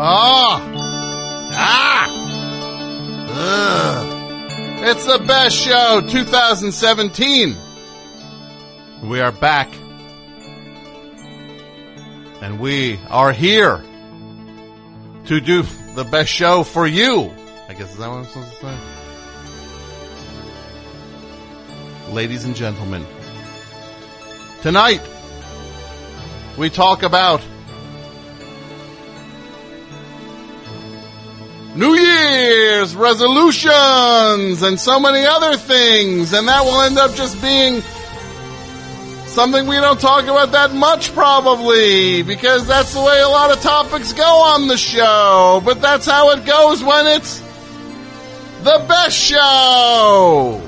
Ah! Ah! Ugh. It's the best show 2017. We are back. And we are here to do the best show for you. I guess is that what I'm supposed to say? Ladies and gentlemen, tonight we talk about New Year's resolutions and so many other things, and that will end up just being something we don't talk about that much probably, because that's the way a lot of topics go on the show, but that's how it goes when it's the best show!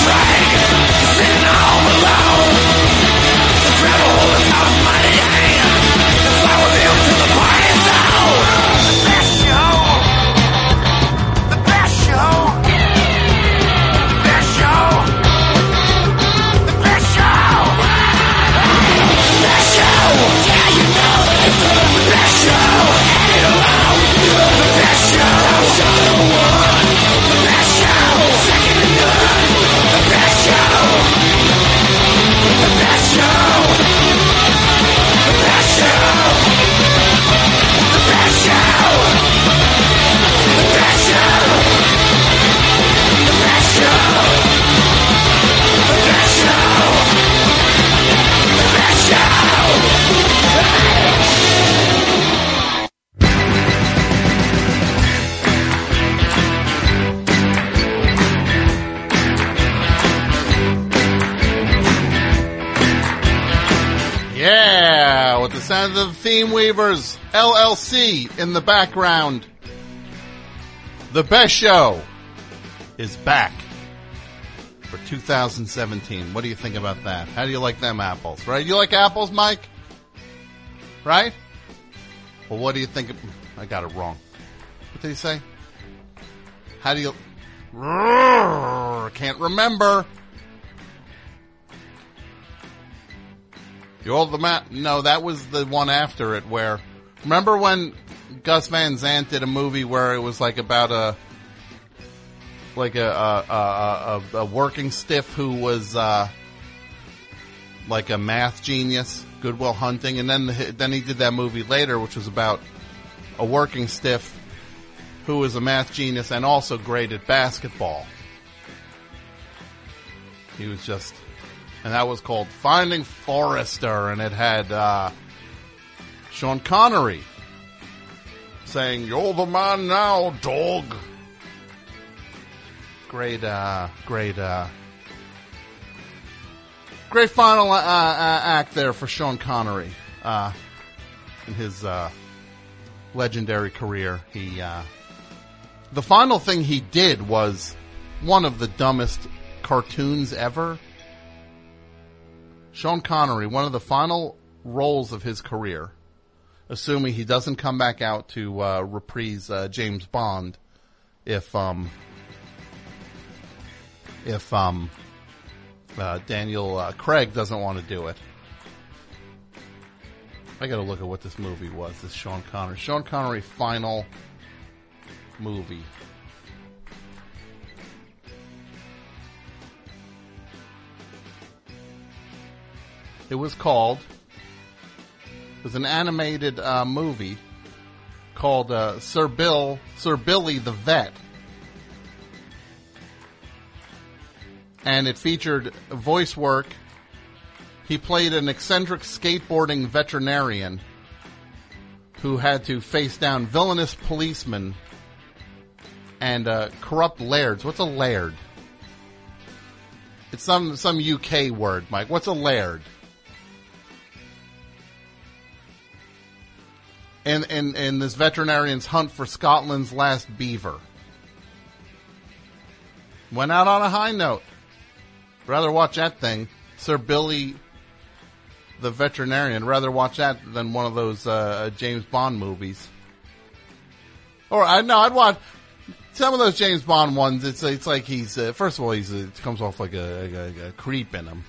Weavers LLC in the background. The best show is back for 2017. What do you think about that? How do you like them apples? Right? You like apples, Mike? Right? Well, what do you think? Of, I got it wrong. What did he say? How do you? Can't remember. You're the man. No, that was the one after it. Where remember when Gus Van Sant did a movie where it was like about a like a a, a, a, a working stiff who was uh, like a math genius, Good Will Hunting, and then the, then he did that movie later, which was about a working stiff who was a math genius and also great at basketball. He was just and that was called Finding Forrester, and it had uh, Sean Connery saying, "You're the man now, dog." Great, uh, great, uh, great final uh, uh, act there for Sean Connery uh, in his legendary career. He The final thing he did was one of the dumbest cartoons ever. Sean Connery, one of the final roles of his career, assuming he doesn't come back out to uh, reprise uh, James Bond, if um, if um, uh, Daniel uh, Craig doesn't want to do it. I got to look at what this movie was. This Sean Connery, Sean Connery final movie. It was called. It was an animated uh, movie called uh, Sir Bill, Sir Billi the Vet, and it featured voice work. He played an eccentric skateboarding veterinarian who had to face down villainous policemen and uh, corrupt lairds. What's a laird? It's some some UK word, Mike. What's a laird? And and and this veterinarian's hunt for Scotland's last beaver. Went out on a high note. Rather watch that thing, Sir Billi, the veterinarian. Rather watch that than one of those uh, James Bond movies. Or I know I'd watch some of those James Bond ones. It's it's like he's uh, first of all he's uh, comes off like a, a, a creep in him,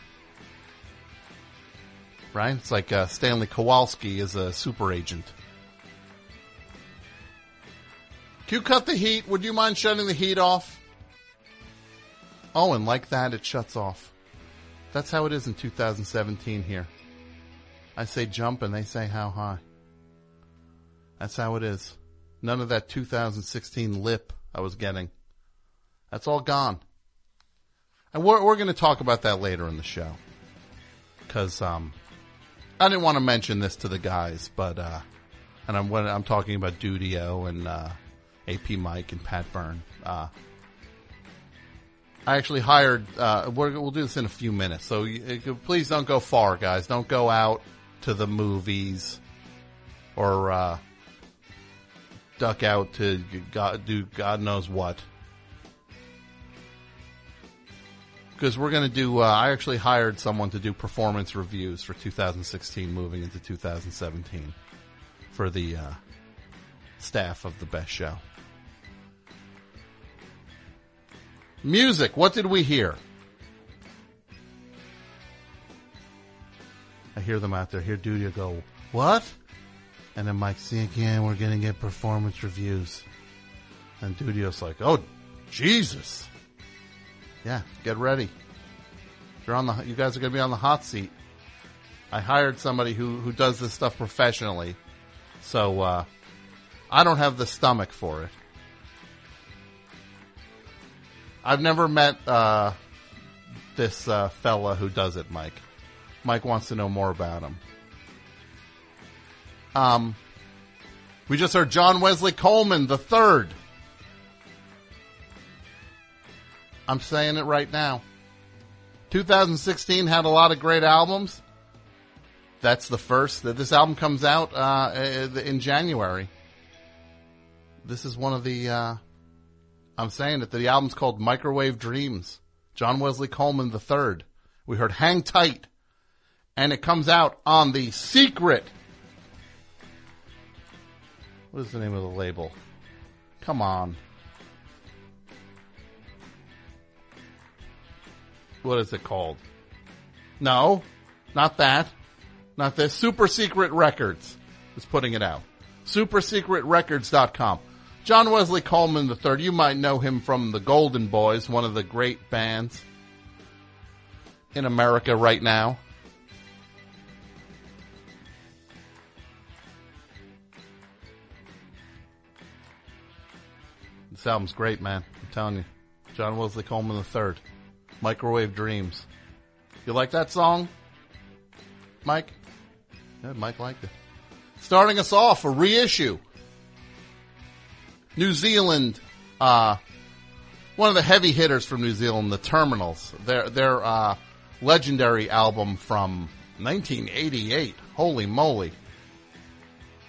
right? It's like uh, Stanley Kowalski is a super agent. Can you cut the heat? Would you mind shutting the heat off? Oh, and like that, it shuts off. That's how it is in 2017 here. I say jump and they say how high. That's how it is. None of that 2016 lip I was getting. That's all gone. And we're, we're going to talk about that later in the show. Cause, um, I didn't want to mention this to the guys, but, uh, and I'm, when I'm talking about Dudio and, uh, AP Mike and Pat Byrne, uh, I actually hired. Uh, we'll do this in a few minutes, so you, please don't go far, guys. Don't go out to the movies or uh, duck out to God, do God knows what. Because we're going to do. Uh, I actually hired someone to do performance reviews for 2016, moving into 2017, for the uh, staff of the best show. Music. What did we hear? I hear them out there. Hear Dudio go, what? And then Mike, see again, we're going to get performance reviews. And Dudio's like, oh, Jesus. Yeah, get ready. You're on the, you guys are going to be on the hot seat. I hired somebody who, who does this stuff professionally. So, uh, I don't have the stomach for it. I've never met uh, this uh, fella who does it, Mike. Mike wants to know more about him. Um, we just heard John Wesley Coleman the third. I'm saying it right now. 2016 had a lot of great albums. That's the first. That this album comes out uh, in January. This is one of the uh, I'm saying that the album's called Microwave Dreams. John Wesley Coleman III. We heard Hang Tight. And it comes out on the secret. What is the name of the label? Come on. What is it called? No, not that. Not this. Super Secret Records is putting it out. SuperSecretRecords.com. John Wesley Coleman III, you might know him from the Golden Boys, one of the great bands in America right now. This album's great, man. I'm telling you. John Wesley Coleman III. Microwave Dreams. You like that song? Mike? Yeah, Mike liked it. Starting us off, a reissue New Zealand, uh, one of the heavy hitters from New Zealand, the Terminals. Their their uh, legendary album from 1988. Holy moly!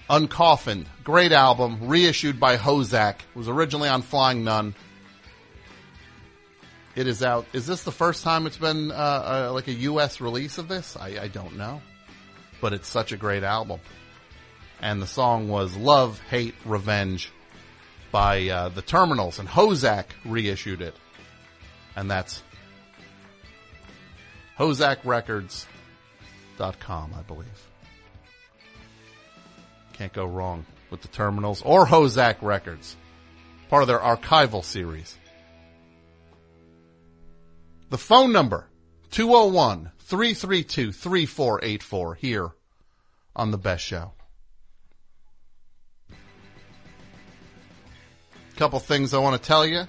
Uncoffined, great album, reissued by HoZac. Was originally on Flying Nun. It is out. Is this the first time it's been uh, uh, like a U.S. release of this? I, I don't know, but it's such a great album. And the song was "Love, Hate, Revenge" by uh, the Terminals, and HoZac reissued it, and that's HoZacRecords.com, I believe. Can't go wrong with the Terminals or HoZac Records. Part of their archival series. The phone number, 201-332-3484 here on The Best Show. Couple things I want to tell you.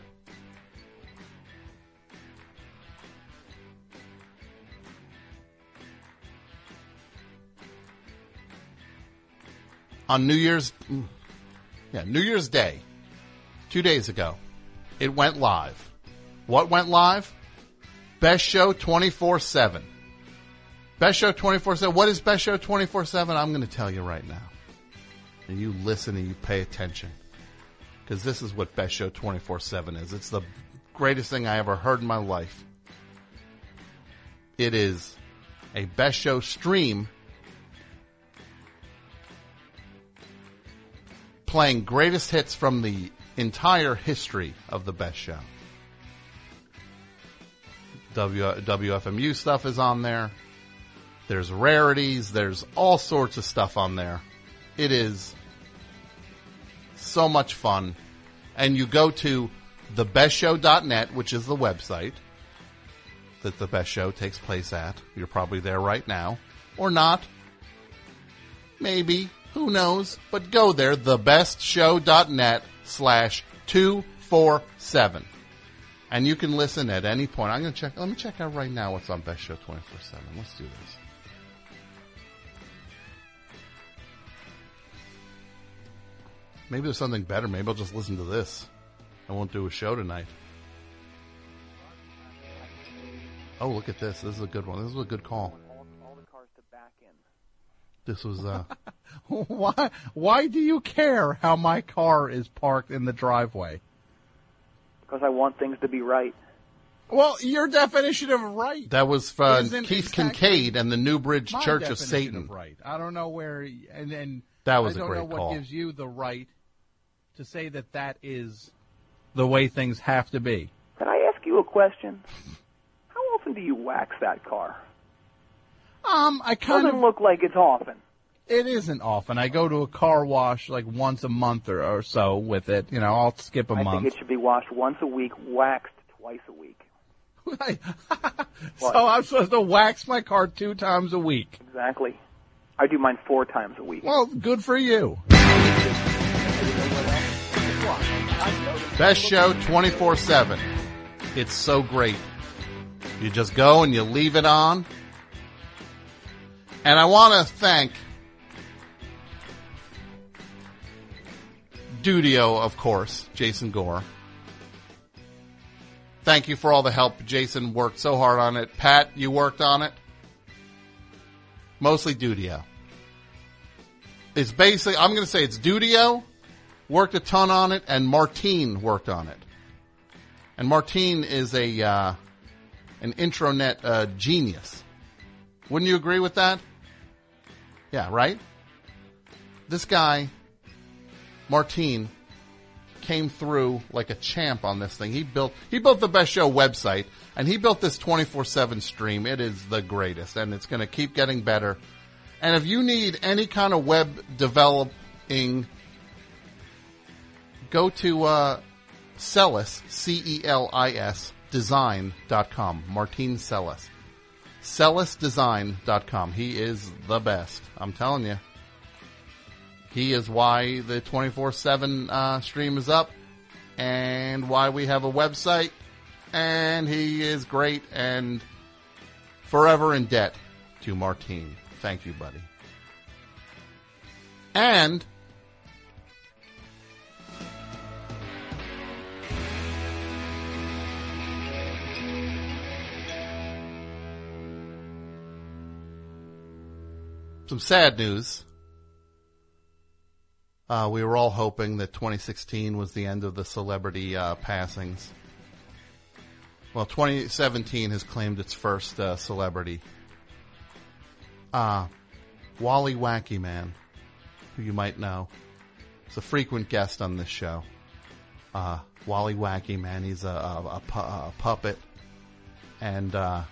on New Year's, mm, yeah, New Year's Day, two days ago, it went live. What went live? Best Show 24-7. Best Show 24-7. What is Best Show 24-7? I'm going to tell you right now. And you listen and you pay attention. Because this is what Best Show 24-7 is. It's the greatest thing I ever heard in my life. It is a Best Show stream playing greatest hits from the entire history of the best show. W, WFMU stuff is on there. There's rarities. There's all sorts of stuff on there. It is so much fun. And you go to thebestshow.net, which is the website that the best show takes place at. You're probably there right now. Or not. Maybe. Who knows? But go there, thebestshow.net slash 247. And you can listen at any point. I'm going to check, let me check out right now what's on Best Show 24 7. Let's do this. Maybe there's something better. Maybe I'll just listen to this. I won't do a show tonight. Oh, look at this. This is a good one. This is a good call. This was uh why why do you care how my car is parked in the driveway? Because I want things to be right. Well, your definition of right. That was uh, Keith exactly Kincaid and the Newbridge my Church of Satan. of right. I don't know where and and That was I a don't know what call. gives you the right to say that that is the way things have to be. Can I ask you a question? How often do you wax that car? Um, I kind Doesn't of look like it's often. It isn't often. I go to a car wash like once a month or, or so with it. You know, I'll skip a I month. I think it should be washed once a week, waxed twice a week. so I'm supposed to wax my car two times a week. Exactly. I do mine four times a week. Well, good for you. Best show 24 7. It's so great. You just go and you leave it on. And I want to thank Dudio, of course, Jason Gore. Thank you for all the help. Jason worked so hard on it. Pat, you worked on it. Mostly Dudio. It's basically, I'm going to say it's Dudio, worked a ton on it, and Martine worked on it. And Martine is a uh, an intranet uh, genius. Wouldn't you agree with that? Yeah, right. This guy, Martine, came through like a champ on this thing. He built he built the best show website, and he built this twenty four seven stream. It is the greatest, and it's going to keep getting better. And if you need any kind of web developing, go to uh, Celis, C-E-L-I-S, design.com. Martin Celis. CelisDesign.com. He is the best. I'm telling you. He is why the 24-7 uh, stream is up and why we have a website. And he is great and forever in debt to Martine. Thank you, buddy. And some sad news. Uh, we were all hoping that 2016 was the end of the celebrity uh, passings. Well, 2017 has claimed its first uh, celebrity. Uh, Wally Wacky Man, who you might know, is a frequent guest on this show. Uh, Wally Wacky Man, he's a, a, a, pu- a puppet. And uh,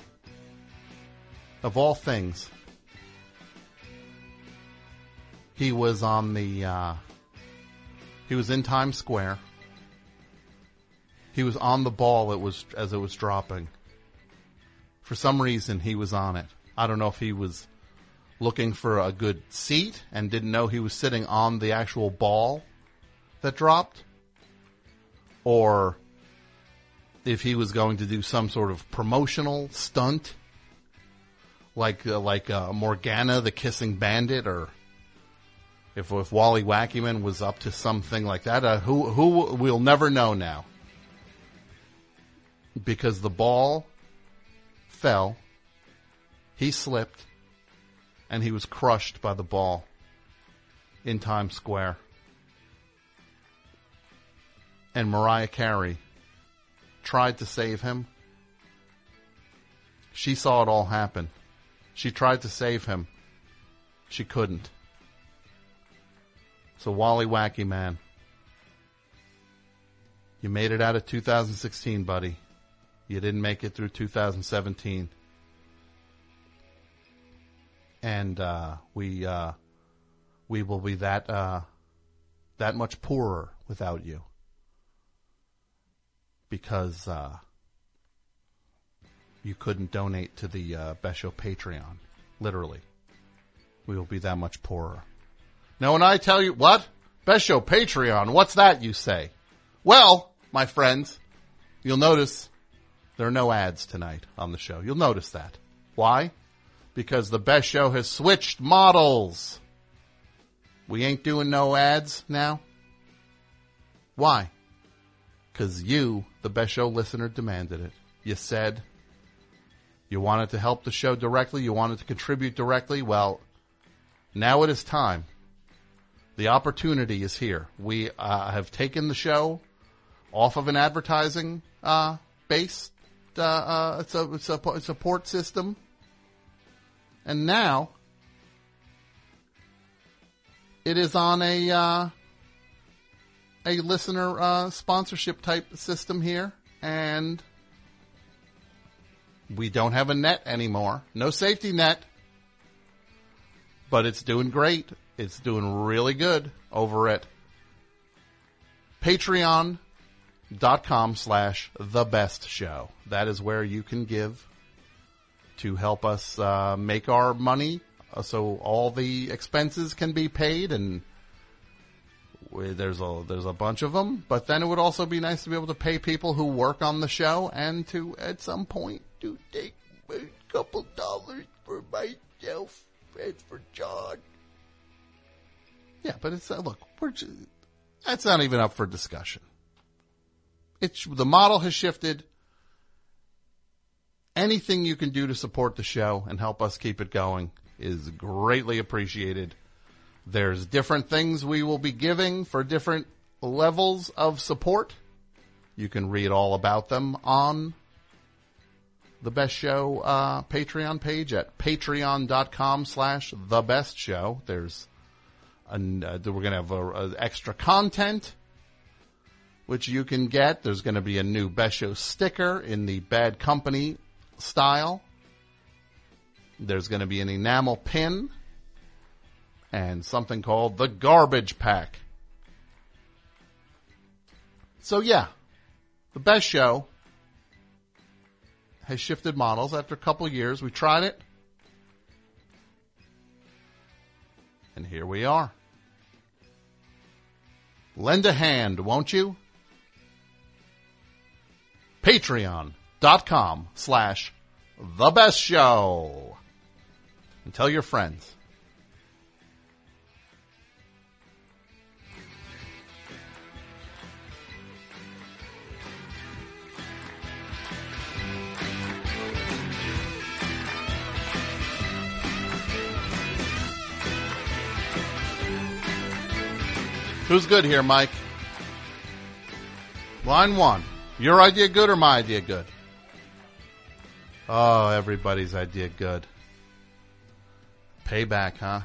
of all things, he was on the uh, he was in Times Square. He was on the ball it was as it was dropping. For some reason he was on it. I don't know if he was looking for a good seat and didn't know he was sitting on the actual ball that dropped or if he was going to do some sort of promotional stunt like uh, like uh, Morgana the kissing bandit or if if Wally Wackyman was up to something like that, uh, who who we'll never know now, because the ball fell, he slipped, and he was crushed by the ball in Times Square, and Mariah Carey tried to save him. She saw it all happen. She tried to save him. She couldn't. So Wally Wacky Man, you made it out of 2016, buddy. You didn't make it through 2017, and uh, we uh, we will be that uh, that much poorer without you because uh, you couldn't donate to the uh, Best Show Patreon. Literally, we will be that much poorer. Now, when I tell you what Best Show Patreon, what's that? You say? Well, my friends, you'll notice there are no ads tonight on the show. You'll notice that. Why? Because the Best Show has switched models. We ain't doing no ads now. Why? Because you, the Best Show listener, demanded it. You said you wanted to help the show directly. You wanted to contribute directly. Well, now it is time. The opportunity is here. We uh, have taken the show off of an advertising uh, based uh, uh, support system, and now it is on a uh, a listener uh, sponsorship type system here, and we don't have a net anymore. No safety net, but it's doing great. It's doing really good over at patreon.com slash the best show. That is where you can give to help us uh, make our money uh, so all the expenses can be paid and there's a there's a bunch of them but then it would also be nice to be able to pay people who work on the show and to at some point to take a couple dollars for myself and for John yeah, but it's uh, look, we're just, that's not even up for discussion. It's the model has shifted. Anything you can do to support the show and help us keep it going is greatly appreciated. There's different things we will be giving for different levels of support. You can read all about them on the best show uh, Patreon page at patreon.com slash the best show. There's and uh, we're going to have a, a extra content, which you can get. There's going to be a new Best Show sticker in the Bad Company style. There's going to be an enamel pin and something called the Garbage Pack. So yeah, the Best Show has shifted models after a couple years. We tried it. And here we are. Lend a hand, won't you? Patreon.com slash the best show. And tell your friends. Who's good here, Mike? Line one. Your idea good or my idea good? Oh, everybody's idea good. Payback, huh?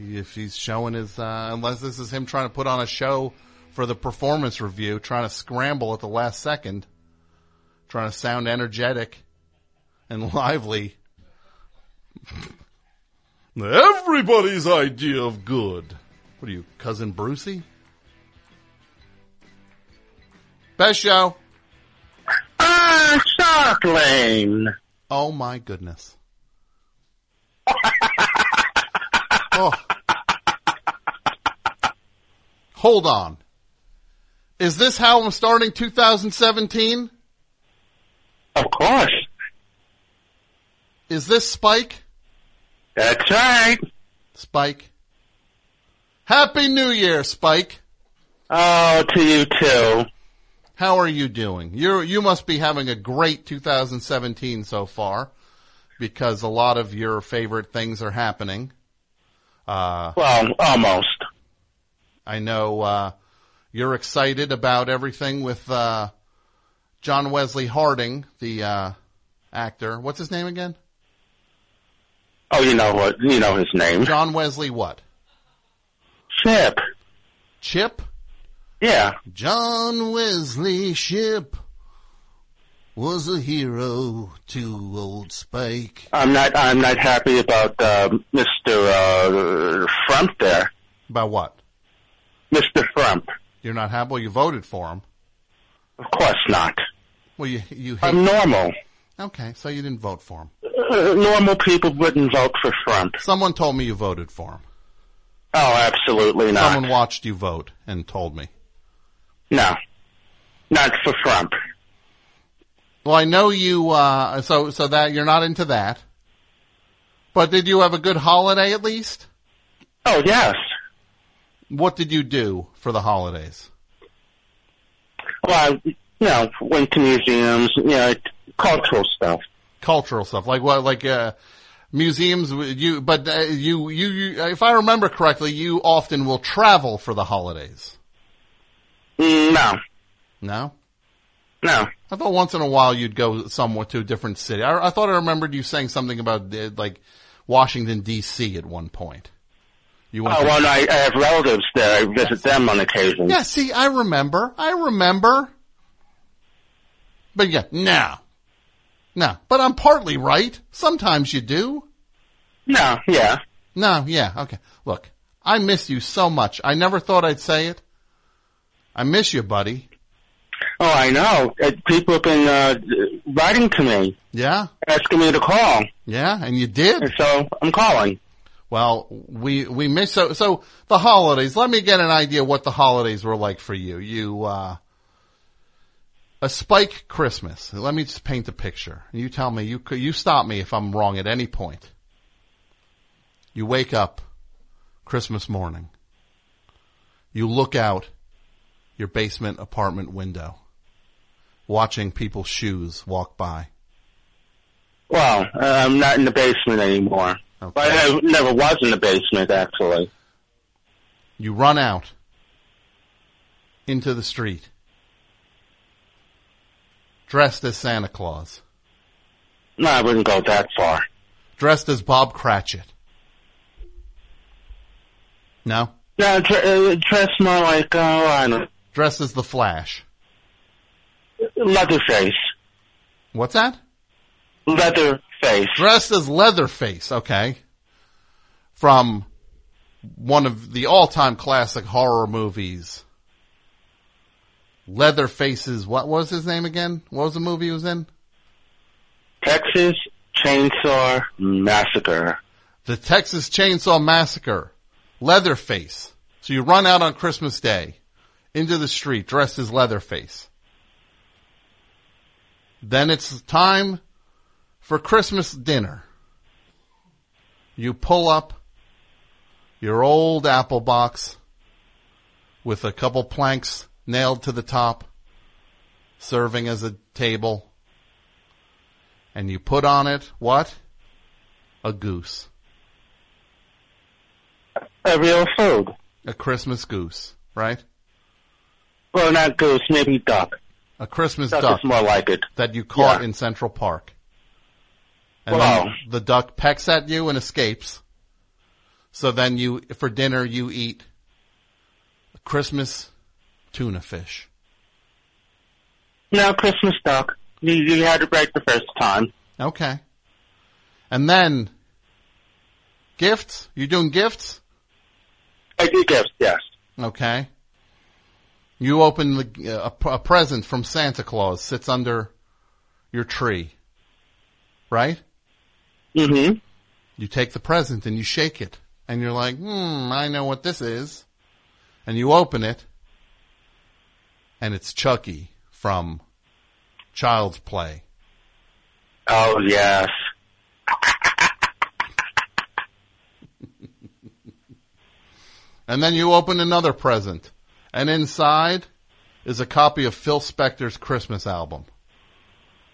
If he's showing his, uh, unless this is him trying to put on a show for the performance review, trying to scramble at the last second, trying to sound energetic and lively. Everybody's idea of good. What are you, cousin Brucie? Best show. Ah, Shark Lane. Oh my goodness. oh. Hold on. Is this how I'm starting 2017? Of course. Is this Spike? That's right. Spike. Happy New Year, Spike. Oh, to you too. How are you doing? You you must be having a great 2017 so far because a lot of your favorite things are happening. Uh, Well, almost. I know uh, you're excited about everything with uh, John Wesley Harding, the uh, actor. What's his name again? Oh, you know what? You know his name. John Wesley what? Chip. Chip? Yeah. John Wesley Shipp was a hero to old Spike. I'm not. I'm not happy about uh, Mr. Uh, Frump there. About what? Mr. Frump. You're not happy? Well, you voted for him. Of course not. Well, you you hate. I'm normal. okay, so you didn't vote for him. Uh, normal people wouldn't vote for Frump. Someone told me you voted for him. Oh, absolutely not. Someone watched you vote and told me. No. Not for Trump. Well, I know you. Uh, so so that you're not into that. But did you have a good holiday at least? Oh, yes. What did you do for the holidays? Well, I, you know, went to museums, you know, cultural stuff. Cultural stuff, like what, like uh, museums. You, but uh, you, you, you, if I remember correctly, you often will travel for the holidays. No. No, No. I thought once in a while you'd go somewhere to a different city. I, I thought I remembered you saying something about uh, like Washington D.C. at one point. You went Oh, well, I, I have relatives there. I visit them on occasion. Yeah, see, I remember. I remember. But yeah, no. No. But I'm partly right. Sometimes you do. No, yeah. No, yeah, okay. Look, I miss you so much. I never thought I'd say it. I miss you, buddy. Oh, I know. Uh, people have been uh, writing to me, Yeah? asking me to call, Yeah, and you did. and so I'm calling. Well, we, we miss, so, so the holidays, let me get an idea what the holidays were like for you. You, uh, a spike Christmas. Let me just paint a picture. You tell me, you, you stop me if I'm wrong at any point. You wake up Christmas morning. You look out your basement apartment window, watching people's shoes walk by. Well, uh, I'm not in the basement anymore. Okay. But I never was in the basement, actually. You run out into the street, dressed as Santa Claus, No, I wouldn't go that far. dressed as Bob Cratchit. No? No, dr- uh, dress more like, uh, I don't know, Dressed as the Flash. Leatherface. What's that? Leatherface. Dressed as Leatherface, okay. From one of the all-time classic horror movies. Leatherface's, what was his name again? What was the movie he was in? Texas Chainsaw Massacre. The Texas Chainsaw Massacre. Leatherface. So you run out on Christmas Day into the street dressed as Leatherface. Then it's time for Christmas dinner. You pull up your old apple box with a couple planks nailed to the top, serving as a table. And you put on it what? A goose. A real food. A Christmas goose, right? Well, not goose, maybe duck. A Christmas Duck, duck is more like it. that you caught Yeah. in Central Park. And Wow. then the duck pecks at you and escapes. So then you, for dinner, you eat a Christmas tuna fish. No, Christmas duck. You, you had it right the first time. Okay. And then gifts. You doing gifts? I do gifts, yes. Okay. You open the, uh, a, a present from Santa Claus sits under your tree. Right? Mm-hmm. You take the present and you shake it. And you're like, hmm, I know what this is. And you open it. And it's Chucky from Child's Play. Oh, yes. And then you open another present. And inside is a copy of Phil Spector's Christmas album.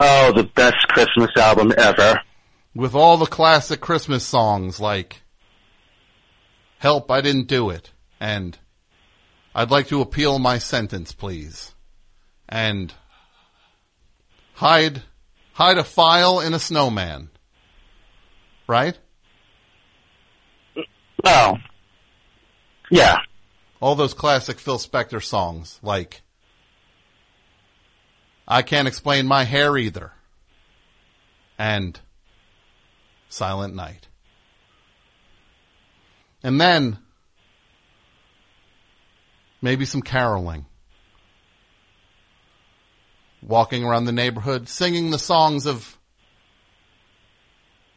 Oh, the best Christmas album ever. with all the classic Christmas songs like Help, I Didn't Do It, and I'd like to appeal my sentence, please, and Hide, hide a file in a snowman. Right? Oh. Yeah. All those classic Phil Spector songs like I Can't Explain My Hair Either, and Silent Night. And then maybe some caroling. Walking around the neighborhood singing the songs of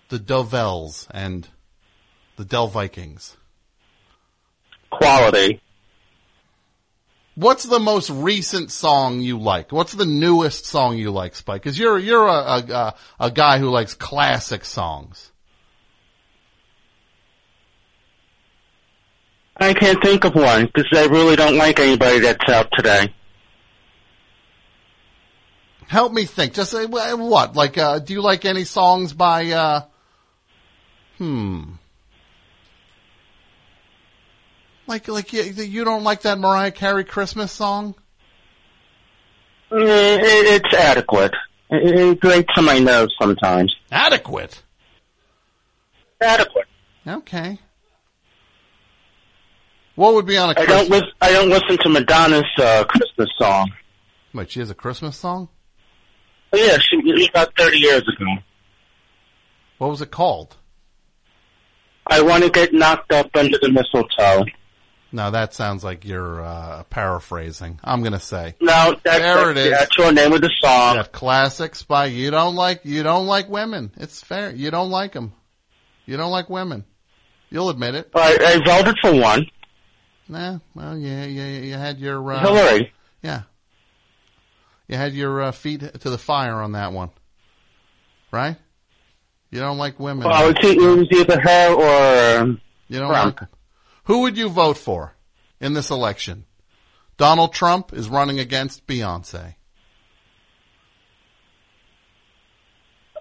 the Dovells and the Del Vikings. Quality. What's the most recent song you like? What's the newest song you like, Spike? Because you're you're a a a guy who likes classic songs. I can't think of one because I really don't like anybody that's out today. Help me think. Just say what? Like, uh, do you like any songs by? uh Hmm. Like, like you, you don't like that Mariah Carey Christmas song? It- It's adequate. It it grates on my nerves sometimes. Adequate. Adequate. Okay. What would be on a I Christmas? don't lis- I don't listen to Madonna's uh, Christmas song. Wait, she has a Christmas song. Oh, yeah, she it was about thirty years ago. What was it called? I want to get knocked up under the mistletoe. No, that sounds like you're uh, paraphrasing. I'm gonna say No, that's, There it that's is. the actual name of the song. that classics by you don't like you don't like women. It's fair. You don't like them. You don't like women. You'll admit it. I, I voted for one, Nah. Well, yeah, yeah, you had your uh, Hillary. yeah. You had your uh, feet to the fire on that one, right? You don't like women. Well, was, it was either her or um, You don't Trump. like. Who would you vote for in this election? Donald Trump is running against Beyonce.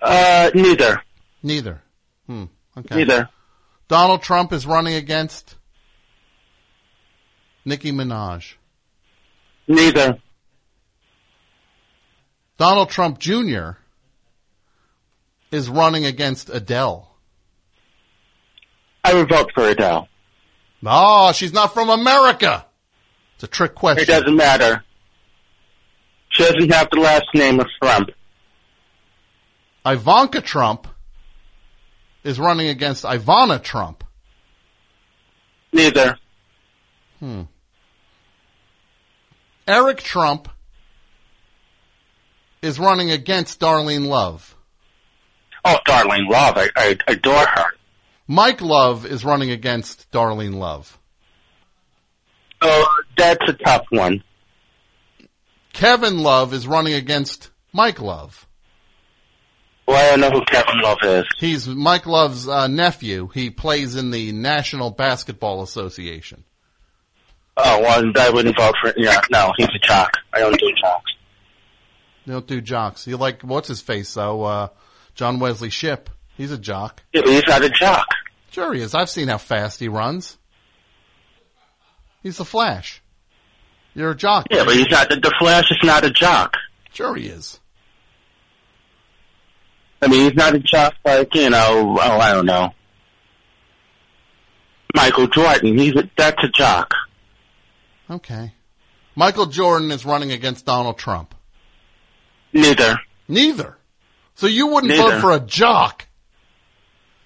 uh, neither. Neither. Hmm. Okay. Neither. Donald Trump is running against Nicki Minaj. Neither. Donald Trump Jr. is running against Adele. I would vote for Adele. Oh, she's not from America. It's a trick question. It doesn't matter. She doesn't have the last name of Trump. Ivanka Trump is running against Ivana Trump. Neither. Eric Trump is running against Darlene Love. Oh, Darlene Love. I, I adore her. Mike Love is running against Darlene Love. Oh, that's a tough one. Kevin Love is running against Mike Love. Well, I don't know who Kevin Love is. He's Mike Love's uh, nephew. He plays in the National Basketball Association. Oh, well, I wouldn't vote for. Yeah, no, he's a jock. I don't do jocks. They don't do jocks. You like what's his face though? Uh, John Wesley Shipp. He's a jock. Yeah, He's not a jock. Sure he is. I've seen how fast he runs. He's the Flash. You're a jock. Yeah, but he's not. The, the Flash is not a jock. Sure he is. I mean, he's not a jock like you know. Oh, I don't know. Michael Jordan. He's a, that's a jock. Okay. Michael Jordan is running against Donald Trump. Neither. Neither. So you wouldn't Neither. vote for a jock.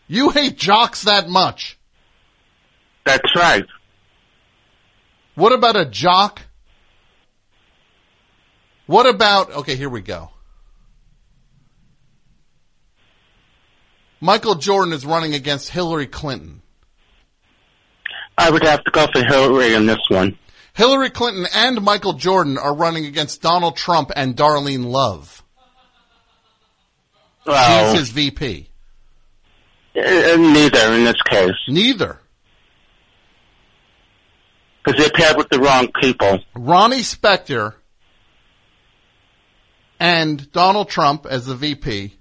You hate jocks that much. That's right. What about a jock? What about, okay, here we go. Michael Jordan is running against Hillary Clinton. I would have to go for Hillary in this one. Hillary Clinton and Michael Jordan are running against Donald Trump and Darlene Love. Well, She's his VP. uh, neither in this case Neither. because they're paired with the wrong people. Ronnie Spector and Donald Trump as the VP.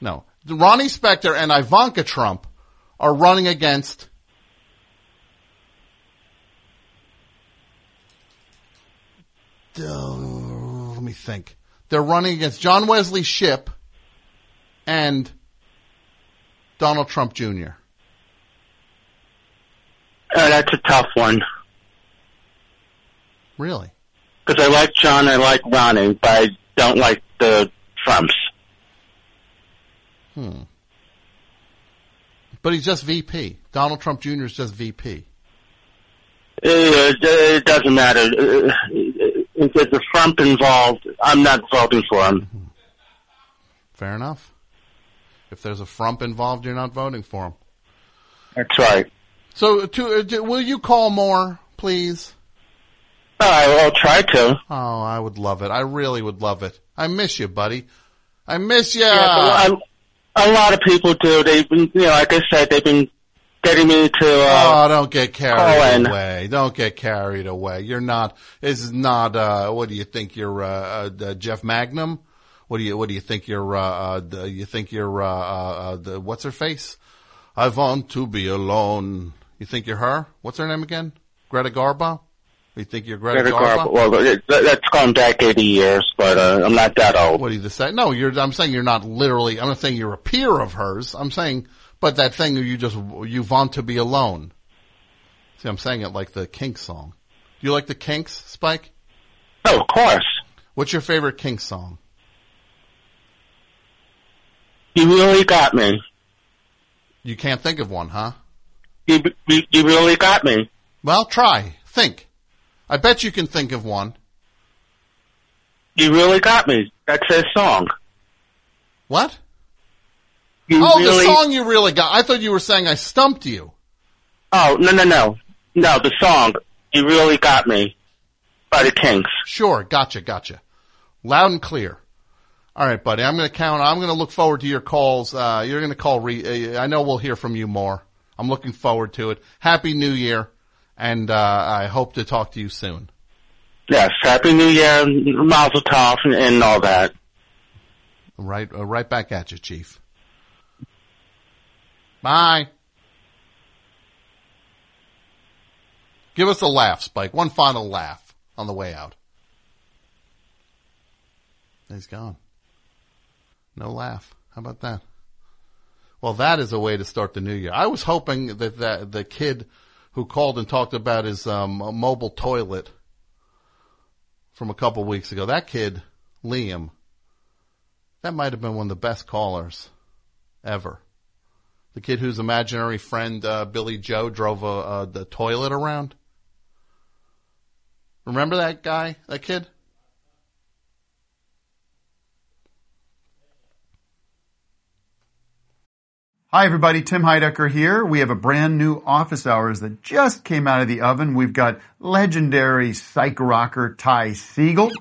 No, Ronnie Spector and Ivanka Trump are running against Uh, let me think. They're running against John Wesley Shipp and Donald Trump Jr. Uh, that's a tough one Really? because I like John, I like Ronnie, but I don't like the Trumps. Hmm. But he's just VP. Donald Trump Jr. is just VP. Uh, it doesn't matter. Uh, If there's a Trump involved, I'm not voting for him. Fair enough. If there's a frump involved, you're not voting for him. That's right. So, to, uh, do- will you call more, please? I will try to. Oh, I would love it. I really would love it. I miss you, buddy. I miss you. Yeah, a lot of people do. They've been, you know, like I said, they've been getting me to. Uh, oh, don't get carried Colin. away. Don't get carried away. You're not. This is not. Uh, what do you think? You're uh, uh, uh, Jeff Mangum. What do you What do you think? You're. Uh, uh, the- you think you're. Uh, uh, uh, the, what's her face? I want to be alone. You think you're her? What's her name again? Greta Garbo. You think you're Greta, Greta Garbo? Garbo. Well, that's gone back 80 years, but uh, I'm not that old. What do you say? No, you're. I'm saying you're not literally. I'm not saying you're a peer of hers. I'm saying, but that thing you just you want to be alone. See, I'm saying it like the Kinks song. Do you like the Kinks, Spike? Oh, of course. What's your favorite Kinks song? You really got me. You can't think of one, huh? You, you, you really got me. Well, try. Think. I bet you can think of one. You really got me. That's their song. What? You Oh, really, the song you really got. I thought you were saying I stumped you. Oh, no, no, no. No, the song. You really got me. By the Kinks. Sure, gotcha, gotcha. Loud and clear. All right, buddy. I'm going to count. I'm going to look forward to your calls. Uh, you're going to call. Re- uh, I know we'll hear from you more. I'm looking forward to it. Happy New Year, and uh, I hope to talk to you soon. Yes, Happy New Year, Mazel Tov, and, and all that. Right, uh, right back at you, Chief. Bye. Give us a laugh, Spike. One final laugh on the way out. He's gone. No laugh. How about that? Well, that is a way to start the new year. I was hoping that, that the kid who called and talked about his um, mobile toilet from a couple weeks ago, that kid, Liam, that might have been one of the best callers ever. The kid whose imaginary friend uh, Billy Joe drove a, uh, the toilet around. Remember that guy, that kid? Hi, everybody. Tim Heidecker here. We have a brand new office hours that just came out of the oven. We've got legendary psych rocker Ty Segall.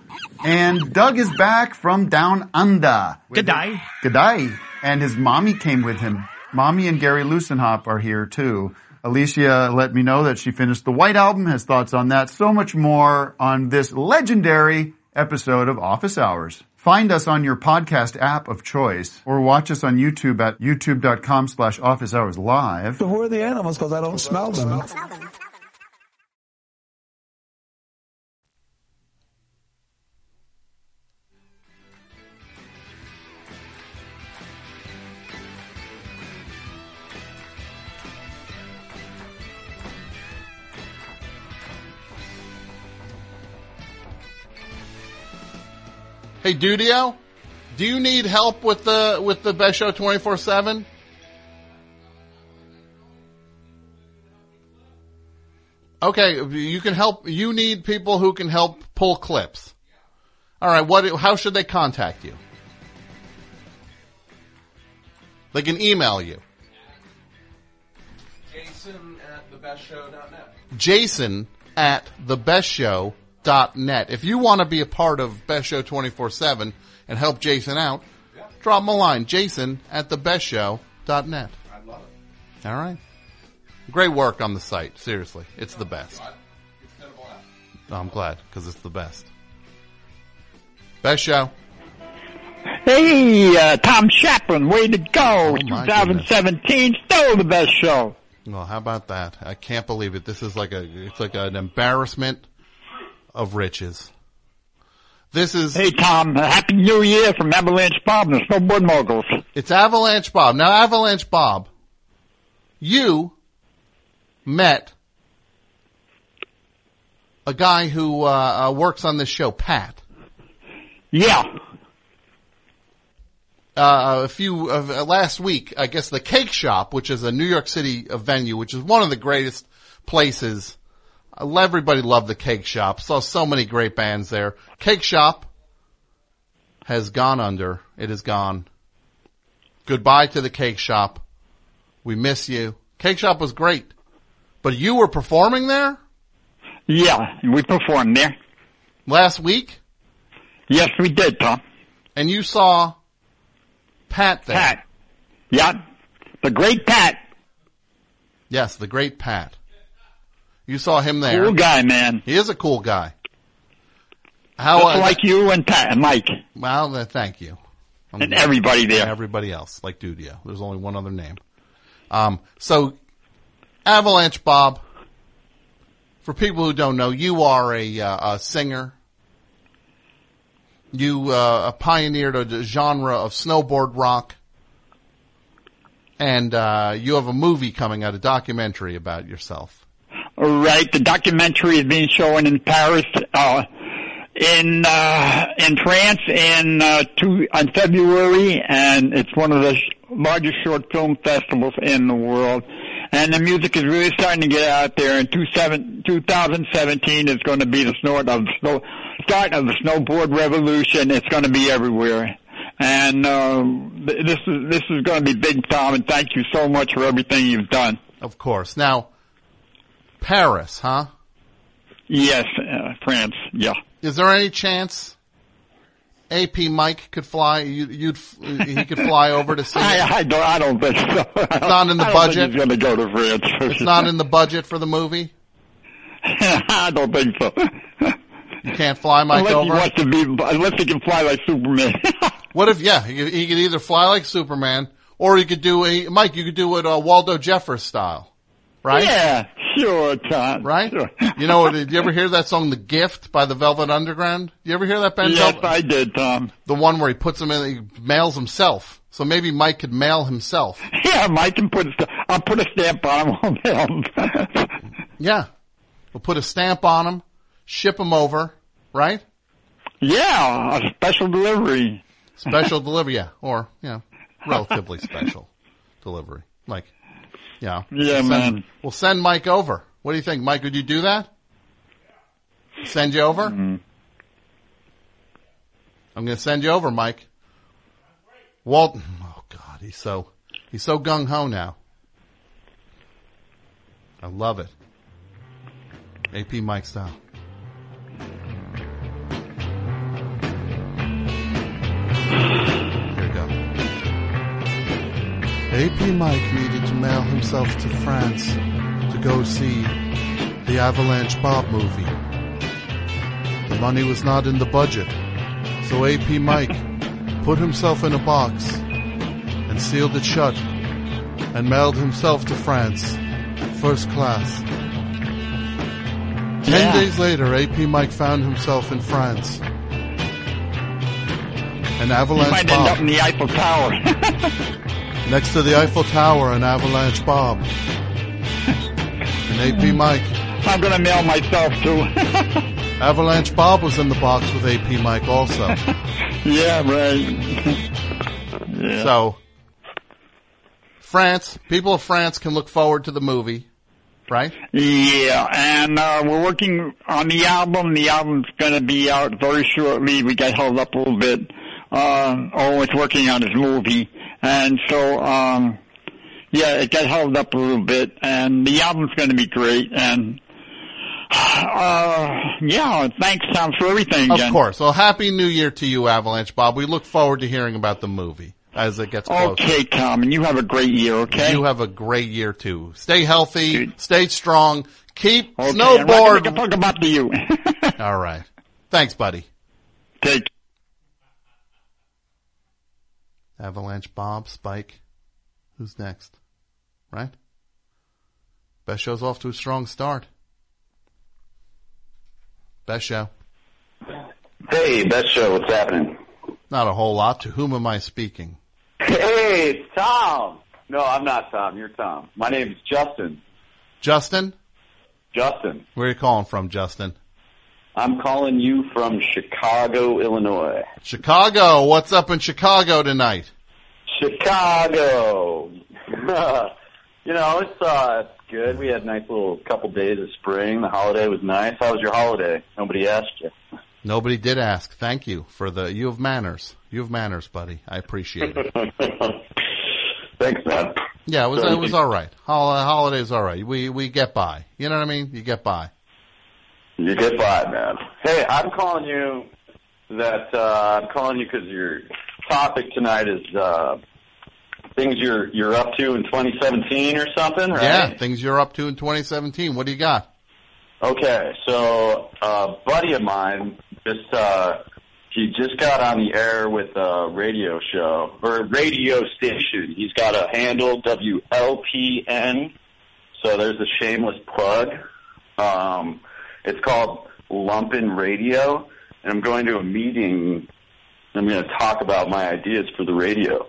And Doug is back from down under. G'day. G'day. And his mommy came with him. Mommy and Gary Lussenhop are here too. Alicia let me know that she finished the White Album, has thoughts on that, so much more on this legendary episode of Office Hours. Find us on your podcast app of choice or watch us on YouTube at youtube.com slash office hours live. Who are the animals? Because I don't smell them. Hey, Dudio, do you need help with the with the best show twenty four seven? Okay, you can help. You need people who can help pull clips. All right, what? How should they contact you? They can email you. Jason at thebestshow.net. Jason at the best thebestshow.net. If you want to be a part of Best Show 24-7 and help Jason out, drop him a line. Jason at thebestshow.net. I love it. All right. Great work on the site. Seriously. It's the best. It's been a blast. I'm glad because it's the best. Best show. Hey, uh, Tom Scharpling, way to go. Oh, my 2017, still the best show. Well, how about that? I can't believe it. This is like a, it's like an embarrassment of riches. This is, Hey, Tom, Happy New Year from Avalanche Bob and the Snowboard Moguls. it's Avalanche Bob. Now, Avalanche Bob, you met a guy who, uh, uh, works on this show, Pat. Yeah. uh, a few uh, last week, I guess the Cake Shop, which is a New York City venue, which is one of the greatest places. Everybody loved the Cake Shop. Saw so many great bands there. Cake Shop has gone under. It is gone. Goodbye to the Cake Shop. We miss you. Cake Shop was great, but you were performing there Yeah, we performed there. last week, Yes, we did, Tom. and you saw Pat there. Pat. Yeah. The great Pat. Yes, the great Pat. You saw him there. Cool guy, man. He is a cool guy. How Just uh, like you and Pat and Mike Well, uh, thank you. I'm and everybody there. Everybody else, like Dudio. There's only one other name. Um, so, Avalanche Bob. For people who don't know, you are a, uh, a singer. You uh, pioneered a genre of snowboard rock, and uh, you have a movie coming out, a documentary about yourself. Right. The documentary is being shown in Paris, uh, in uh, in France in uh, two on February, and it's one of the largest short film festivals in the world. And the music is really starting to get out there. And two seven, 2017 is going to be the snort of the snow, start of the snowboard revolution. It's going to be everywhere. And uh, th- this is this is going to be big, Tom. And thank you so much for everything you've done. Of course. Now, Paris, huh? Yes, uh, France. Yeah. Is there any chance AP Mike could fly? You, you'd he could fly over to see. I, I don't. I don't think so. It's not in the budget? he's going to go to France. It's not in the budget for the movie. I don't think so. You can't fly Mike unless he over. wants to be, unless he can fly like Superman. What if? Yeah, he could, he could either fly like Superman, or he could do a Mike. You could do it uh, Waldo Jeffers style, right? Yeah, sure, Tom. Right? Sure. You know, did you ever hear that song, "The Gift" by the Velvet Underground? You ever hear that band? Yes, Velvet- I did, Tom. the one where he puts them in, he mails himself. So maybe Mike could mail himself. Yeah, Mike can put. a I'll put a stamp on him. I'll mail him. Yeah, we'll put a stamp on him, ship him over, right? yeah, a special delivery. Special delivery, yeah, or yeah, relatively special delivery. Like, yeah, Yeah, Send- man. We'll send Mike over. What do you think, Mike? Would you do that? Send you over? Mm-hmm. I'm going to send you over, Mike. Walt. Oh God, he's so he's so gung ho now. I love it. AP Mike style. AP Mike needed to mail himself to France to go see the Avalanche Bob movie. The money was not in the budget, so AP Mike put himself in a box and sealed it shut and mailed himself to France, first class. Ten Yeah. days later, AP Mike found himself in France. An He avalanche might bomb end up in the Eiffel Tower. next to the Eiffel Tower, an avalanche Bob. And AP Mike, I'm gonna mail myself too. Avalanche Bob was in the box with AP Mike also. Yeah, right. yeah. So, France, people of France can look forward to the movie, right? Yeah, and uh, we're working on the album. The album's going to be out very shortly. We got held up a little bit. Uh, oh, it's working on his movie, and so um, yeah, it got held up a little bit. And the album's going to be great. And uh, yeah, thanks, Tom, for everything. Of course. Well, Happy New Year to you, Avalanche Bob. We look forward to hearing about the movie as it gets closer. Okay, Tom, and you have a great year. Okay. You have a great year too. Stay healthy, stay strong, keep okay, I'm not snowboard. a fuck about you. All right. Thanks, buddy. Take. Avalanche Bob, Spike. Who's next? Right? Best show's off to a strong start. Best show. Hey, best show. What's happening? Not a whole lot. To whom am I speaking? Hey, it's Tom. No, I'm not Tom. You're Tom. My name's Justin. Justin? Justin. Where are you calling from, Justin? I'm calling you from Chicago, Illinois. Chicago. What's up in Chicago tonight? Chicago. you know, it's uh, it's good. We had a nice little couple days of spring. The holiday was nice. How was your holiday? Nobody asked you. Nobody did ask. Thank you for the. You have manners. You have manners, buddy. I appreciate it. Thanks, man. Yeah, it was. It was all right. Hol- Holiday's all right. We we get by. You know what I mean? You get by. You get by, man. Hey, I'm calling you. That uh, I'm calling you because your topic tonight is uh, things you're you're up to in 2017 or something, right? Yeah, things you're up to in 2017. What do you got? Okay, so a buddy of mine just uh he just got on the air with a radio show or radio station. He's got a handle WLPN. So there's a shameless plug. Um it's called Lumpen Radio and I'm going to a meeting I'm going to talk about my ideas for the radio.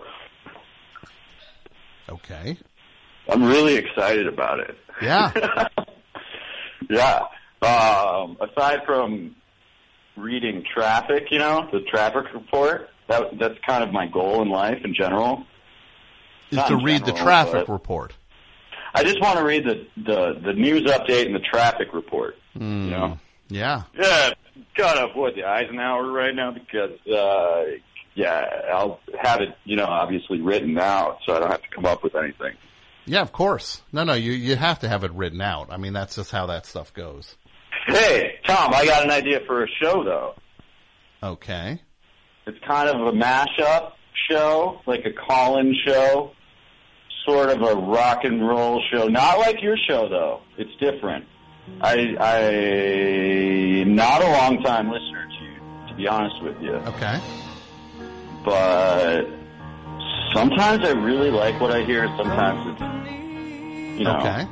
Okay. I'm really excited about it. Yeah. yeah. Um, aside from reading traffic, you know, the traffic report, that that's kind of my goal in life in general. Is Not to read the traffic report. I just want to read the, the, the news update and the traffic report. Hmm. You know? Yeah. Yeah, gotta avoid the Eisenhower right now because, uh, yeah, I'll have it, you know, obviously written out so I don't have to come up with anything. Yeah, of course. No, no, you you have to have it written out. I mean, that's just how that stuff goes. Hey, Tom, I got an idea for a show though. Okay. It's kind of a mashup show, like a call-in show, sort of a rock and roll show. Not like your show though. It's different. I I'm not a long time listener to you, to be honest with you. Okay. But sometimes I really like what I hear. Sometimes it's you know. Okay.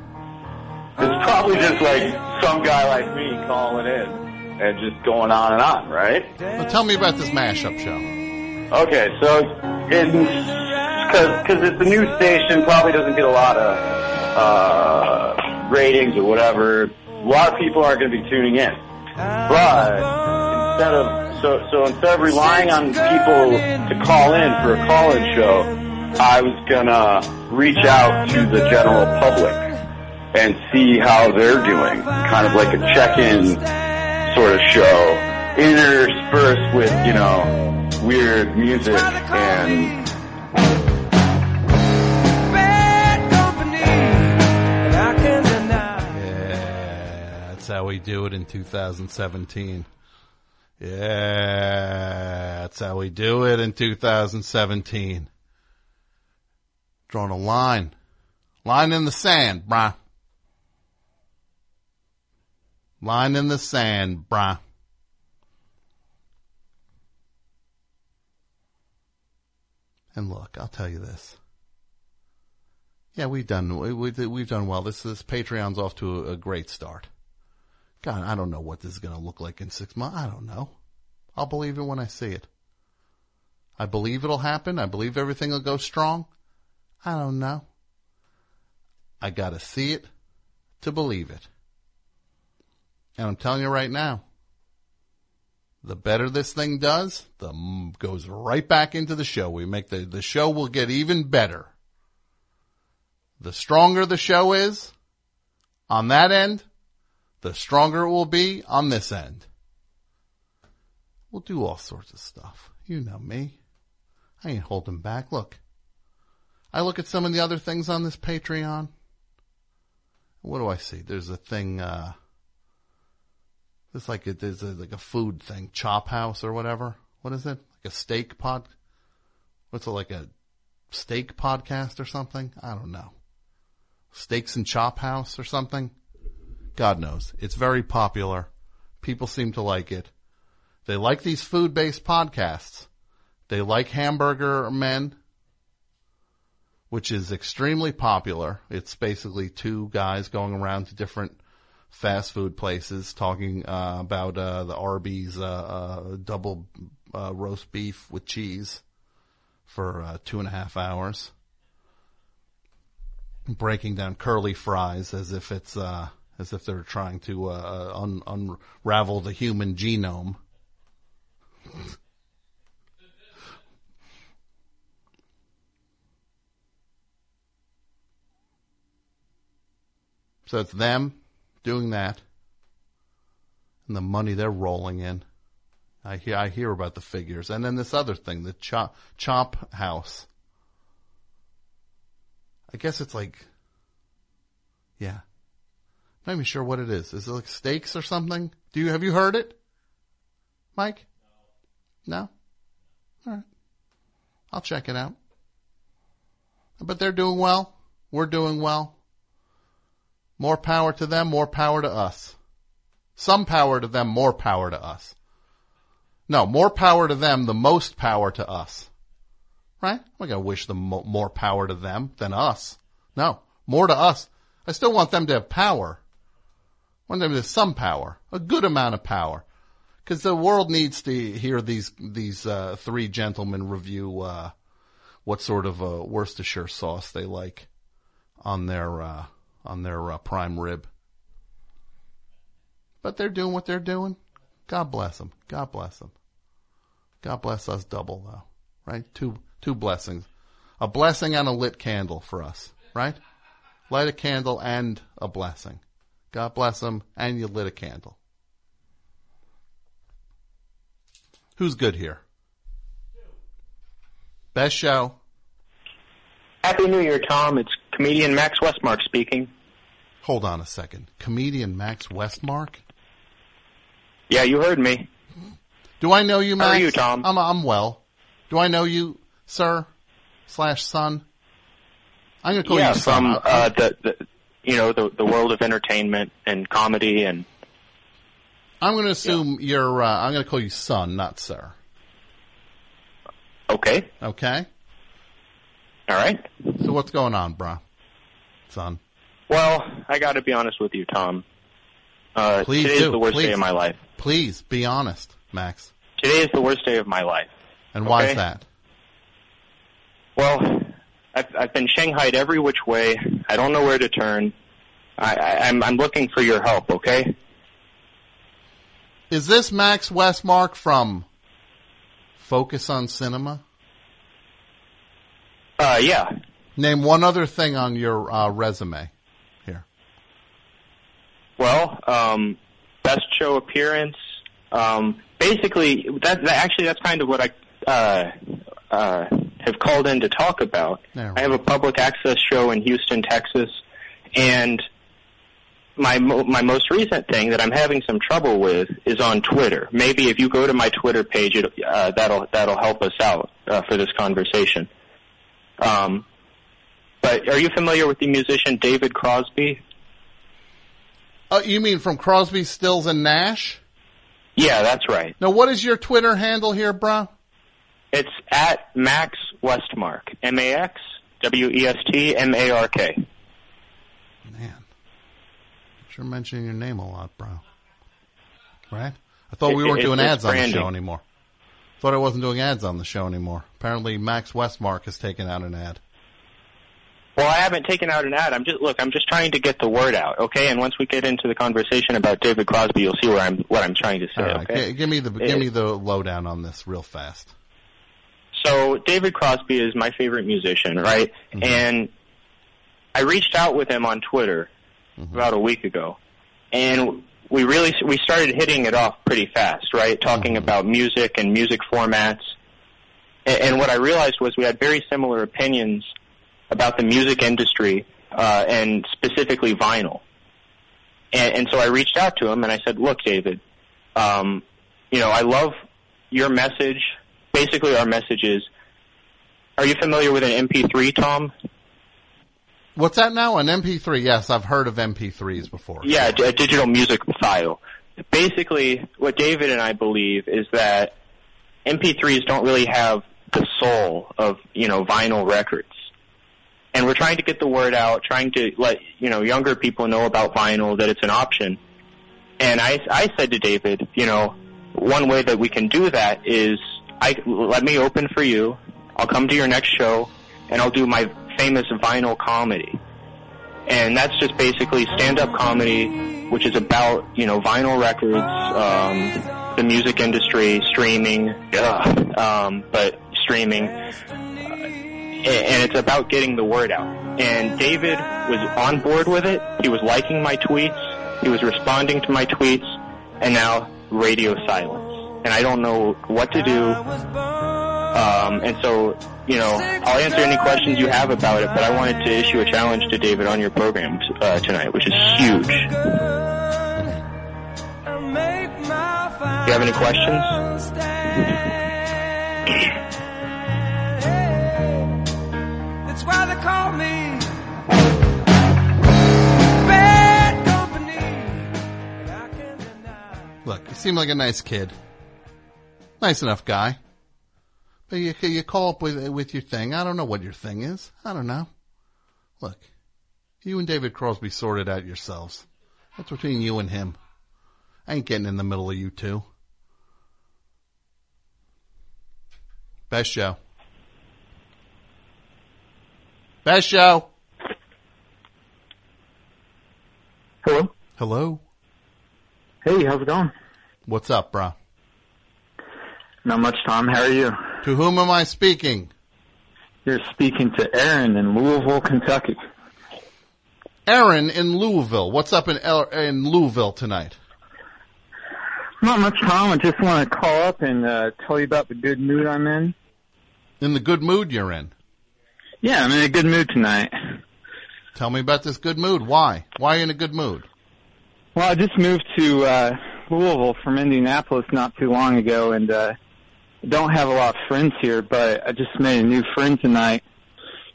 It's probably just like some guy like me calling in and just going on and on, right? Well, tell me about this mashup show. Okay, so in because it's a new station, probably doesn't get a lot of uh, ratings or whatever. A lot of people aren't going to be tuning in, but instead of so so instead of relying on people to call in for a call-in show, I was gonna reach out to the general public and see how they're doing, kind of like a check-in sort of show, interspersed with you know weird music and how we do it in 2017. Yeah, that's how we do it in 2017. Drawing a line. Line in the sand, bruh. Line in the sand, bruh. And look, I'll tell you this. Yeah, we've done we, we, we've done well. This this Patreon's off to a, a great start. God, I don't know what this is going to look like in six months. I don't know. I'll believe it when I see it. I believe it'll happen. I believe everything will go strong. I don't know. I got to see it to believe it. And I'm telling you right now, The better this thing does, the goes right back into the show. We make the, the show will get even better. The stronger the show is on that end, the stronger it will be on this end. We'll do all sorts of stuff. You know me. I ain't holding back. Look, I look at some of the other things on this Patreon. What do I see? There's a thing, uh, there's like there's a, like a food thing, Chop House or whatever. What is it? Like a steak pod? What's it like a steak podcast or something? I don't know. Steaks and Chop House or something? God knows. It's very popular. People seem to like it. They like these food based podcasts. They like Hamburger Men, which is extremely popular. It's basically two guys going around to different fast food places talking uh, about uh, the Arby's uh, uh, double uh, roast beef with cheese for uh, two and a half hours, breaking down curly fries as if it's uh, as if they're trying to uh, un- unravel the human genome. So it's them doing that and the money they're rolling in. I hear, I hear about the figures. And then this other thing, the chop, chop house. I guess it's like, yeah. Not even sure what it is. Is it like steaks or something? Do you, have you heard it? Mike? No? Alright. I'll check it out. But they're doing well. We're doing well. More power to them, more power to us. Some power to them, more power to us. No, more power to them, the most power to us. Right? I'm to wish them more power to them than us. No, more to us. I still want them to have power. I want them some power, a good amount of power. Because the world needs to hear these these uh, three gentlemen review uh, what sort of uh, Worcestershire sauce they like on their uh, on their uh, prime rib. But they're doing what they're doing. God bless them. God bless them. God bless us double though, right? Two two blessings, a blessing and a lit candle for us, right? Light a candle and a blessing. God bless them, and you lit a candle. Who's good here? Best show. Happy New Year, Tom. It's comedian Max Westmark speaking. Hold on a second. Comedian Max Westmark? Yeah, you heard me. Do I know you, Max? How are you, Tom? I'm, I'm well. Do I know you, sir? Slash son? I'm gonna call yeah, you son. from uh, the, the you know the the world of entertainment and comedy and I'm gonna assume you're, uh, I'm gonna call you son, not sir. okay, Okay? all right. So what's going on, bro? Son. Well, I got to be honest with you, Tom. Uh, Please today do. is the worst Please. day of my life. Please, be honest, Max. Today is the worst day of my life. And why Okay. is that? Well, I've, I've been shanghaied every which way. I don't know where to turn. I, I, I'm, I'm looking for your help. Okay. Is this Max Westmark from Focus on Cinema? Uh, yeah. Name one other thing on your uh, resume. Here. Well, um, best show appearance. Um, basically, that, that actually that's kind of what I uh, uh, have called in to talk about. We I have a public access show in Houston, Texas, and my mo- my most recent thing that I'm having some trouble with is on Twitter. Maybe if you go to my Twitter page, it, uh, that'll that'll help us out uh, for this conversation. Um, but are you familiar with the musician David Crosby? Oh, you mean from Crosby, Stills, and Nash? Yeah, that's right. Now, what is your Twitter handle here, bro? It's at Max Westmark. M A X W E S T M A R K. Man, sure mentioning your name a lot, bro. Right? I thought we It- weren't it- doing ads on the show anymore. Thought I wasn't doing ads on the show anymore. Apparently, Max Westmark has taken out an ad. Well, I haven't taken out an ad. I'm just look. I'm just trying to get the word out, okay? And once we get into the conversation about David Crosby, you'll see where I'm what I'm trying to say. Right, okay? gi- give me the It- give me the lowdown on this real fast. So David Crosby is my favorite musician, right? And I reached out with him on Twitter about a week ago, and we really we started hitting it off pretty fast, right? Talking about music and music formats. And, and what I realized was we had very similar opinions about the music industry uh, and specifically vinyl. And, and so I reached out to him and I said, "Look, David, um, you know, I love your message. Basically, our message is: Are you familiar with an MP3, Tom? What's that now? An MP3? Yes, I've heard of MP3s before. Yeah, a a digital music file. Basically, what David and I believe is that MP3s don't really have the soul of you know vinyl records, and we're trying to get the word out, trying to let you know younger people know about vinyl that it's an option. And I, I said to David, you know, one way that we can do that is I let me open for you. I'll come to your next show, and I'll do my famous vinyl comedy and that's just basically stand-up comedy, which is about you know vinyl records, um, the music industry, streaming, ugh, um, but streaming, and it's about getting the word out. And David was on board with it. He was liking my tweets. He was responding to my tweets, and now radio silence. And I don't know what to do. Um, and so, you know, I'll answer any questions you have about it, but I wanted to issue a challenge to David on your program uh, tonight, which is huge. Do you have any questions? Look, you seem like a nice kid. Nice enough guy. But you, you call up with, with your thing. I don't know what your thing is. I don't know. Look, you and David Crosby sorted out yourselves. That's between you and him. I ain't getting in the middle of you two. Best show. Best show. Hello. Hello. Hey, how's it going? What's up, bro? Not much, Tom. How are you? To whom am I speaking? You're speaking to Aaron in Louisville, Kentucky. Aaron in Louisville. What's up in El- in Louisville tonight? Not much, Tom. I just want to call up and uh, tell you about the good mood I'm in. In the good mood you're in. Yeah, I'm in a good mood tonight. Tell me about this good mood. Why? Why are you in a good mood? Well, I just moved to uh, Louisville from Indianapolis not too long ago, and uh, don't have a lot of friends here, but I just made a new friend tonight,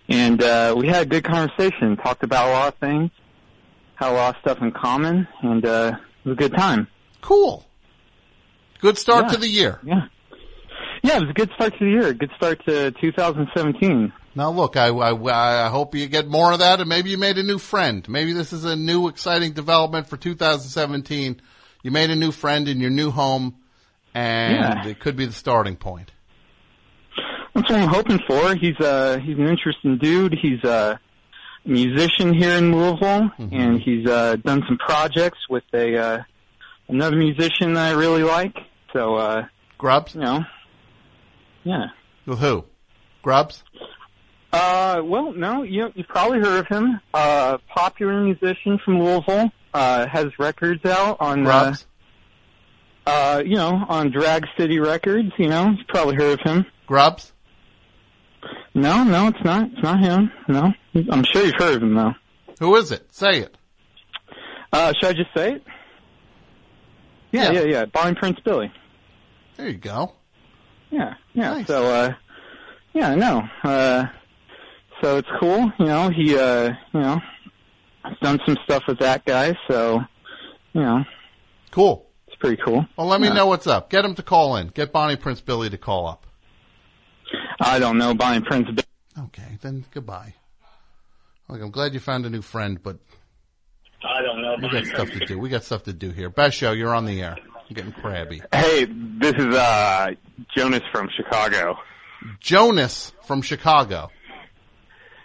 and uh, we had a good conversation. Talked about a lot of things, had a lot of stuff in common, and uh, it was a good time. Cool. Good start Yeah. to the year. Yeah. Yeah, it was a good start to the year. Good start to 2017. Now look, I, I, I hope you get more of that and maybe you made a new friend. Maybe this is a new exciting development for 2017. You made a new friend in your new home and Yeah. it could be the starting point. That's what I'm hoping for. He's uh he's an interesting dude. He's a musician here in Louisville, and he's uh done some projects with a uh another musician that I really like. So uh Grubbs? You know. Yeah. With who? Grubbs? Uh well no, you you've probably heard of him. Uh popular musician from Louisville. Uh has records out on uh, Grubbs? uh you know, on Drag City Records, you know, you've probably heard of him. Grubbs? No, no, it's not. It's not him. No. I'm sure you've heard of him though. Who is it? Say it. Uh, should I just say it? Yeah, Yeah. yeah, yeah. Prince Billy. There you go. Yeah, yeah. So, uh, yeah, I know. Uh, so it's cool. You know, he, uh, you know, has done some stuff with that guy. So, you know, Cool. It's pretty cool. Well, let me Yeah. know what's up. Get him to call in. Get Bonnie Prince Billy to call up. I don't know Bonnie Prince Billy. Okay, then goodbye. Look, I'm glad you found a new friend, but I don't know we got stuff to do. We got stuff to do here. Best show, you're on the air. I'm getting crabby. Hey, this is uh Jonas from Chicago. Jonas from Chicago.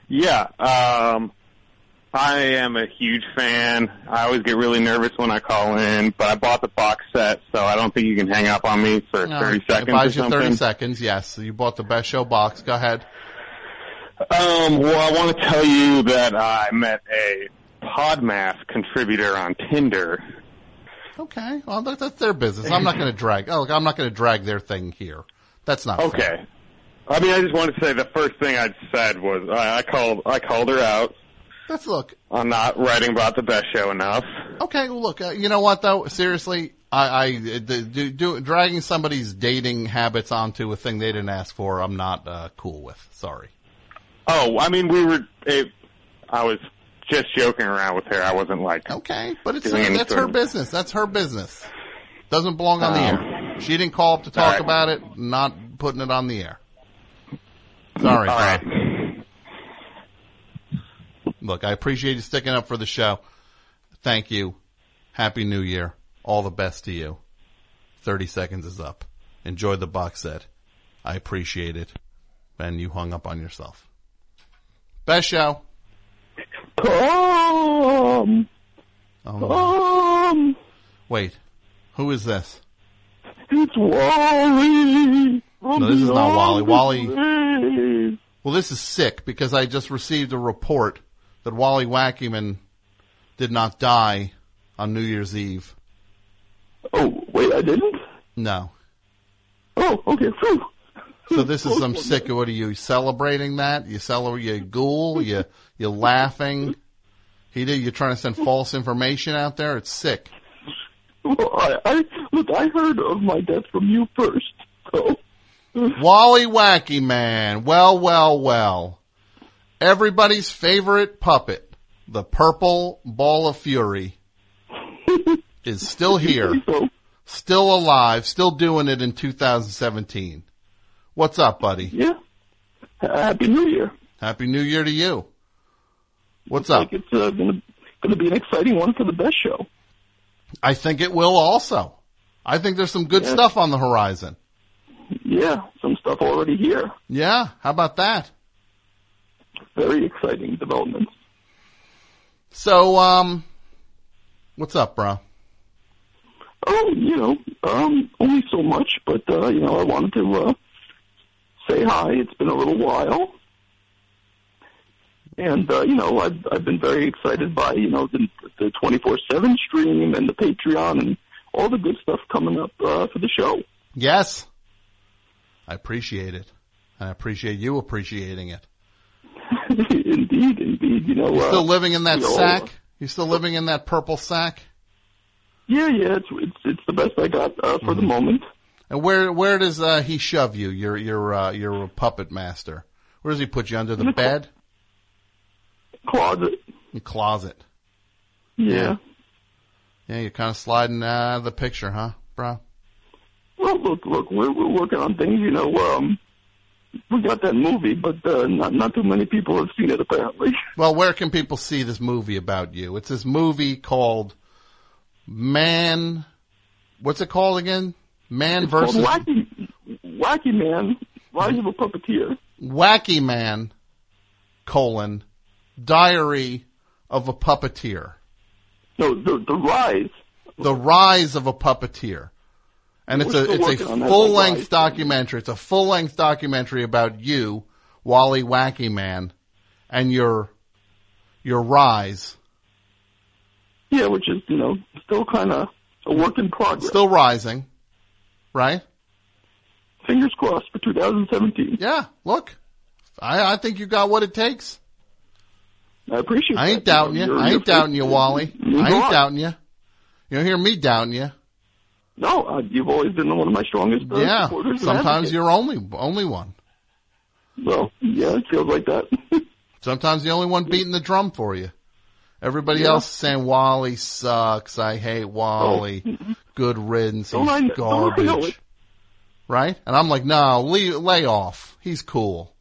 Yeah, um, I am a huge fan. I always get really nervous when I call in, but I bought the box set, so I don't think you can hang up on me for No, 30 it seconds buys or you something. 30 seconds, yes. You bought the best show box. Go ahead. Um, well, I want to tell you that I met a Podmath contributor on Tinder. Okay, well, that, that's their business. I'm not going to drag. Oh, look, I'm not going to drag their thing here. That's not Okay. fair. I mean, I just wanted to say the first thing I said was I, I called I called her out Let's look. on not writing about the best show enough. Okay, well, look, uh, you know what though? Seriously, I, I the, do, do, dragging somebody's dating habits onto a thing they didn't ask for. I'm not uh, cool with. Sorry. Oh, I mean, we were. It, I was just joking around with her. I wasn't like okay, but it's doing that's her business. That's her business. Doesn't belong on the Um, air. She didn't call up to talk right. about it. Not putting it on the air. Sorry. All right. Look, I appreciate you sticking up for the show. Thank you. Happy New Year. All the best to you. 30 seconds is up. Enjoy the box set. I appreciate it. And you hung up on yourself. Best show. Come, Oh, come, wait. Who is this? it's Wally. No, this is not. Wally. Wally. Well, this is sick because I just received a report that Wally Wackyman did not die on New Year's Eve. Oh, wait, I didn't? No. Oh, okay, phew. So this is some sick. What are you celebrating that? You celebrate? You ghoul? You you laughing? He did. You're trying to send false information out there. It's sick. Well, I, I, look, I heard of my death from you first, so. Wally Wacky Man. Well, well, well. Everybody's favorite puppet, the purple ball of fury, is still here, still alive, still doing it in 2017. What's up, buddy? Yeah. Happy New Year. Happy New Year to you. What's Looks up? Like it's uh, gonna, gonna be an exciting one for the best show. I think it will also. I think there's some good stuff on the horizon. Yeah, some stuff already here. Yeah, how about that? Very exciting developments. So, um, what's up, bro? Oh, you know, um, only so much, but uh, you know, I wanted to uh, say hi. It's been a little while, and uh, you know, I've I've been very excited by you know the the twenty four seven stream and the Patreon and all the good stuff coming up uh, for the show. Yes. I appreciate it. And I appreciate you appreciating it. indeed, indeed. You know, You uh, still living in that you know, sack? You still living in that purple sack? Yeah, yeah. It's it's it's the best I got uh, for Mm-hmm. the moment. And where where does uh, he shove you? Your your uh, your puppet master. Where does he put you under the bed? Closet. The closet. Yeah. Yeah, you're kind of sliding out of the picture, huh, bro? Well, look, look, we're we're working on things. You know, um, we got that movie, but uh, not not too many people have seen it apparently. Well, where can people see this movie about you? It's this movie called Man. What's it called again? Man It's versus Wacky Wacky Man, Rise of a Puppeteer. Wacky Man, colon, Diary of a Puppeteer. No, the the Rise. The Rise of a Puppeteer. And it's We're a it's a full length documentary. It's a full length documentary about you, Wally Wacky Man, and your your rise. Yeah, which is you know still kind of a work in progress. Still rising, right? Fingers crossed for 2017. Yeah, look, I I think you got what it takes. I appreciate. It. I ain't that. doubting you. You're- I ain't doubting you, Wally. I ain't doubting you. You don't hear me doubting you. No, uh, you've always been one of my strongest uh, Yeah, supporters. sometimes you're only only one. Well, yeah, it feels like that. Sometimes the only one beating the drum for you. Everybody Yeah. else is saying Wally sucks. I hate Wally. Good riddance. He's don't I know garbage. it? Right? And I'm like, no, lay, lay off. He's cool.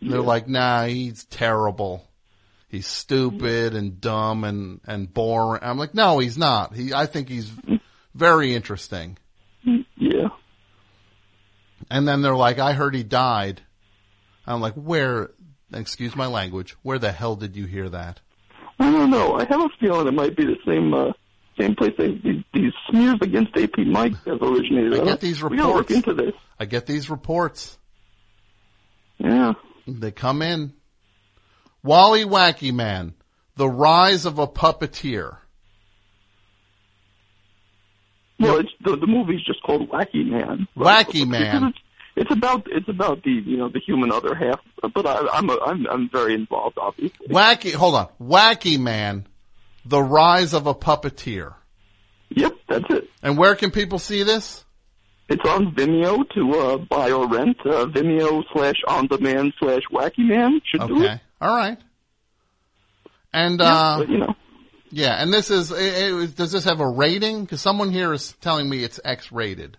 And they're like, nah, he's terrible. He's stupid and dumb and, and boring. I'm like, no, he's not. He, I think he's very interesting. Yeah. And then they're like, I heard he died. I'm like, where excuse my language, where the hell did you hear that? I don't know. I have a feeling it might be the same uh, same place they, these, these smears against AP Mike have originated. I don't- get these We look reports. into this. I get these reports. Yeah. They come in. Wally Wacky Man, The Rise of a Puppeteer. Well, it's the the movie's just called Wacky Man. Wacky Man. It's, it's about it's about the you know the human other half. But I, I'm a, I'm I'm very involved, obviously. Wacky, hold on. Wacky Man, The Rise of a Puppeteer. Yep, that's it. And where can people see this? It's on Vimeo to uh, buy or rent. Uh, Vimeo slash on demand slash Wacky Man should do it. Okay. All right. And, Yeah, uh, but, you know. Yeah, and this is, it, it, does this have a rating? Because someone here is telling me it's X rated.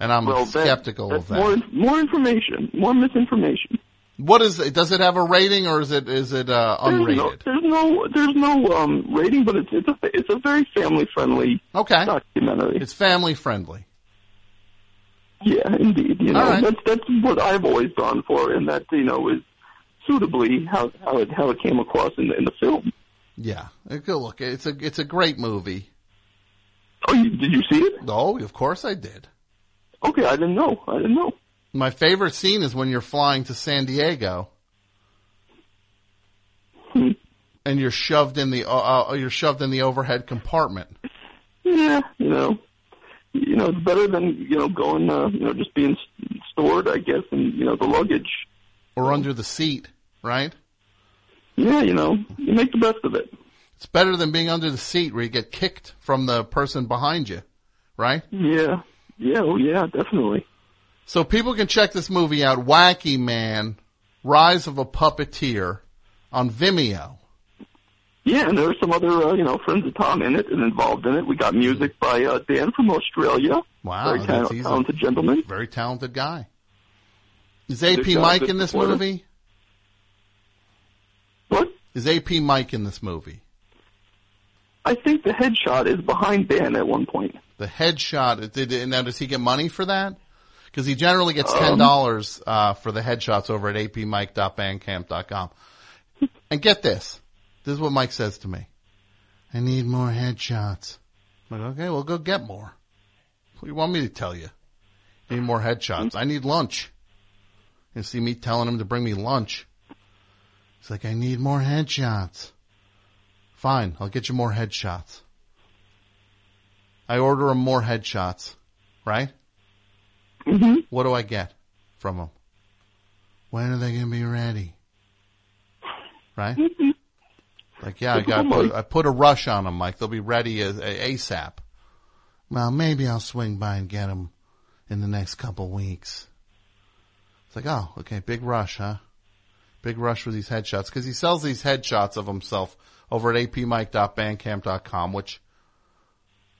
And I'm Well, skeptical that's of that. More more information, more misinformation. What is it? Does it have a rating or is it, is it, uh, There's unrated? no, there's no, there's no um, rating, but it's it's a it's a very family friendly Okay. documentary. It's family friendly. Yeah, indeed. You know, right. that's that's what I've always gone for, and that you know is suitably how how it how it came across in the in the film. Yeah. Uh, Go look. It's a, it's a great movie. Oh, you, did you see it? Oh, of course I did. Okay, I didn't know. I didn't know. My favorite scene is when you're flying to San Diego. Hmm. And you're shoved in the uh, uh, you're shoved in the overhead compartment. Yeah, you know, you know, it's better than you know going, uh, you know, just being stored, I guess, and you know the luggage. or under the seat, right? Yeah, you know, you make the best of it. It's better than being under the seat where you get kicked from the person behind you, right? Yeah, yeah, oh yeah, definitely. So people can check this movie out, Wacky Man, Rise of a Puppeteer, on Vimeo. Yeah, and there are some other, uh, you know, friends of Tom in it and involved in it. We got music by uh, Dan from Australia. Wow, very easy. talented gentleman. Very talented guy. Is AP Mike in this supporter. movie? What? Is AP Mike in this movie? I think the headshot is behind Ben at one point. The headshot. Did, now, does he get money for that? Because he generally gets Um, ten dollars uh, for the headshots over at apmike.bandcamp.com. And get this. This is what Mike says to me. I need more headshots. I'm like, okay, well, go get more. What do you want me to tell you? Need more headshots. I need lunch. You see me telling him to bring me lunch. He's like, I need more headshots. Fine, I'll get you more headshots. I order him more headshots, right? Mm-hmm. What do I get from him? When are they going to be ready? Right? Like, yeah, I got put, I put a rush on them, Mike. They'll be ready as, ASAP. Well, maybe I'll swing by and get them in the next couple weeks. It's like, oh, okay, big rush, huh? Big rush with these headshots because he sells these headshots of himself over at apmike.bandcamp.com, which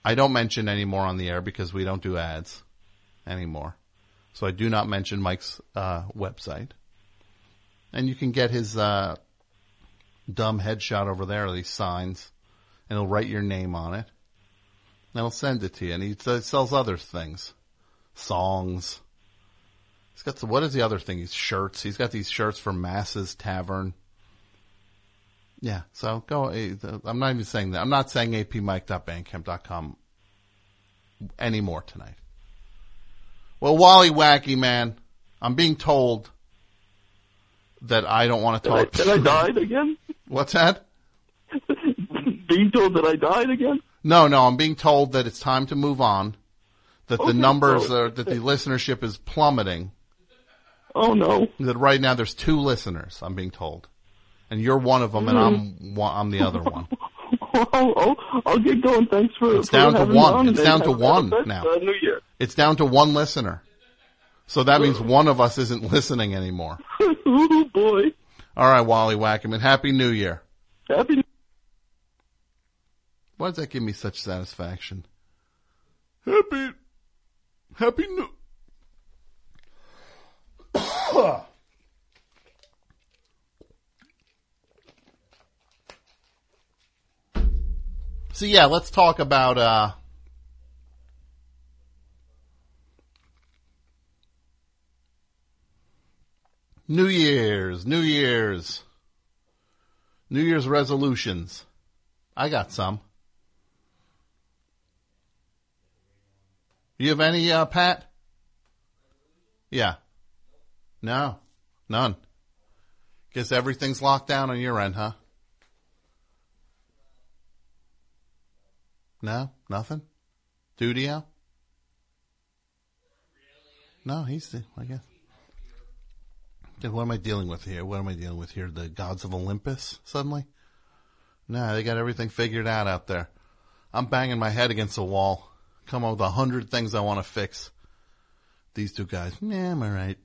I don't mention anymore on the air because we don't do ads anymore. So I do not mention Mike's uh, website. And you can get his uh, dumb headshot over there, these signs, and he'll write your name on it. And he'll send it to you. And he s- sells other things, songs. He's got what is the other thing? He's shirts. He's got these shirts from Masses Tavern. Yeah, so go. eh, I'm not even saying that. I'm not saying apmike.bandcamp.com anymore tonight. Well, Wally Wackerman, I'm being told that I don't want to I, talk. that I died again? What's that? Being told that I died again? No, no, I'm being told that it's time to move on. That the numbers Oh. are that the listenership is plummeting. Oh no! That right now there's two listeners. I'm being told, and you're one of them, and I'm mm. I'm the other one. Oh, oh, I'll get going. Thanks for It's for down to one. on, It's down to have- have a one now. New Year. It's down to one listener. So that means one of us isn't listening anymore. oh boy! All right, Wally Wackerman. Happy New Year. Happy. Why does that give me such satisfaction? Happy, happy New. so yeah, let's talk about uh, New Year's, New Year's, New Year's resolutions. I got some. You have any, uh, Pat? Yeah. No, none. Guess everything's locked down on your end, huh? No, nothing. Dudio? No, he's the, I guess. Okay, what am I dealing with here? What am I dealing with here? The gods of Olympus suddenly? No, they got everything figured out out there. I'm banging my head against the wall. Come up with a hundred things I want to fix. These two guys, yeah, I'm alright.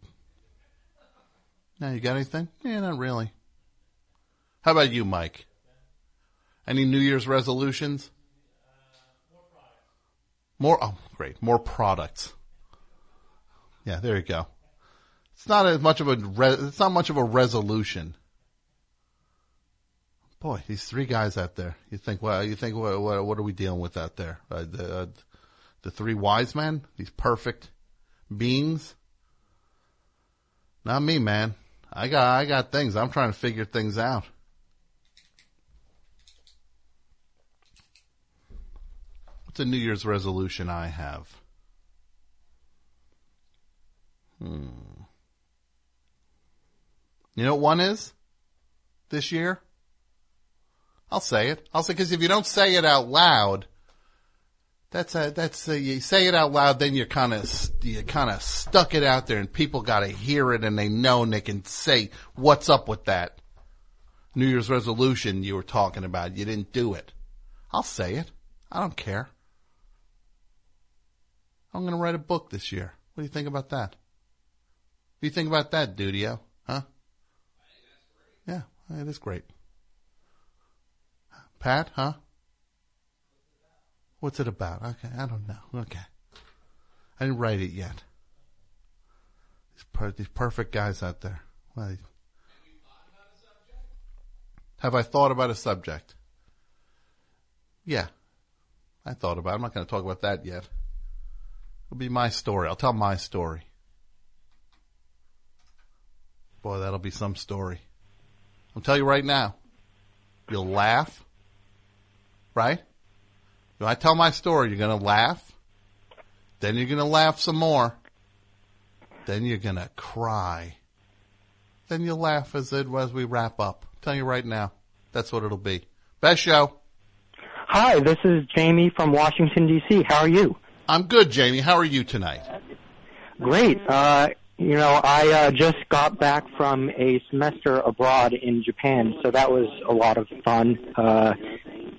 Now, you got anything? Yeah, not really. How about you, Mike? Any New Year's resolutions? More, oh, great. More products. Yeah, there you go. It's not as much of a, re, it's not much of a resolution. Boy, these three guys out there. You think, well, you think, what, what, what are we dealing with out there? Uh, the, uh, the three wise men? These perfect beings? Not me, man. I got, I got things. I'm trying to figure things out. What's a New Year's resolution I have? Hmm. You know what one is? This year? I'll say it. I'll say, because if you don't say it out loud, that's a, that's a, you say it out loud, then you're kind of, you kind of stuck it out there and people got to hear it and they know and they can say, what's up with that? New Year's resolution you were talking about. You didn't do it. I'll say it. I don't care. I'm going to write a book this year. What do you think about that? What do you think about that, Dudio? Huh? Yeah, it is great. Pat, huh? What's it about? Okay, I don't know. Okay. I didn't write it yet. These, per- these perfect guys out there. Well, have I thought about a subject? Yeah. I thought about it. I'm not going to talk about that yet. It'll be my story. I'll tell my story. Boy, that'll be some story. I'll tell you right now. You'll laugh. Right? When I tell my story, you're going to laugh. Then you're going to laugh some more. Then you're going to cry. Then you'll laugh as, it, as we wrap up. I'm telling you right now. That's what it'll be. Best show. Hi, this is Jamie from Washington, D.C. How are you? I'm good, Jamie. How are you tonight? Great. Uh, you know, I uh, just got back from a semester abroad in Japan, so that was a lot of fun. Uh,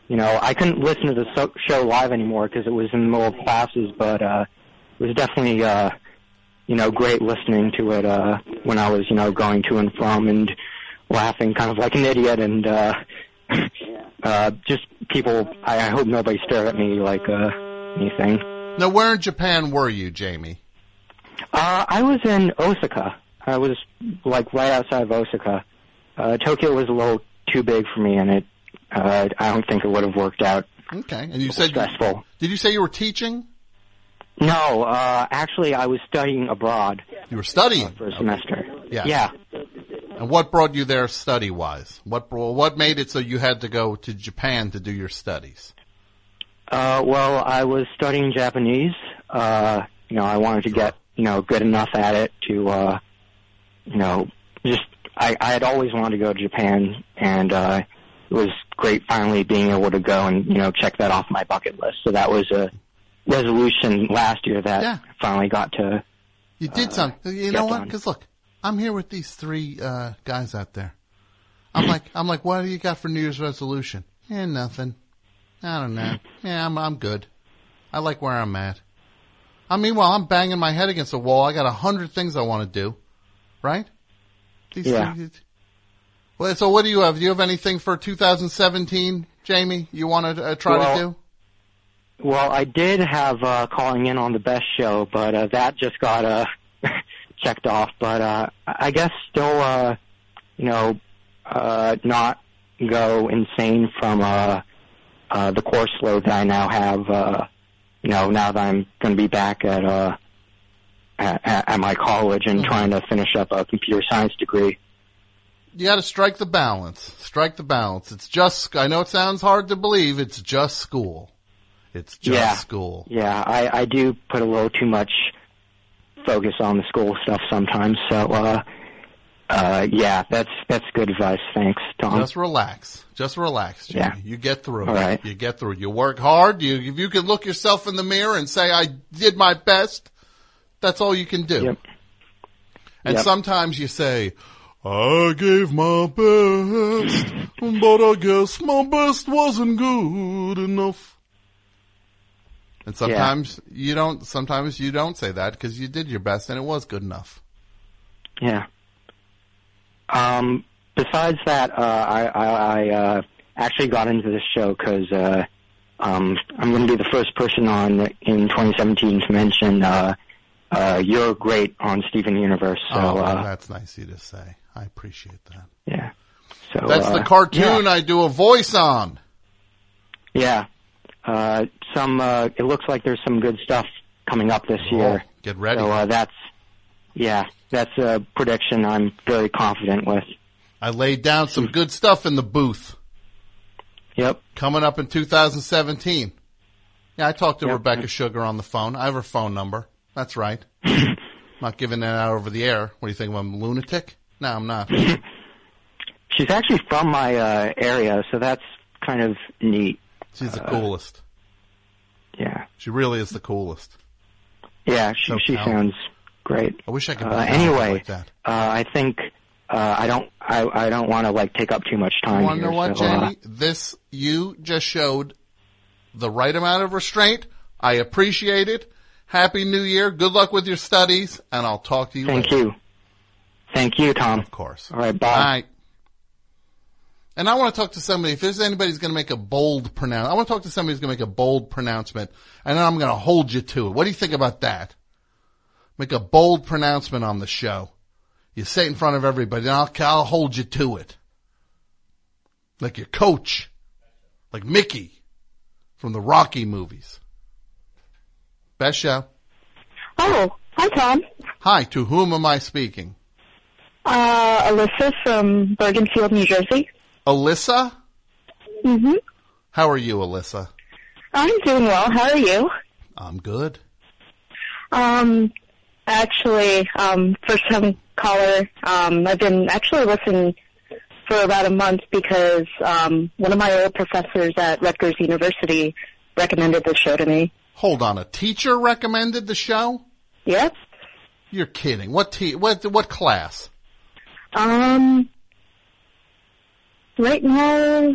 you know, I couldn't listen to the so- show live anymore because it was in the middle of classes, but uh, it was definitely, uh, you know, great listening to it uh, when I was, you know, going to and from and laughing kind of like an idiot and uh, uh, just people. I, I hope nobody stared at me like uh, anything. Now, where in Japan were you, Jamie? Uh, I was in Osaka. I was like right outside of Osaka. Uh, Tokyo was a little too big for me, and it. Uh, I don't think it would have worked out. Okay. And you said stressful. Did you say you were teaching? No, uh, actually, I was studying abroad. You were studying for a semester. Yeah. Yeah. And what brought you there study wise? What what made it so you had to go to Japan to do your studies? Uh, well, I was studying Japanese. Uh, you know, I wanted to get you know good enough at it to, uh, you know, just I, I had always wanted to go to Japan, and uh, it was great finally being able to go and you know check that off my bucket list. So that was a resolution last year that Yeah. finally got to. You did Uh, something. You know what? Because look, I'm here with these three uh, guys out there. I'm like, I'm like, what do you got for New Year's resolution? Yeah, nothing. I don't know. Yeah, I'm I'm good. I like where I'm at. I mean, while I'm banging my head against the wall, I got a hundred things I want to do. Right? These Yeah. things- well, so what do you have? Do you have anything for 2017, Jamie? You want to uh, try Well, to do? Well, I did have uh, calling in on the best show, but uh, that just got uh, checked off. But uh, I guess still, uh, you know, uh, not go insane from uh, uh, the course load that I now have. Uh, you know, now that I'm going to be back at uh, at, at at my college and trying to finish up a computer science degree. You got to strike the balance. Strike the balance. It's just. I know it sounds hard to believe. It's just school. It's just yeah, school. Yeah, I, I do put a little too much focus on the school stuff sometimes. So, uh, uh, yeah, that's that's good advice. Thanks, Tom. Just relax. Just relax, Jimmy. Yeah. You get through All it. right. You get through. You work hard. You if you can look yourself in the mirror and say, "I did my best," that's all you can do. And Yep. sometimes you say, "I gave my best, but I guess my best wasn't good enough." And sometimes you don't. Sometimes you don't say that because you did your best and it was good enough. Yeah. Um, besides that, uh, I, I, I uh, actually got into this show because uh, um, I'm going to be the first person on in 2017 to mention uh, uh, "You're Great" on Steven Universe. So, oh, well, uh, that's nice of you to say. I appreciate that. yeah. So That's uh, the cartoon I do a voice on. Yeah. Uh, some. Uh, it looks like there's some good stuff coming up this year. Oh, Get ready. So uh, that's. Yeah, that's a prediction I'm very confident with. I laid down some good stuff in the booth. Yep. Coming up in 2017. Yeah, I talked to Yep. Rebecca Sugar on the phone. I have her phone number. That's right. not giving that out over the air. What do you think? I'm a lunatic? No, I'm not. She's actually from my uh, area, so that's kind of neat. She's the Uh, coolest. Yeah. She really is the coolest. Yeah, she So she sounds great. I wish I could. Uh, anyway, like that. uh, I think uh, I don't I, I don't want to like take up too much time. You want to here, know what, so, uh, This you just showed the right amount of restraint. I appreciate it. Happy New Year. Good luck with your studies, and I'll talk to you. Thank later. you. Thank you, Tom. Of course. All right, bye. All right. And I want to talk to somebody. If there's anybody who's going to make a bold pronounce, I want to talk to somebody who's going to make a bold pronouncement, and then I'm going to hold you to it. What do you think about that? Make a bold pronouncement on the show. You say it in front of everybody, and I'll, I'll hold you to it. Like your coach, like Mickey from the Rocky movies. Best show. Oh, hi, Tom. Hi, to whom am I speaking? Uh, Alyssa from Bergenfield, New Jersey. Alyssa? Mm-hmm. How are you, Alyssa? I'm doing well. How are you? I'm good. Um, actually, um, first time caller. Um, I've been actually listening for about a month because um, one of my old professors at Rutgers University recommended this show to me. Hold on, a teacher recommended the show? Yep. You're kidding. What te- what what class? Um, right now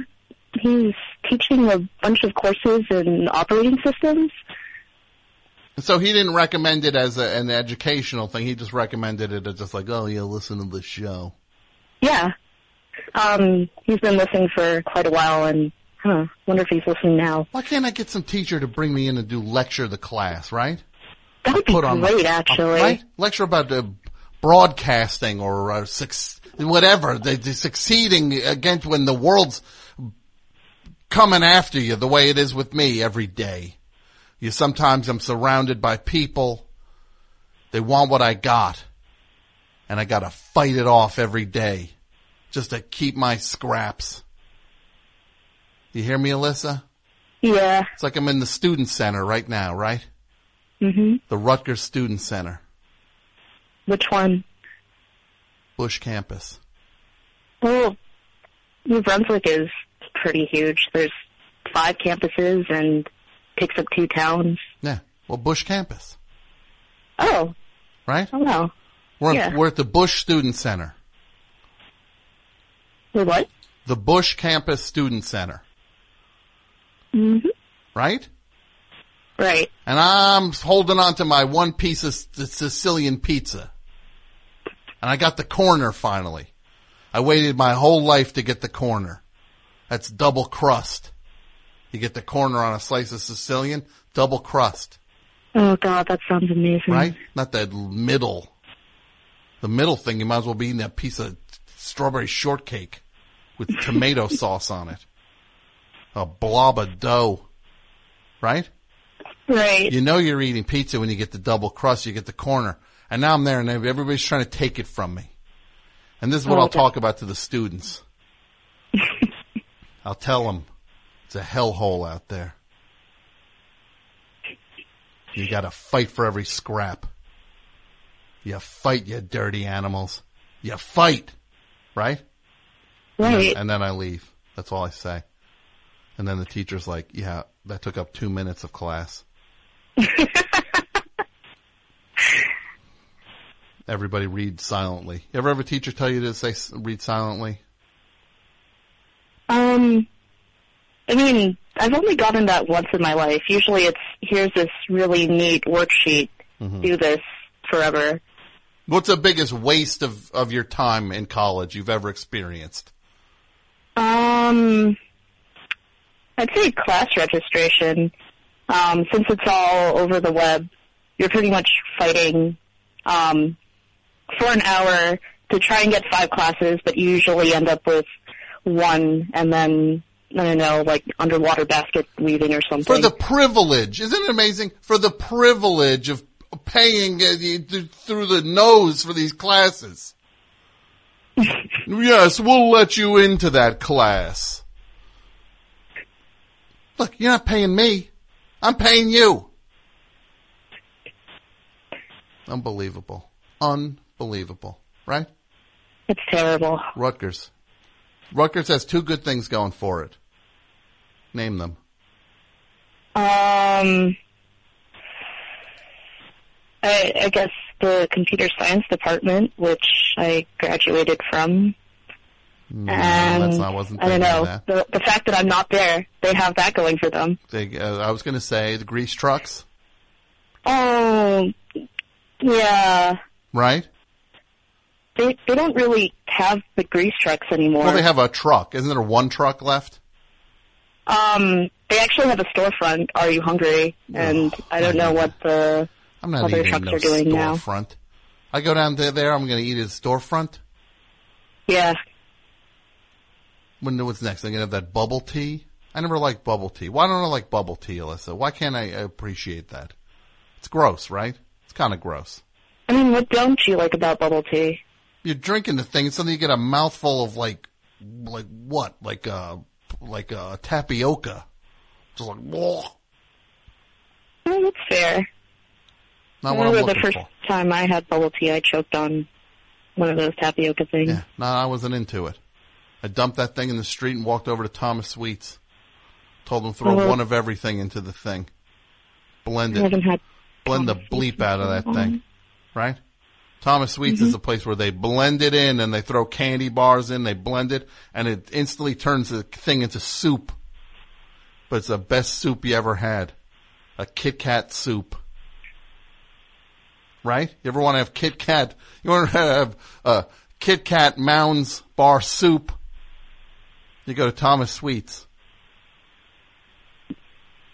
he's teaching a bunch of courses in operating systems. So he didn't recommend it as a, an educational thing. He just recommended it as just like, oh yeah, listen to this show. Yeah. Um, he's been listening for quite a while and, huh, wonder if he's listening now. Why can't I get some teacher to bring me in and do lecture the class, right? That would be Put on great, the- actually. Right? Lecture about uh, broadcasting or uh, suc- whatever, the, the succeeding against when the world's coming after you the way it is with me every day. You sometimes I'm surrounded by people. They want what I got. And I gotta fight it off every day just to keep my scraps. You hear me, Alyssa? Yeah. It's like I'm in the student center right now, right? Mm-hmm. The Rutgers Student Center, Which one? Busch campus. Well, New Brunswick is pretty huge. There's five campuses and picks up two towns. Yeah. Well, Busch campus, Oh, right? oh wow. We're, Yeah. we're at the Busch Student Center. Wait, what? The Busch Campus Student Center, hmm right? Right. And I'm holding on to my one piece of Sicilian pizza. And I got the corner finally. I waited my whole life to get the corner. That's double crust. You get the corner on a slice of Sicilian, double crust, Oh God, that sounds amazing. right? Not that middle. The middle thing, you might as well be eating that piece of strawberry shortcake with tomato sauce on it. A blob of dough, right? Right. You know you're eating pizza when you get the double crust, you get the corner. And now I'm there and everybody's trying to take it from me. And this is what Oh, I'll okay. talk about to the students. I'll tell them it's a hellhole out there. You gotta fight for every scrap. You fight, you dirty animals. You fight. Right? And then- Right. And then I leave. That's all I say. And then the teacher's like, yeah, that took up two minutes of class. Everybody read silently. You ever have a teacher tell you to say read silently? Um, I mean, I've only gotten that once in my life. Usually it's, here's this really neat worksheet. Mhm. Do this forever. What's the biggest waste of, of your time in college you've ever experienced? Um, I'd say class registration. Um, since it's all over the web, you're pretty much fighting um, for an hour to try and get five classes, but you usually end up with one, and then I don't know, like underwater basket weaving or something. For the privilege, isn't it amazing? For the privilege of paying uh, through the nose for these classes. yes, we'll let you into that class. Look, you're not paying me. I'm paying you. Unbelievable. Unbelievable. Right? It's terrible. Rutgers. Rutgers has two good things going for it. Name them. Um, I, I guess the computer science department, which I graduated from. No, and that's not, I wasn't I don't know the the fact that I'm not there, they have that going for them. They, uh, I was going to say the grease trucks, Oh, yeah. right? They they don't really have the grease trucks anymore. Well, they have a truck. Isn't there one truck left? Um, they actually have a storefront. Are you hungry? And I don't know what the I'm not other trucks no are doing now. storefront. I go down there, there I'm going to eat at storefront. Yeah. When what's next? I'm going to have that bubble tea. I never liked bubble tea. Why don't I like bubble tea, Alyssa? Why can't I appreciate that? It's gross, right? It's kind of gross. I mean, what don't you like about bubble tea? You're drinking the thing, and suddenly you get a mouthful of like, like what? Like uh like uh tapioca. Just like, whoa. That's fair. Not I what remember the first for. time I had bubble tea, I choked on one of those tapioca things. Yeah, no, I wasn't into it. I dumped that thing in the street and walked over to Thomas Sweets. Told them throw Mhm. one of everything into the thing. Blend it. Blend the bleep out of that thing. Right? Thomas Sweets Mhm. is a place where they blend it in and they throw candy bars in, they blend it, and it instantly turns the thing into soup. But it's the best soup you ever had. A Kit Kat soup. Right? You ever want to have Kit Kat? You want to have uh, Kit Kat Mounds bar soup? You go to Thomas Sweets.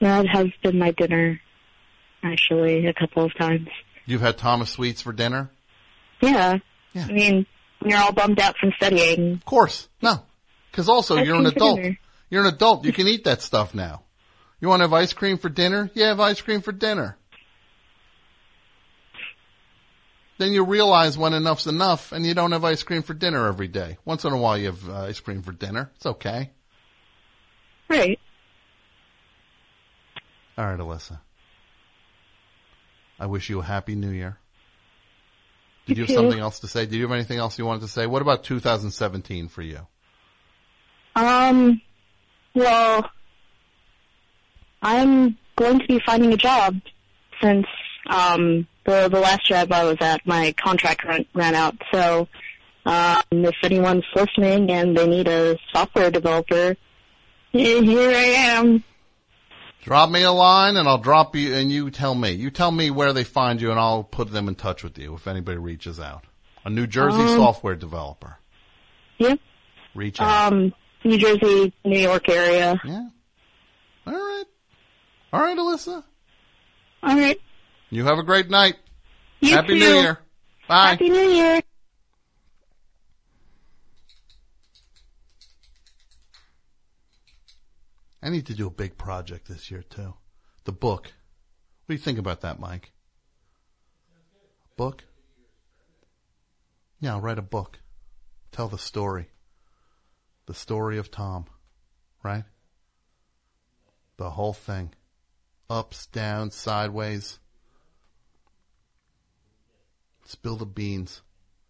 That has been my dinner, actually, a couple of times. You've had Thomas Sweets for dinner? Yeah. I mean, you're all bummed out from studying. Of course. No. Because also you're an adult. dinner. You're an adult. You can eat that stuff now. You want to have ice cream for dinner? Yeah, have ice cream for dinner. Then you realize when enough's enough and you don't have ice cream for dinner every day. Once in a while you have uh, ice cream for dinner. It's okay. Right. All right, Alyssa. I wish you a happy new year. Did You have something else to say? Did you have anything else you wanted to say? What about 2017 for you? Um, well, I'm going to be finding a job since um, the the last job I was at, my contract ran, ran out. So, um, if anyone's listening and they need a software developer, here I am. Drop me a line and I'll drop you and you tell me. You tell me where they find you and I'll put them in touch with you if anybody reaches out. A New Jersey Um, software developer. Yep. Reach out. Um, New Jersey, New York area. Yeah. All right. All right, Alyssa. All right. You have a great night. You Happy too. New Year. Bye. Happy New Year. I need to do a big project this year too. The book. What do you think about that, Mike? Book? Yeah, I'll write a book. Tell the story. The story of Tom. Right? The whole thing. Ups, downs, sideways. Spill the beans.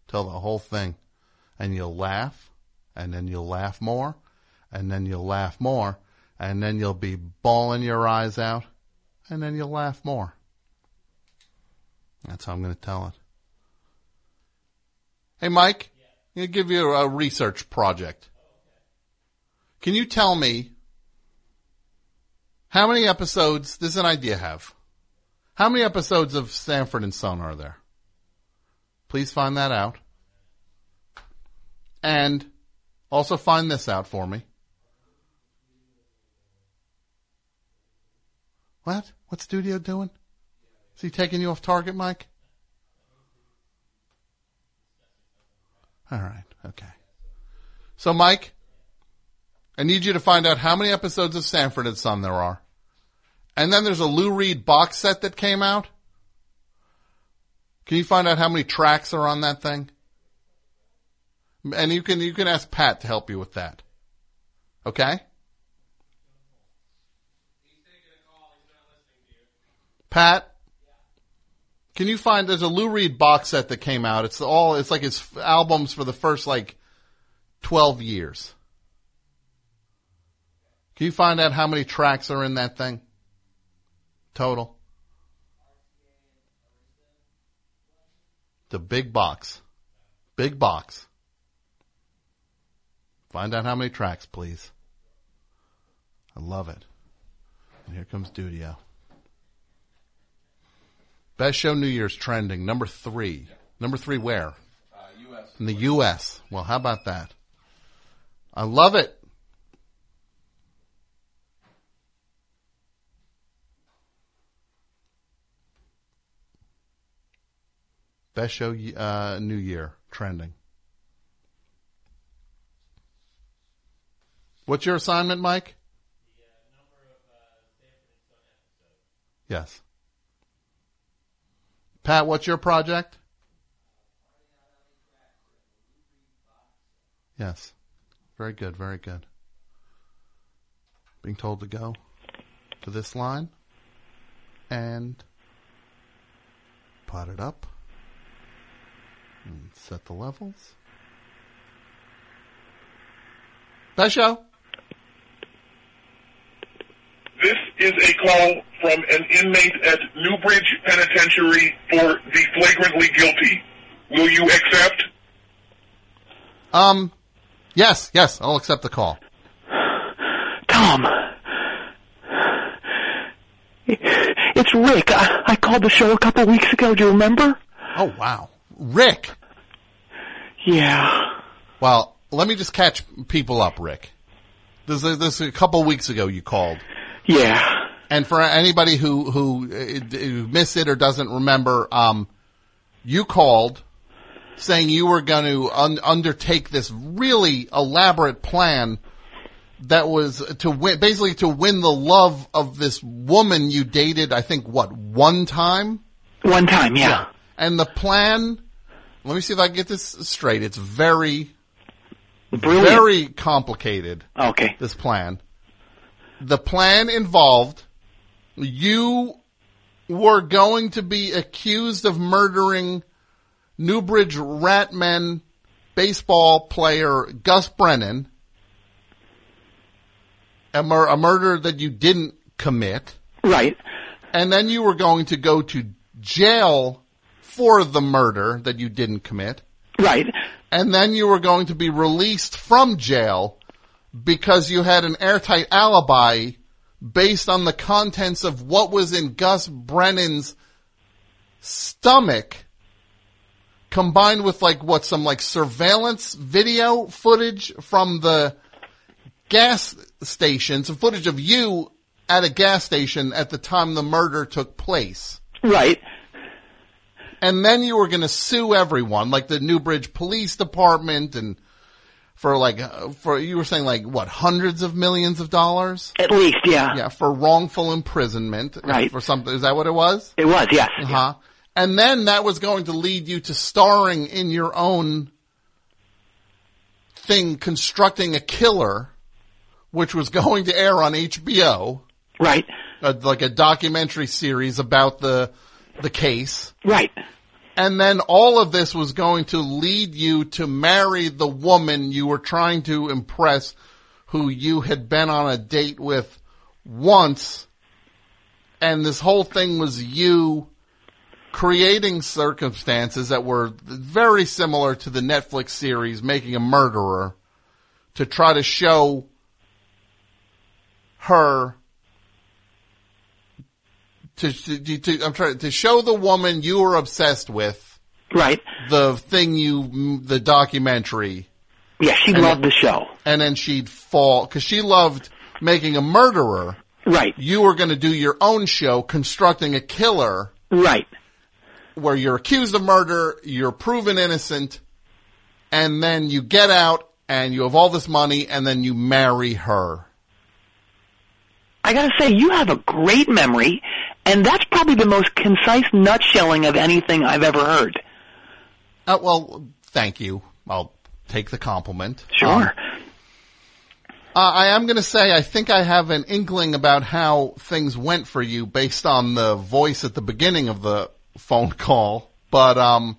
Tell the whole thing. And you'll laugh, and then you'll laugh more, and then you'll laugh more, and then you'll be bawling your eyes out, and then you'll laugh more. That's how I'm going to tell it. Hey, Mike, I'm going to give you a research project. Can you tell me how many episodes does an idea have? How many episodes of Sanford and Son are there? Please find that out. And also find this out for me. What? What's Dudio doing? Is he taking you off target, Mike? All right. Okay. So, Mike, I need you to find out how many episodes of Sanford and Son there are. And then there's a Lou Reed box set that came out. Can you find out how many tracks are on that thing? And you can you can ask Pat to help you with that. Okay? Pat, can you find there's a Lou Reed box set that came out. It's all it's like his albums for the first like 12 years. Can you find out how many tracks are in that thing? Total. The big box. Big box. Find out how many tracks, please. I love it. And here comes Dudio. Best show New Year's trending. Number three. Number three where? In the U.S. Well, how about that? I love it. Best show uh, New Year trending. What's your assignment, Mike? Yes. Pat, what's your project? Yes. Very good, very good. Being told to go to this line and pot it up and set the levels. Best show. This is a call from an inmate at Newbridge Penitentiary for the flagrantly guilty. Will you accept? Um, yes, yes, I'll accept the call. Tom. It's Rick. I, I called the show a couple weeks ago. Do you remember? Oh, wow. Rick. Yeah. Well, let me just catch people up, Rick. This is, this is a couple weeks ago you called. Yeah. And for anybody who who, who missed it or doesn't remember, um, you called saying you were going to un- undertake this really elaborate plan that was to win, basically to win the love of this woman you dated. I think what one time. One time, yeah. And the plan. Let me see if I get this straight. It's very, Brilliant. very complicated. Okay. This plan. The plan involved you were going to be accused of murdering Newbridge Ratmen baseball player Gus Brennan, a, mur- a murder that you didn't commit. Right. And then you were going to go to jail for the murder that you didn't commit. Right. And then you were going to be released from jail because you had an airtight alibi based on the contents of what was in Gus Brennan's stomach combined with like what some like surveillance video footage from the gas station, some footage of you at a gas station at the time the murder took place. Right. And then you were going to sue everyone, like the Newbridge Police Department and for like, uh, for, you were saying like, what, hundreds of millions of dollars? At least, yeah. Yeah, for wrongful imprisonment. Right. For something, is that what it was? It was, yes. Uh-huh. And then that was going to lead you to starring in your own thing, constructing a killer, which was going to air on HBO. Right. A, like a documentary series about the, the case. Right. And then all of this was going to lead you to marry the woman you were trying to impress who you had been on a date with once. And this whole thing was you creating circumstances that were very similar to the Netflix series Making a Murderer to try to show her to, to, to I'm trying to show the woman you were obsessed with. Right. The thing you the documentary. Yeah, she loved then- the show. and then she'd fall because she loved making a murderer. Right. You were going to do your own show constructing a killer. Right. Where you're accused of murder you're proven innocent and then you get out and you have all this money and then you marry her. I gotta say, you have a great memory, and that's probably the most concise nutshelling of anything I've ever heard. Uh, well, thank you. I'll take the compliment. Sure. Um, uh, I am going to say I think I have an inkling about how things went for you based on the voice at the beginning of the phone call. But um,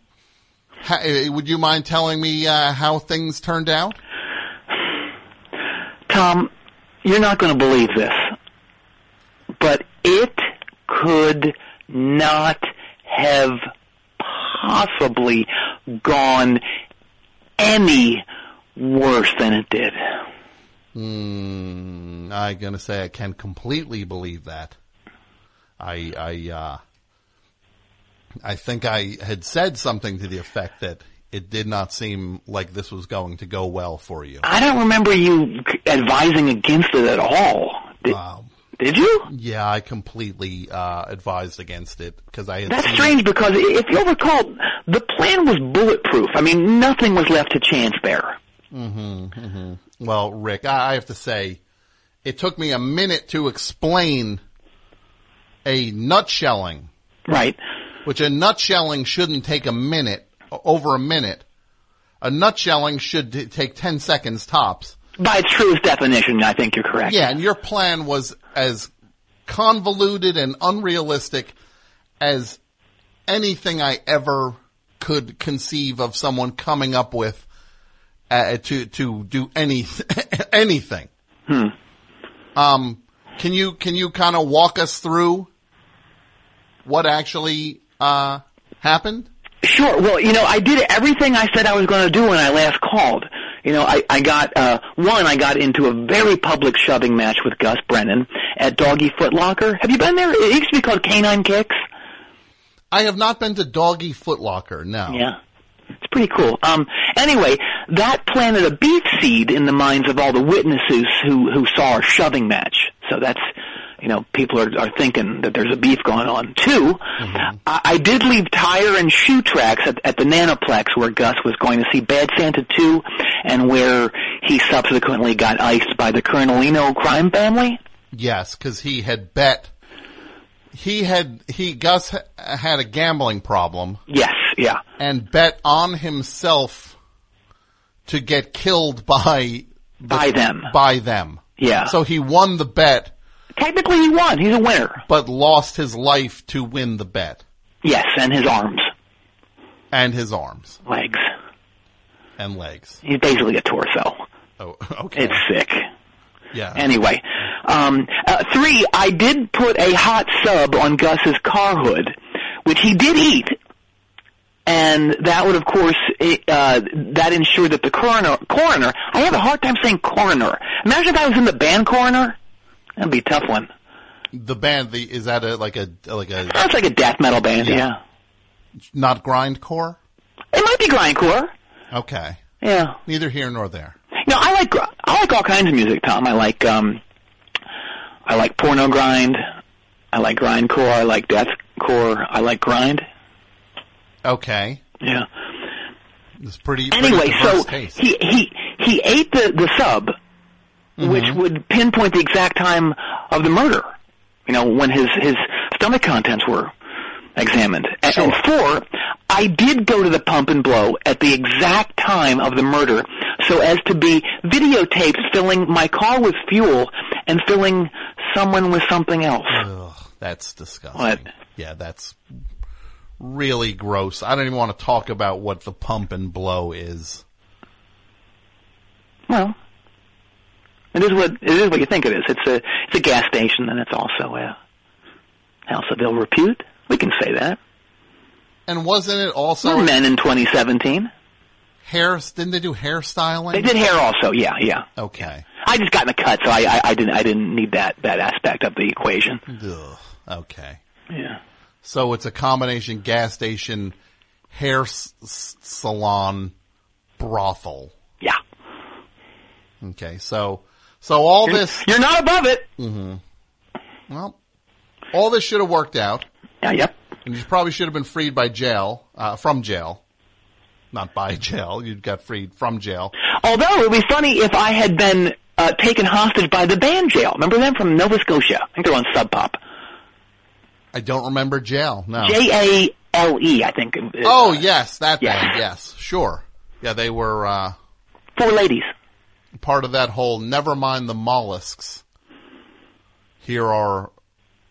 ha- uh, would you mind telling me uh, how things turned out? Tom, you're not going to believe this, but it could not have possibly gone any worse than it did. Hmm, I'm going to say I can completely believe that. I I uh, I think I had said something to the effect that it did not seem like this was going to go well for you. I don't remember you advising against it at all. Did, did you? Yeah, I completely uh, advised against it because I had That's strange because if you'll recall, the plan was bulletproof. I mean, nothing was left to chance there. hmm hmm Well, Rick, I I have to say, it took me a minute to explain a nutshelling. Right. Which a nutshelling shouldn't take a minute, over a minute. A nutshelling should t- take 10 seconds tops. By its truest definition, I think you're correct. Yeah, and your plan was as convoluted and unrealistic as anything I ever could conceive of someone coming up with uh, to to do any anything. Hmm. Um, can you can you kind of walk us through what actually uh, happened? Sure. Well, you know, I did everything I said I was going to do when I last called. You know, I, I got, uh, one, I got into a very public shoving match with Gus Brennan at Doggy Foot Locker. Have you been there? It used to be called Canine Kicks. I have not been to Doggy Footlocker. No. Yeah. It's pretty cool. Um, anyway, that planted a beef seed in the minds of all the witnesses who, who saw our shoving match. So that's, you know, people are, are thinking that there's a beef going on. 2 I, I did leave tire and shoe tracks at, at the Nanoplex where Gus was going to see Bad Santa 2 and where he subsequently got iced by the Colonelino crime family. Yes, because he had bet. He had he Gus had a gambling problem. Yes, yeah. and bet on himself to get killed by by them. By them. Yeah. So he won the bet. Technically, he won. He's a winner. But lost his life to win the bet Yes, and his arms, and his arms legs. And legs. He's basically a torso. Oh, okay. It's sick. Yeah. Anyway, um, uh, three, I did put a hot sub on Gus's car hood, which he did eat, and that would, of course, it, uh, that ensured that the coroner, coroner, I have a hard time saying coroner. Imagine if I was in the band coroner. That'd be a tough one. The band the is that a like a like a That's like a death metal band, yeah. not grindcore? It might be grindcore. Okay. Yeah. Neither here nor there. No, I like I like all kinds of music, Tom. I like um, I like porno grind. I like grindcore. I like deathcore. I like grind. Okay. Yeah. It's pretty. pretty Anyway, diverse so taste. he he he ate the the sub, Mm-hmm. which would pinpoint the exact time of the murder. You know, when his his stomach contents were examined. And, and four, I did go to the pump and blow at the exact time of the murder so as to be videotaped filling my car with fuel and filling someone with something else. Ugh, that's disgusting. Yeah, that's really gross. I don't even want to talk about what the pump and blow is. Well, it is what it is what you think it is. It's a it's a gas station and it's also a house of ill repute. We can say that. And wasn't it also We're men in 2017. hair? Didn't they do hairstyling? They did hair also. Yeah, yeah. Okay. I just got in the cut, so I, I I didn't I didn't need that that aspect of the equation. Ugh, okay. Yeah. So it's a combination gas station, hair s- salon, brothel. Yeah. Okay. So, so all You're- this. You're not above it. hmm Well, all this should have worked out. Yeah. Yep. And you probably should have been freed by jail, uh, from jail. Not by jail. You got freed from jail. Although it would be funny if I had been uh, taken hostage by the band jail. Remember them from Nova Scotia? I think they're on Sub Pop. I don't remember jail. No. J A L E, I think. uh, Oh yes, that Yeah. band. Yes, sure. Yeah, they were uh, Four ladies. part of that whole. Never mind the mollusks. Here are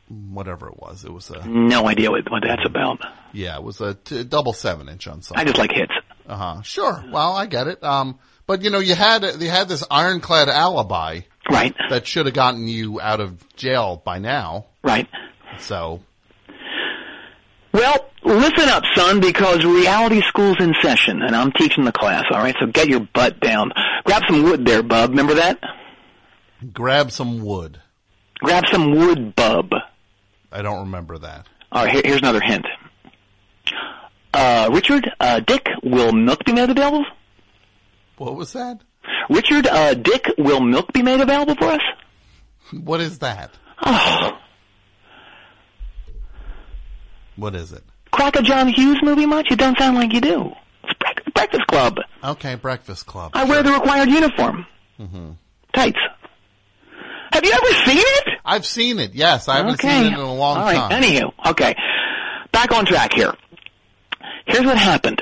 whatever it was. It was a No idea what, what that's about. yeah, it was a t- double seven inch on something. I just like hits. Uh huh. Sure. Well, I get it. Um, but you know, you had you had this ironclad alibi, right? That should have gotten you out of jail by now, right? So Well, listen up, son, because reality school's in session, and I'm teaching the class. All right, so get your butt down. Grab some wood there, bub. Remember that? grab some wood. Grab some wood, bub. I don't remember that. All right, here's another hint. Uh, Richard, uh, Dick, will milk be made available? What was that? Richard, uh, Dick, will milk be made available for us? What is that? Oh, What is it? crack a John Hughes movie much? It don't sound like you do. It's Breakfast Club. Okay, Breakfast Club. I wear the required uniform. hmm Tights. Have you ever seen it? I've seen it. Yes, I haven't okay. seen it in a long All right. time. Anywho, okay. Back on track here. Here's what happened.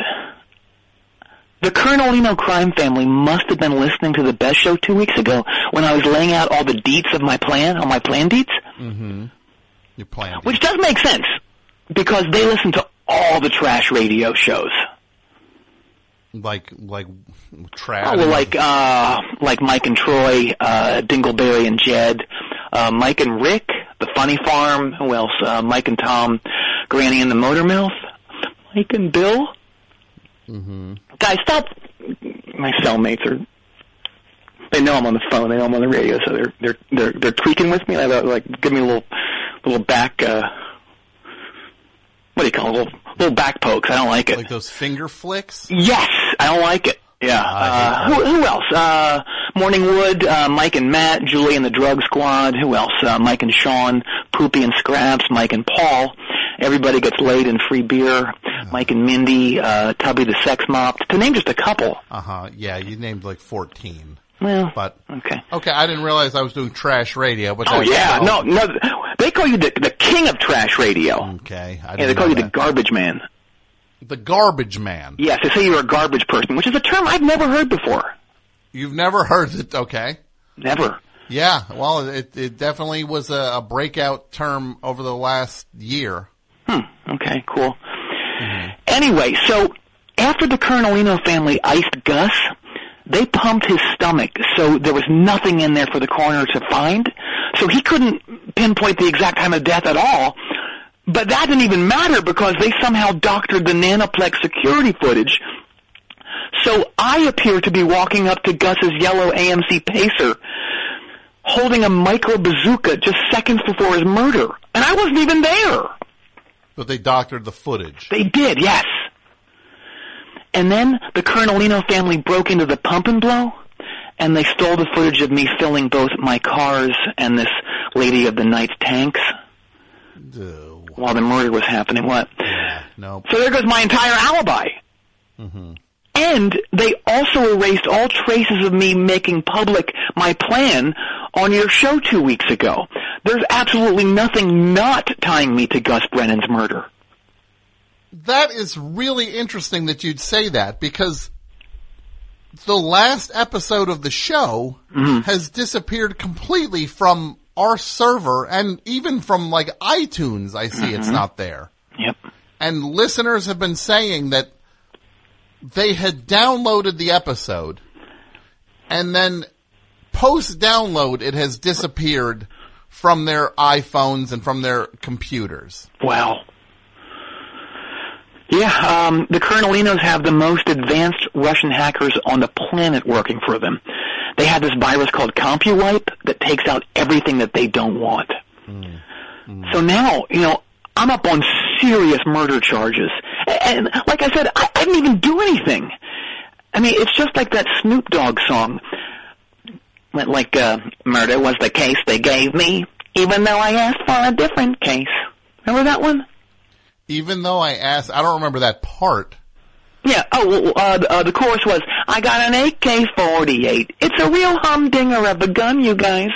The Colonelino crime family must have been listening to the best show two weeks ago when I was laying out all the deets of my plan, all my plan deets, Mm-hmm. Your plan. which does make sense because they listen to all the trash radio shows. Like like trash. Oh, well, like uh, like Mike and Troy, uh, Dingleberry and Jed, uh, Mike and Rick, The Funny Farm. Who else? Uh, Mike and Tom, Granny and the Motor Mouth, Mike and Bill. Mm-hmm. Guys, stop. My cellmates are. They know I'm on the phone. They know I'm on the radio, so they're they're they're they're tweaking with me. They're like, give me a little little back. uh What do you call it? Little little back pokes. I don't like it. Like those finger flicks. Yes, I don't like it. Yeah. Uh, who, who else? Uh, Morningwood, uh, Mike and Matt, Julie and the Drug Squad. Who else? Uh, Mike and Sean, Poopy and Scraps, Mike and Paul. Everybody gets laid and free beer. Mike and Mindy, uh, Tubby the Sex Mop. To name just a couple. Uh huh. Yeah, you named like fourteen. Well, but okay. Okay, I didn't realize I was doing trash radio. But Oh yeah, no, no. They call you the the king of trash radio. Okay, I Yeah, didn't they call know you the garbage man. the garbage man. Yes, they say you're a garbage person, which is a term I've never heard before. You've never heard it. Okay. Never. Yeah, well, it it definitely was a, a breakout term over the last year. Hmm. Okay. Cool. Anyway, so after the Colonelino family iced Gus, they pumped his stomach, so there was nothing in there for the coroner to find. So he couldn't pinpoint the exact time of death at all. But that didn't even matter because they somehow doctored the Nanoplex security footage. So I appear to be walking up to Gus's yellow AMC Pacer, holding a micro bazooka just seconds before his murder. And I wasn't even there. But they doctored the footage. They did, yes. And then the Colonelino family broke into the pump and blow, and they stole the footage of me filling both my cars and this lady of the night's tanks while the murder was happening. What? No. So there goes my entire alibi. Mm-hmm. And they also erased all traces of me making public my plan on your show two weeks ago. There's absolutely nothing not tying me to Gus Brennan's murder. That is really interesting that you'd say that because the last episode of the show has disappeared completely from our server and even from like iTunes. I see it's Mhm. not there. Yep. And listeners have been saying that they had downloaded the episode and then post download it has disappeared from their iPhones and from their computers. Wow. Yeah, um, the Colonelinos have the most advanced Russian hackers on the planet working for them. They have this virus called CompuWipe that takes out everything that they don't want. So now, you know, I'm up on serious murder charges. A- And like I said, I, I didn't even do anything. I mean, it's just like that Snoop Dogg song. Like, uh, murder was the case they gave me, even though I asked for a different case. Remember that one? Even though I asked, I don't remember that part. Yeah. Oh, well, uh, the- uh, the chorus was, "I got an AK-48. It's a real humdinger of a gun, you guys."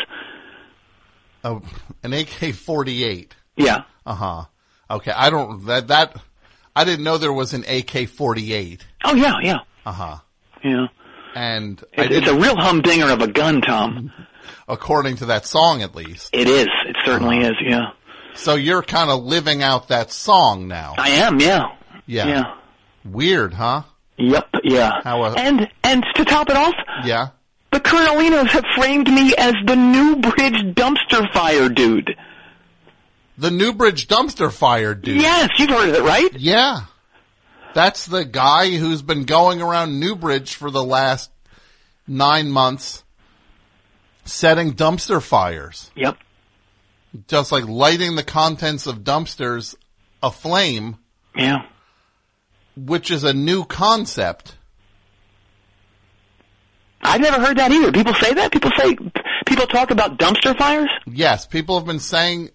Oh, an AK-48. Yeah. Uh huh. Okay, I don't that that I didn't know there was an AK-48. Oh yeah, yeah, Uh huh. yeah. And I It, it's a real humdinger of a gun, Tom. according to that song at least. It is. It certainly is. Yeah. So you're kind of living out that song now. I am. Yeah. Yeah. Yeah. Weird, huh? Yep. Yeah. How? Uh, And and to top it off, yeah. the Colonelinos have framed me as the Newbridge dumpster fire dude. The Newbridge dumpster fire dude. Yes, you've heard of it, right? Yeah. That's the guy who's been going around Newbridge for the last nine months setting dumpster fires. Yep. Just like lighting the contents of dumpsters aflame, Yeah. which is a new concept. I've never heard that either. People say that. People say people talk about dumpster fires. Yes, people have been saying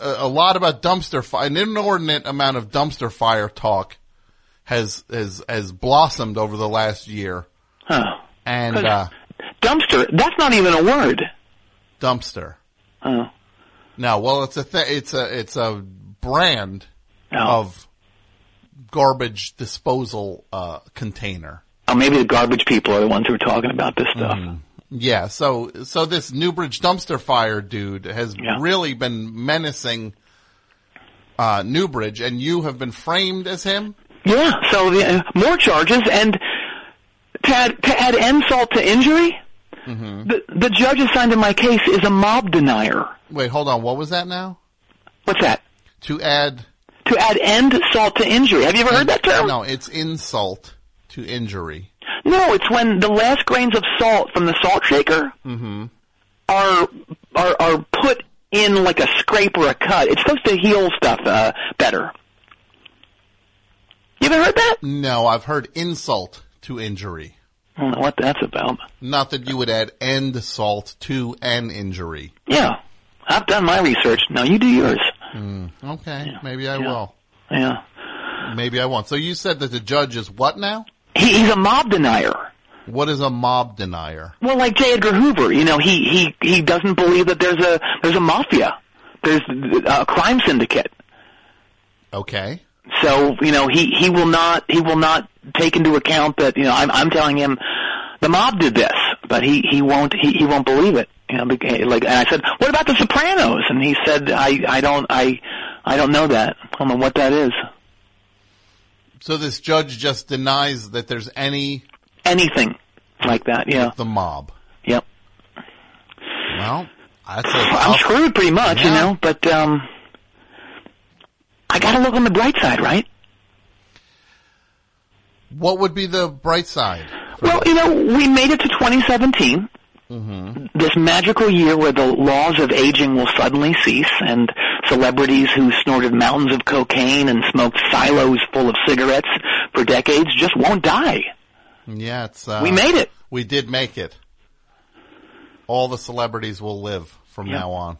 a, a lot about dumpster fire. An inordinate amount of dumpster fire talk has has has blossomed over the last year. Huh. And uh, Dumpster. That's not even a word. dumpster. Oh. No, well, it's a th- it's a it's a brand Oh. of garbage disposal uh, container. Oh, maybe the garbage people are the ones who are talking about this stuff. Yeah, so so this Newbridge dumpster fire dude has really been menacing uh, Newbridge, and you have been framed as him. Yeah. So the, uh, more charges, and to add, to add insult to injury, Mm-hmm. the the judge assigned to my case is a mob denier. Wait, hold on. What was that now? What's that? To add To add insult to injury. Have you ever heard that term? No, it's insult to injury. No, it's when the last grains of salt from the salt shaker Mm-hmm. are are are put in like a scrape or a cut. It's supposed to heal stuff uh, better. You ever heard that? No, I've heard insult to injury. I don't know what that's about. Not that you would add end salt to an injury. Yeah, I've done my research. Now you do yours. Mm, okay, maybe I will. Yeah. Maybe I won't. So you said that the judge is what now? He, he's a mob denier. What is a mob denier? Well, like J. Edgar Hoover, you know, he he he doesn't believe that there's a there's a mafia, there's a crime syndicate. Okay. So you know, he he will not he will not take into account that you know I'm I'm telling him the mob did this, but he he won't he he won't believe it. You know, like and I said, what about the Sopranos? And he said, I I don't I I don't know that. I don't know what that is. So this judge just denies that there's any Anything like that? Yeah. the mob. Yep. Well, that's a I'm tough- screwed pretty much, you know, but um I gotta look on the bright side, right? What would be the bright side? Well, you know, we made it to 2017, Mm-hmm. this magical year where the laws of aging will suddenly cease, and celebrities who snorted mountains of cocaine and smoked silos full of cigarettes for decades just won't die. Yeah, it's. Uh, We made it. We did make it. All the celebrities will live from Yeah. now on.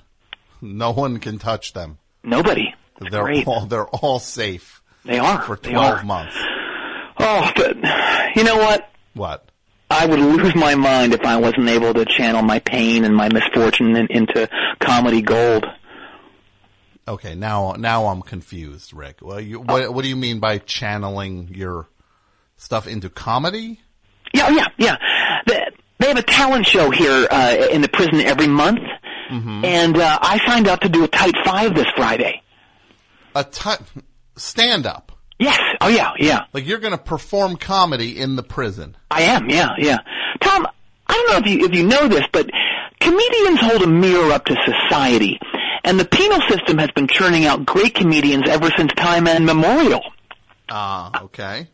No one can touch them. Nobody. They're Great. all they're all safe. They are. for twelve are. months. Oh, but you know what? What? I would lose my mind if I wasn't able to channel my pain and my misfortune in, into comedy gold. Okay, now now I'm confused, Rick. Well, you, what what do you mean by channeling your stuff into comedy? Yeah, yeah, yeah. They, they have a talent show here uh, in the prison every month, Mm-hmm. and uh, I signed up to do a tight five this Friday. A t- stand up. Yes. Oh yeah, yeah. Like you're going to perform comedy in the prison. I am. Yeah, yeah. Tom, I don't know if you if you know this, but comedians hold a mirror up to society, and the penal system has been churning out great comedians ever since time immemorial. Ah, okay.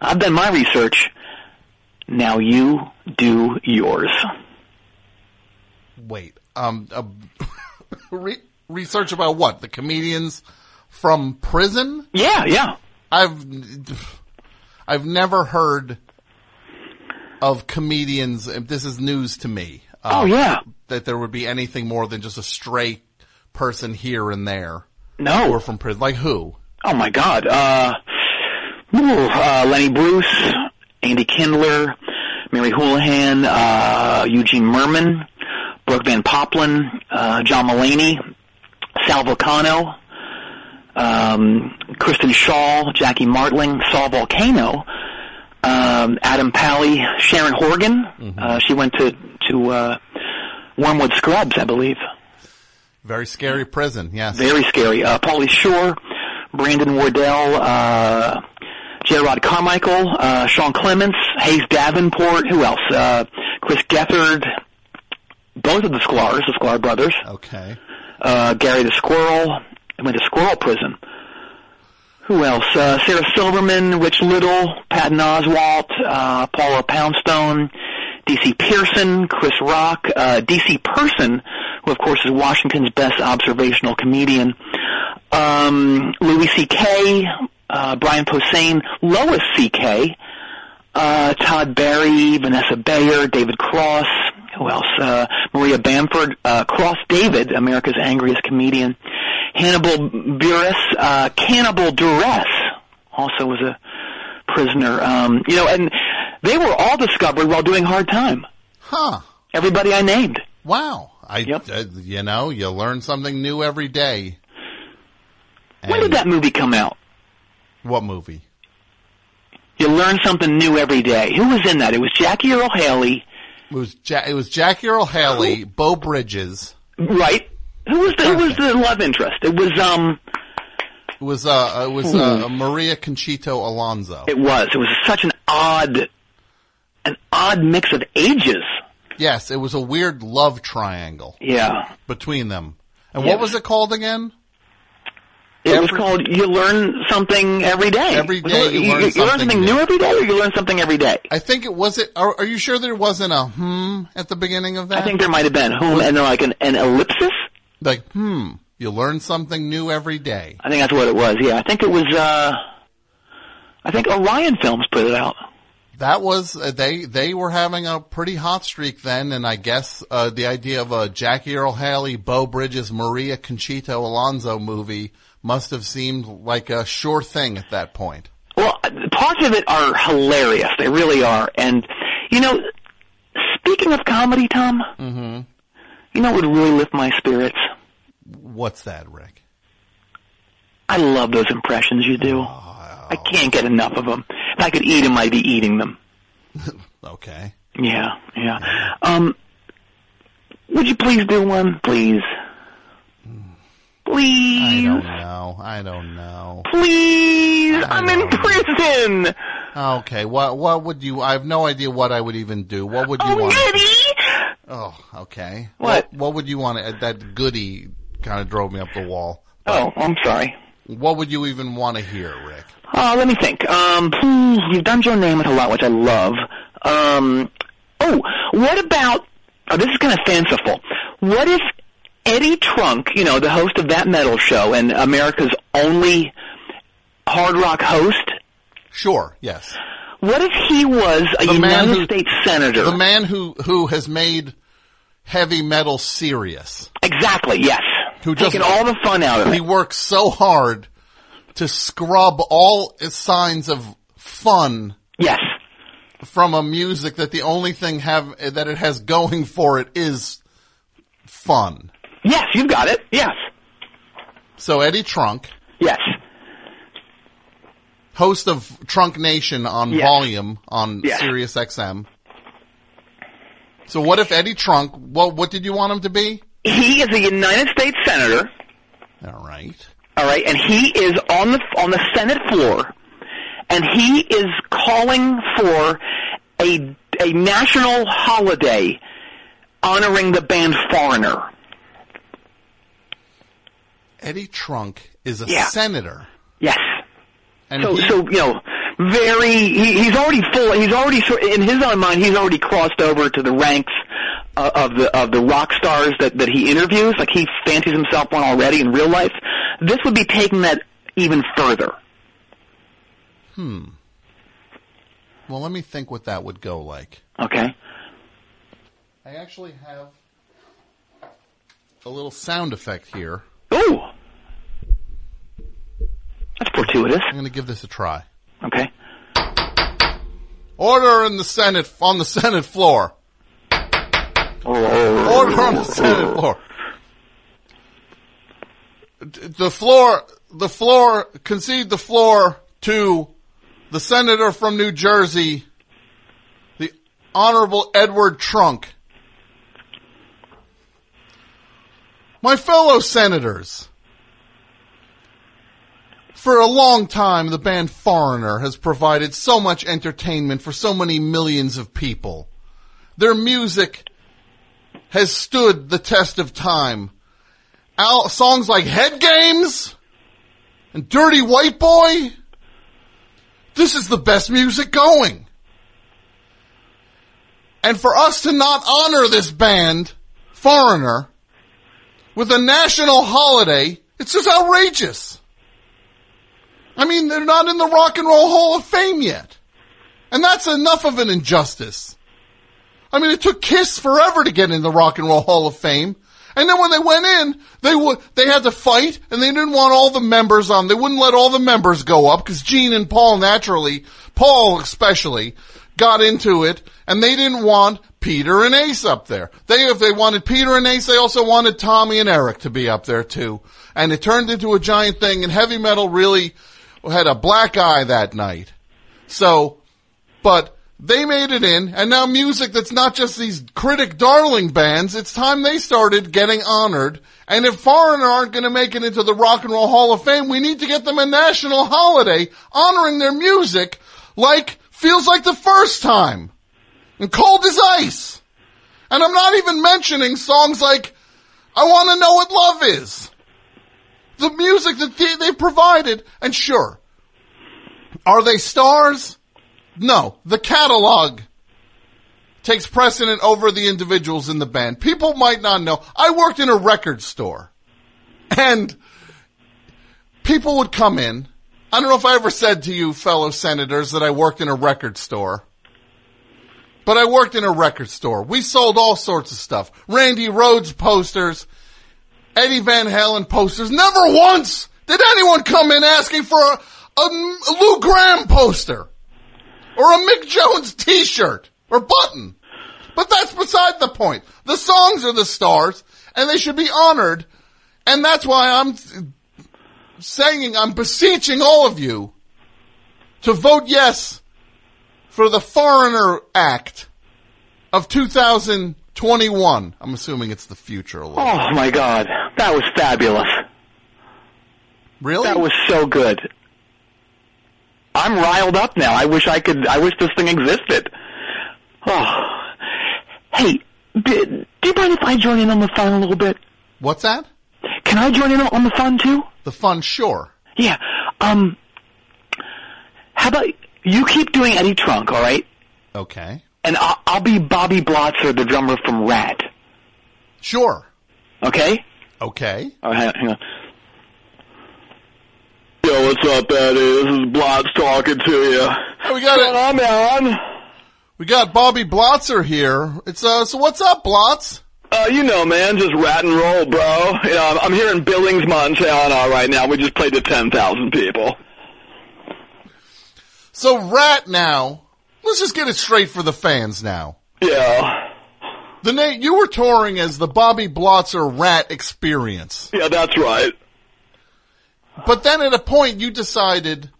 I've done my research. Now you do yours. Wait. Um, uh, re- research about what? The comedians from prison? Yeah, yeah. I've I've never heard of comedians. This is news to me. Oh, um, yeah. that there would be anything more than just a stray person here and there. No. are from prison. Like who? Oh my God. Uh, ooh, uh, Lenny Bruce, Andy Kindler, Mary Houlihan, uh, Eugene Mirman, Brooke Van Poppelen, uh, John Mulaney, Sal Vulcano, um, Kristen Schaal, Jackie Martling, Saul Volcano, um, Adam Pally, Sharon Horgan. Uh, she went to to uh, Wormwood Scrubs, I believe. Very scary prison. Yes. Very scary. Uh, Pauly Shore, Brandon Wardell, uh, Jerrod Carmichael, uh, Sean Clements, Hayes Davenport, who else? Uh, Chris Gethard, both of the Sklar, the Sklar brothers. Okay. Uh, Gary the Squirrel, I went to Squirrel Prison. Who else? Uh, Sarah Silverman, Rich Little, Patton Oswalt, uh, Paula Poundstone, DC Pierson, Chris Rock, uh, DC Person, who of course is Washington's best observational comedian, um, Louis C.K., uh, Brian Posehn, Lois C.K., uh, Todd Barry, Vanessa Bayer, David Cross, who else? Uh, Maria Bamford, uh, Cross David, America's angriest comedian, Hannibal Buress, uh, Cannibal Duress, also was a prisoner. Um, you know, and they were all discovered while doing hard time. Huh. Everybody I named. Wow. I, uh, you know, you learn something new every day. When did that movie come out? What movie? You learn something new every day. Who was in that? It was Jackie Earle Haley. It was ja- it was Jackie Earle Haley, Beau Bridges. Right. Who was the, who was the love interest? It was um. It was uh it was uh, Maria Conchita Alonso. It was. It was such an odd, an odd mix of ages. Yes, it was a weird love triangle. Yeah. Between them. And Yeah. what was it called again? It was called "You Learn Something Every Day." Every day you you, learn you learn something something new. new every day, or you learn something every day. I think it was it. Are, are you sure there wasn't a hmm at the beginning of that? I think there might have been whom and then like an, an ellipsis. Like hmm. You learn something new every day. I think that's what it was. Yeah, I think it was. uh I think Orion Films put it out. That was uh, they. They were having a pretty hot streak then, and I guess uh, the idea of a Jackie Earle Haley, Beau Bridges, Maria Conchita Alonso movie must have seemed like a sure thing at that point. Well, parts of it are hilarious. They really are. And you know, speaking of comedy, Tom, Mm-hmm. You know what would really lift my spirits? What's that, Rick? I love those impressions you do. I can't get enough of them. If I could eat them, I'd be eating them. Okay. Yeah, yeah. Um, would you please do one, please? Please, I don't know. I don't know. please. I'm in prison. Okay. What What would you? I have no idea what I would even do. What would you want? Oh, okay. What? What would you want? to- That goody kind of drove me up the wall. Oh, I'm sorry. What would you even want to hear, Rick? Oh, let me think. Um, hmm, you've done Joe Namath a lot, which I love. Um, oh, what about? Oh, this is kind of fanciful. What if Eddie Trunk, you know, the host of that metal show and America's only hard rock host, Sure. Yes. What if he was a The United who- States senator? The man who who has made heavy metal serious. Exactly. Yes. Who Taking just all the fun out of He it. He works so hard to scrub all signs of fun. Yes. From a music that the only thing have that it has going for it is fun. Yes, you've got it. Yes. So Eddie Trunk. Yes. Host of Trunk Nation on Yes. Volume on Yes. Sirius XM. So what if Eddie Trunk? What what did you want him to be? He is a United States senator. All right. All right, and he is on the on the Senate floor, and he is calling for a a national holiday honoring the band Foreigner. Eddie Trunk is a Yeah. senator. Yes. And so, he- so you know, very. He, he's already full. He's already sort- in his own mind. He's already crossed over to the ranks uh, of the of the rock stars that that he interviews. Like he fancies himself one already in real life. This would be taking that even further. Hmm. Well, let me think what that would go like. Okay. I actually have a little sound effect here. Ooh. That's fortuitous. I'm going to give this a try. Okay. Order in the Senate on the Senate floor. Order on the Senate floor. The floor, the floor, concede the floor to the senator from New Jersey, the Honorable Edward Trunk. My fellow senators, for a long time, the band Foreigner has provided so much entertainment for so many millions of people. Their music has stood the test of time. Al- songs like Head Games and Dirty White Boy. This is the best music going. And for us to not honor this band, Foreigner, with a national holiday, it's just outrageous. I mean, they're not in the Rock and Roll Hall of Fame yet. And that's enough of an injustice. I mean, it took Kiss forever to get in the Rock and Roll Hall of Fame. And then when they went in, they would, they had to fight and they didn't want all the members on. They wouldn't let all the members go up because Gene and Paul naturally, Paul especially, got into it and they didn't want Peter and Ace up there. They, if they wanted Peter and Ace, they also wanted Tommy and Eric to be up there too. And it turned into a giant thing and heavy metal really had a black eye that night. So, but they made it in, and now music that's not just these critic darling bands, it's time they started getting honored. And if Foreigner aren't going to make it into the Rock and Roll Hall of Fame, we need to get them a national holiday honoring their music like feels like the first time. And cold as ice. And I'm not even mentioning songs like I want to know what love is. The music that they, they provided, and sure, are they stars? No, the catalog takes precedent over the individuals in the band. People might not know. I worked in a record store and people would come in. I don't know if I ever said to you fellow senators that I worked in a record store, but I worked in a record store. We sold all sorts of stuff. Randy Rhoads posters, Eddie Van Halen posters. Never once did anyone come in asking for a, a Lou Gramm poster or a Mick Jones t-shirt or button. But that's beside the point. The songs are the stars and they should be honored. And that's why I'm saying, I'm beseeching all of you to vote yes for the Foreigner Act of 2021. I'm assuming it's the future a little. Oh my God, that was fabulous. Really? That was so good. I'm riled up now. I wish I could. I wish this thing existed. Oh, hey, do, do you mind if I join in on the fun a little bit? What's that? Can I join in on the fun too? The fun, sure. Yeah. Um. How about you keep doing Eddie Trunk, all right? Okay. And I'll, I'll be Bobby Blotzer, the drummer from Ratt. Sure. Okay. Okay. All right, hang on. Yo, what's up, Eddie? This is Blotz talking to you. Hey, we got it. on, man? We got Bobby Blotzer here. It's uh. So what's up, Blotz? Uh, you know, man, just rat and roll, bro. You know, I'm, I'm here in Billings, Montana right now. We just played to 10,000 people. So Ratt now. Let's just get it straight for the fans now. Yeah. The name you were touring as the Bobby Blotzer Ratt Experience. Yeah, that's right. But then at a point you decided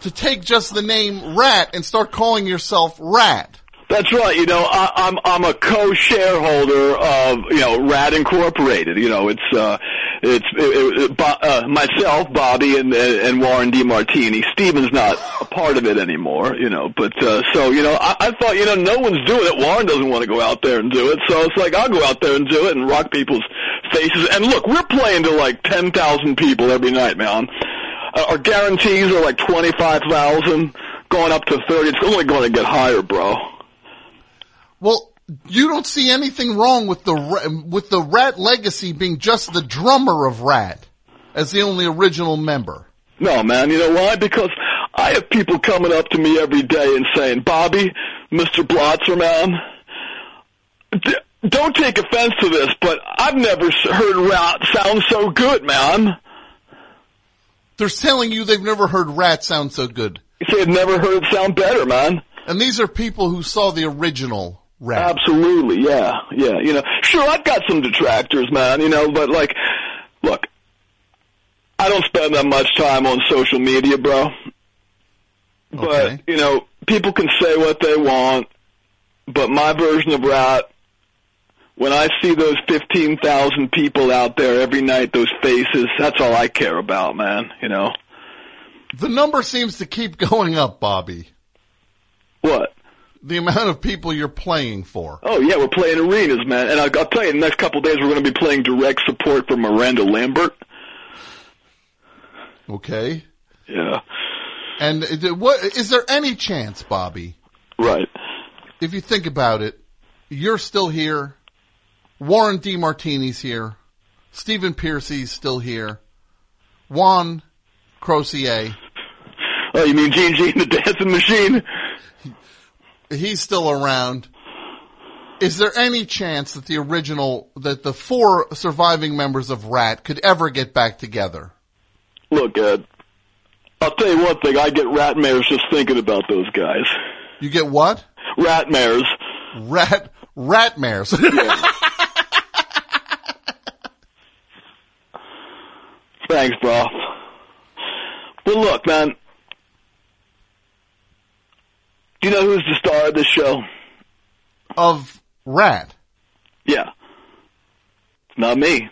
to take just the name Ratt and start calling yourself Ratt. That's right. You know, I, I'm I'm a co-shareholder of you know Rad Incorporated. You know, it's uh, it's it, it, Bo- uh, myself, Bobby, and and Warren DeMartini. Steven's not a part of it anymore. You know, but uh, so you know, I, I thought you know no one's doing it. Warren doesn't want to go out there and do it, so it's like I'll go out there and do it and rock people's faces. And look, we're playing to like ten thousand people every night, man. Uh, our guarantees are like twenty five thousand, going up to thirty. It's only going to get higher, bro. Well, you don't see anything wrong with the with the Ratt legacy being just the drummer of Ratt as the only original member. No, man. You know why? Because I have people coming up to me every day and saying, Bobby, Mr. Blotzer, man, d- don't take offense to this, but I've never heard Ratt sound so good, man. They're telling you they've never heard Ratt sound so good. I've never heard it sound better, man. And these are people who saw the original Absolutely, yeah, yeah. You know, sure, I've got some detractors, man. You know, but like, look, I don't spend that much time on social media, bro. But you know, people can say what they want, but my version of Ratt, when I see those fifteen thousand people out there every night, those faces, that's all I care about, man. You know. The number seems to keep going up, Bobby. What? The amount of people you're playing for. Oh yeah, we're playing arenas, man. And I'll, I'll tell you, the next couple of days we're going to be playing direct support for Miranda Lambert. Okay. Yeah. And uh, what is there any chance, Bobby? Right. If you think about it, you're still here. Warren DeMartini's here. Stephen Pearcy's still here. Juan Croucier. Oh, you mean Gene Gene the dancing machine? He's still around. Is there any chance that the original, that the four surviving members of Ratt could ever get back together? Look, Ed, I'll tell you one thing. I get rat mares just thinking about those guys. You get what? Rat mares. Rat, rat mares. Thanks, bro. But look, man. Do you know who's the star of this show? Of Ratt. Yeah. It's not me.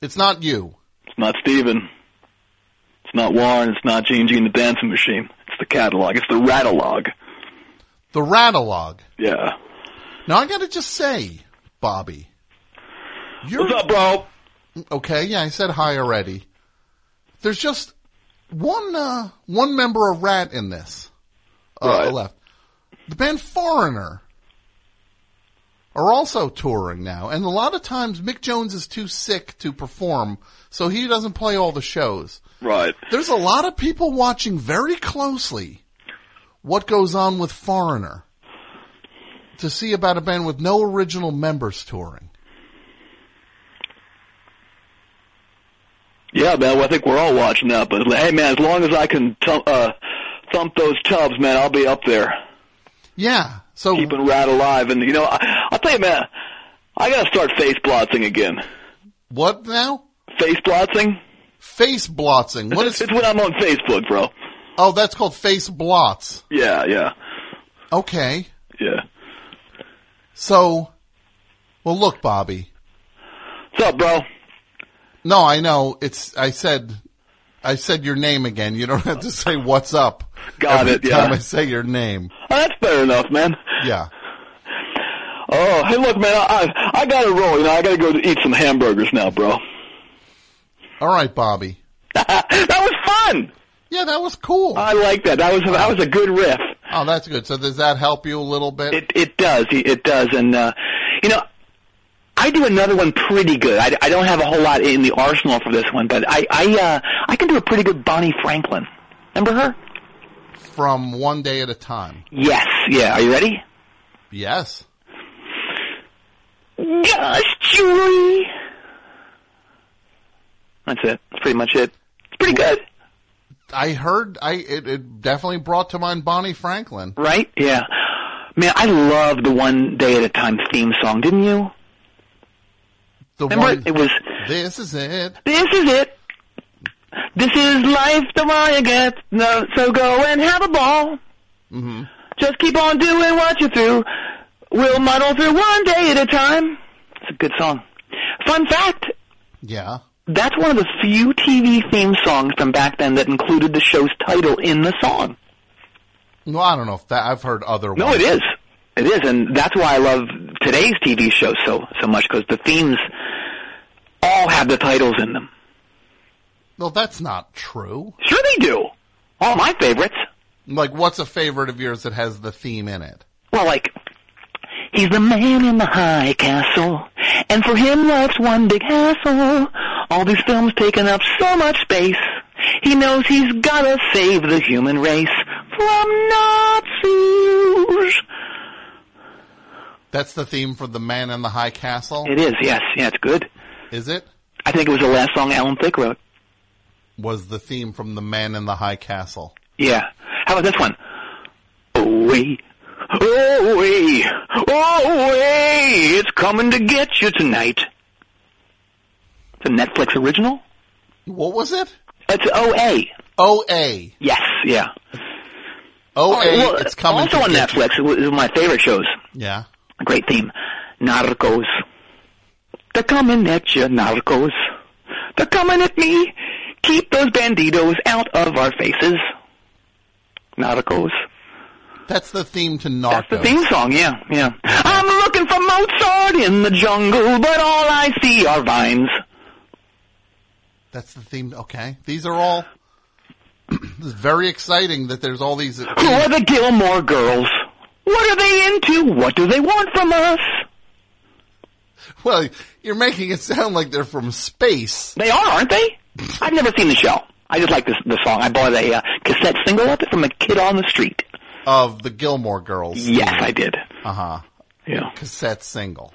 It's not you. It's not Steven. It's not Warren. It's not Gene Gene the Dancing Machine. It's the catalog. It's the Ratalogue. The Ratalogue. Yeah. Now I gotta just say, Bobby. You're, What's up, bro? Okay, yeah, I said hi already. There's just one, uh, one member of Ratt in this. Uh, Right. left. The band Foreigner are also touring now, and a lot of times Mick Jones is too sick to perform, so he doesn't play all the shows. Right. There's a lot of people watching very closely what goes on with Foreigner to see about a band with no original members touring. Yeah, man. Well, I think we're all watching that. But hey, man, as long as I can uh, thump those tubs, man, I'll be up there. Yeah. So keeping Ratt alive, and you know, I, I'll tell you, man, I gotta start face blotting again. What now? Face blotting. Face blotting. What is? it's when I'm on Facebook, bro. Oh, that's called face blots. Yeah, yeah, Okay. yeah. So, well, look, Bobby. What's up, bro? No, I know. It's. I said. I said your name again. You don't have to say what's up. Got every it, yeah. Time I say your name. Oh, that's fair enough, man. Yeah. Oh, hey, look, man, I I, I gotta roll. You know, I gotta go to eat some hamburgers now, bro. All right, Bobby. that was fun. Yeah, that was cool. I like that. That was that was a good riff. Oh, that's good. So does that help you a little bit? It it does. It does. And uh, you know, I do another one pretty good. I, I don't have a whole lot in the arsenal for this one, but I I uh, I can do a pretty good Bonnie Franklin. Remember her? From one day at a time. Yes. Yeah. Are you ready? Yes. Gosh, Julie. That's it. That's pretty much it. It's pretty good, I heard. I it, it definitely brought to mind Bonnie Franklin. right? Yeah. Man, I love the one day at a time theme song. Didn't you? The Remember one. it was This is it. This is it. This is life, the more you get. No, so go and have a ball. hmm Just keep on doing what you do. We'll muddle through one day at a time. It's a good song. Fun fact, Yeah. that's one of the few TV theme songs from back then that included the show's title in the song. Well, I don't know if that I've heard other. No, it is. It is, and that's why I love today's TV shows so so much because the themes all have the titles in them. Well, that's not true. Sure, they do. All my favorites. Like, what's a favorite of yours that has the theme in it? Well, like he's the man in the high castle, and for him life's one big hassle. All these films taking up so much space. He knows he's gotta save the human race from Nazis. That's the theme for the Man in the High Castle. It is, yes, yeah, it's good. Is it? I think it was the last song Alan Thicke wrote. Was the theme from the Man in the High Castle? Yeah. How about this one? Away, away, away, it's coming to get you tonight. It's a Netflix original. What was it? It's OA. OA. Yes, yeah. OA. well, it's coming. Also to on get you. Netflix, it was one of my favorite shows. Yeah. Great theme. Narcos. They're coming at you, Narcos. They're coming at me. Keep those banditos out of our faces. Narcos. That's the theme to Narcos. That's the theme song, yeah, yeah. I'm looking for Mozart in the jungle, but all I see are vines. That's the theme. Okay. These are all. this is very exciting that there's all these. Who are the Gilmore girls? What are they into? What do they want from us? Well, you're making it sound like they're from space. They are, aren't they? I've never seen the show. I just like this the song. I bought a uh, cassette single of it from a kid on the street. Of the Gilmore Girls. Yes, I did. Uh huh. Yeah. Cassette single.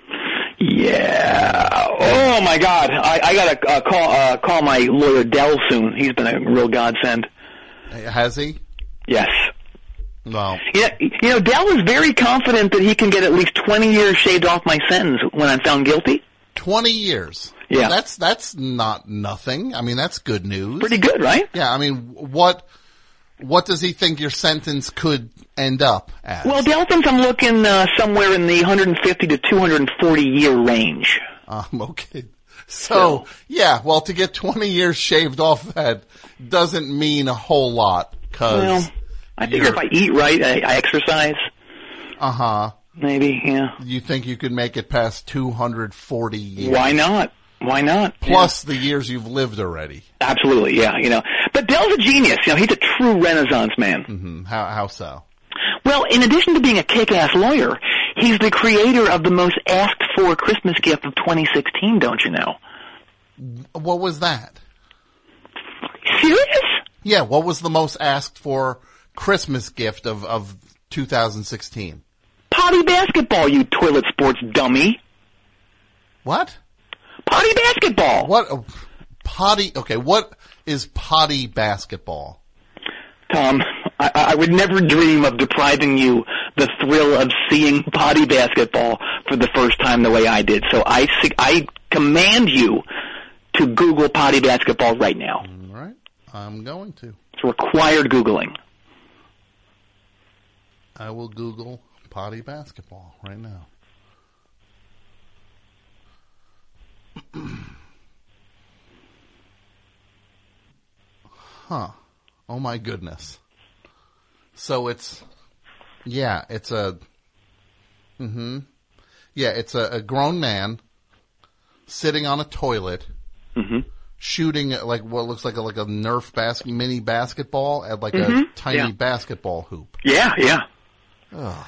Yeah. Oh my God. I, I gotta uh, call uh, call my lawyer Dell soon. He's been a real godsend. Has he? Yes. Well, Yeah, you know, Dell is very confident that he can get at least 20 years shaved off my sentence when I'm found guilty. 20 years. Yeah. That's, that's not nothing. I mean, that's good news. Pretty good, right? Yeah. I mean, what, what does he think your sentence could end up as? Well, Dell thinks I'm looking uh, somewhere in the 150 to 240 year range. Um, okay. So, yeah, well, to get 20 years shaved off that doesn't mean a whole lot, cause. Well, I figure if I eat right, I, I exercise, Uh huh. maybe, yeah. You think you could make it past 240 years? Why not? Why not? Plus the years you've lived already. Absolutely, yeah, you know. But Dell's a genius, you know, he's a true renaissance man. hmm How, how so? Well, in addition to being a kick-ass lawyer, he's the creator of the most asked for Christmas gift of 2016, don't you know? What was that? Serious? Yeah, what was the most asked for Christmas gift of, of 2016? Potty basketball, you toilet sports dummy. What? Potty basketball. What? oh, potty, okay, what is potty basketball? Tom, I, I would never dream of depriving you the thrill of seeing potty basketball for the first time the way I did. So I, I command you to Google potty basketball right now. All right, I'm going to. It's required Googling. I will Google potty basketball right now. huh. Oh my goodness. So it's, yeah, it's a, hmm Yeah, it's a, a grown man sitting on a toilet, Mhm. shooting at like what looks like a, like a Nerf basket, mini basketball at like Mhm. a tiny Yeah. basketball hoop. Yeah, yeah. Ugh.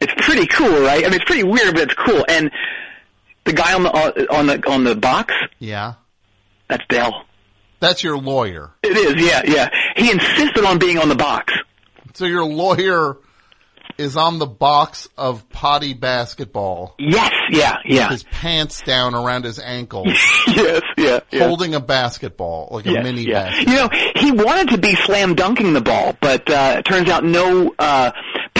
It's pretty cool, right? I mean, it's pretty weird, but it's cool. And the guy on the on the on the box, Yeah. that's Dell. That's your lawyer. It is, yeah, yeah. He insisted on being on the box. So your lawyer is on the box of potty basketball. Yes, yeah, yeah. His pants down around his ankles. yes, yeah, yeah. Holding a basketball, like a mini yeah. basketball. You know, he wanted to be slam dunking the ball, but uh, it turns out no uh,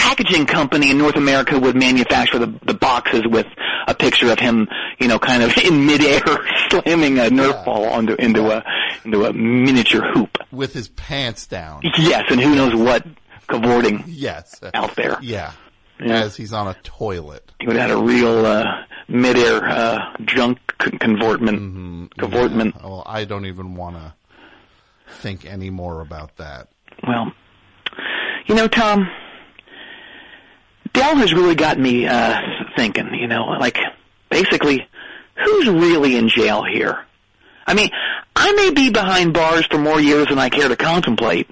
packaging company in North America would manufacture the, the boxes with a picture of him, you know, kind of in midair slamming a Nerf ball onto, into a into a miniature hoop. with his pants down. Yes, and who knows what cavorting Yes. out there. Yeah. Yeah. As he's on a toilet. He would have had a real uh, midair uh, junk con- convortment. Cavortment. Yeah. Well, I don't even want to think any more about that. Well, you know, Tom, Dell has really got me uh, thinking. You know, like basically, who's really in jail here? I mean, I may be behind bars for more years than I care to contemplate,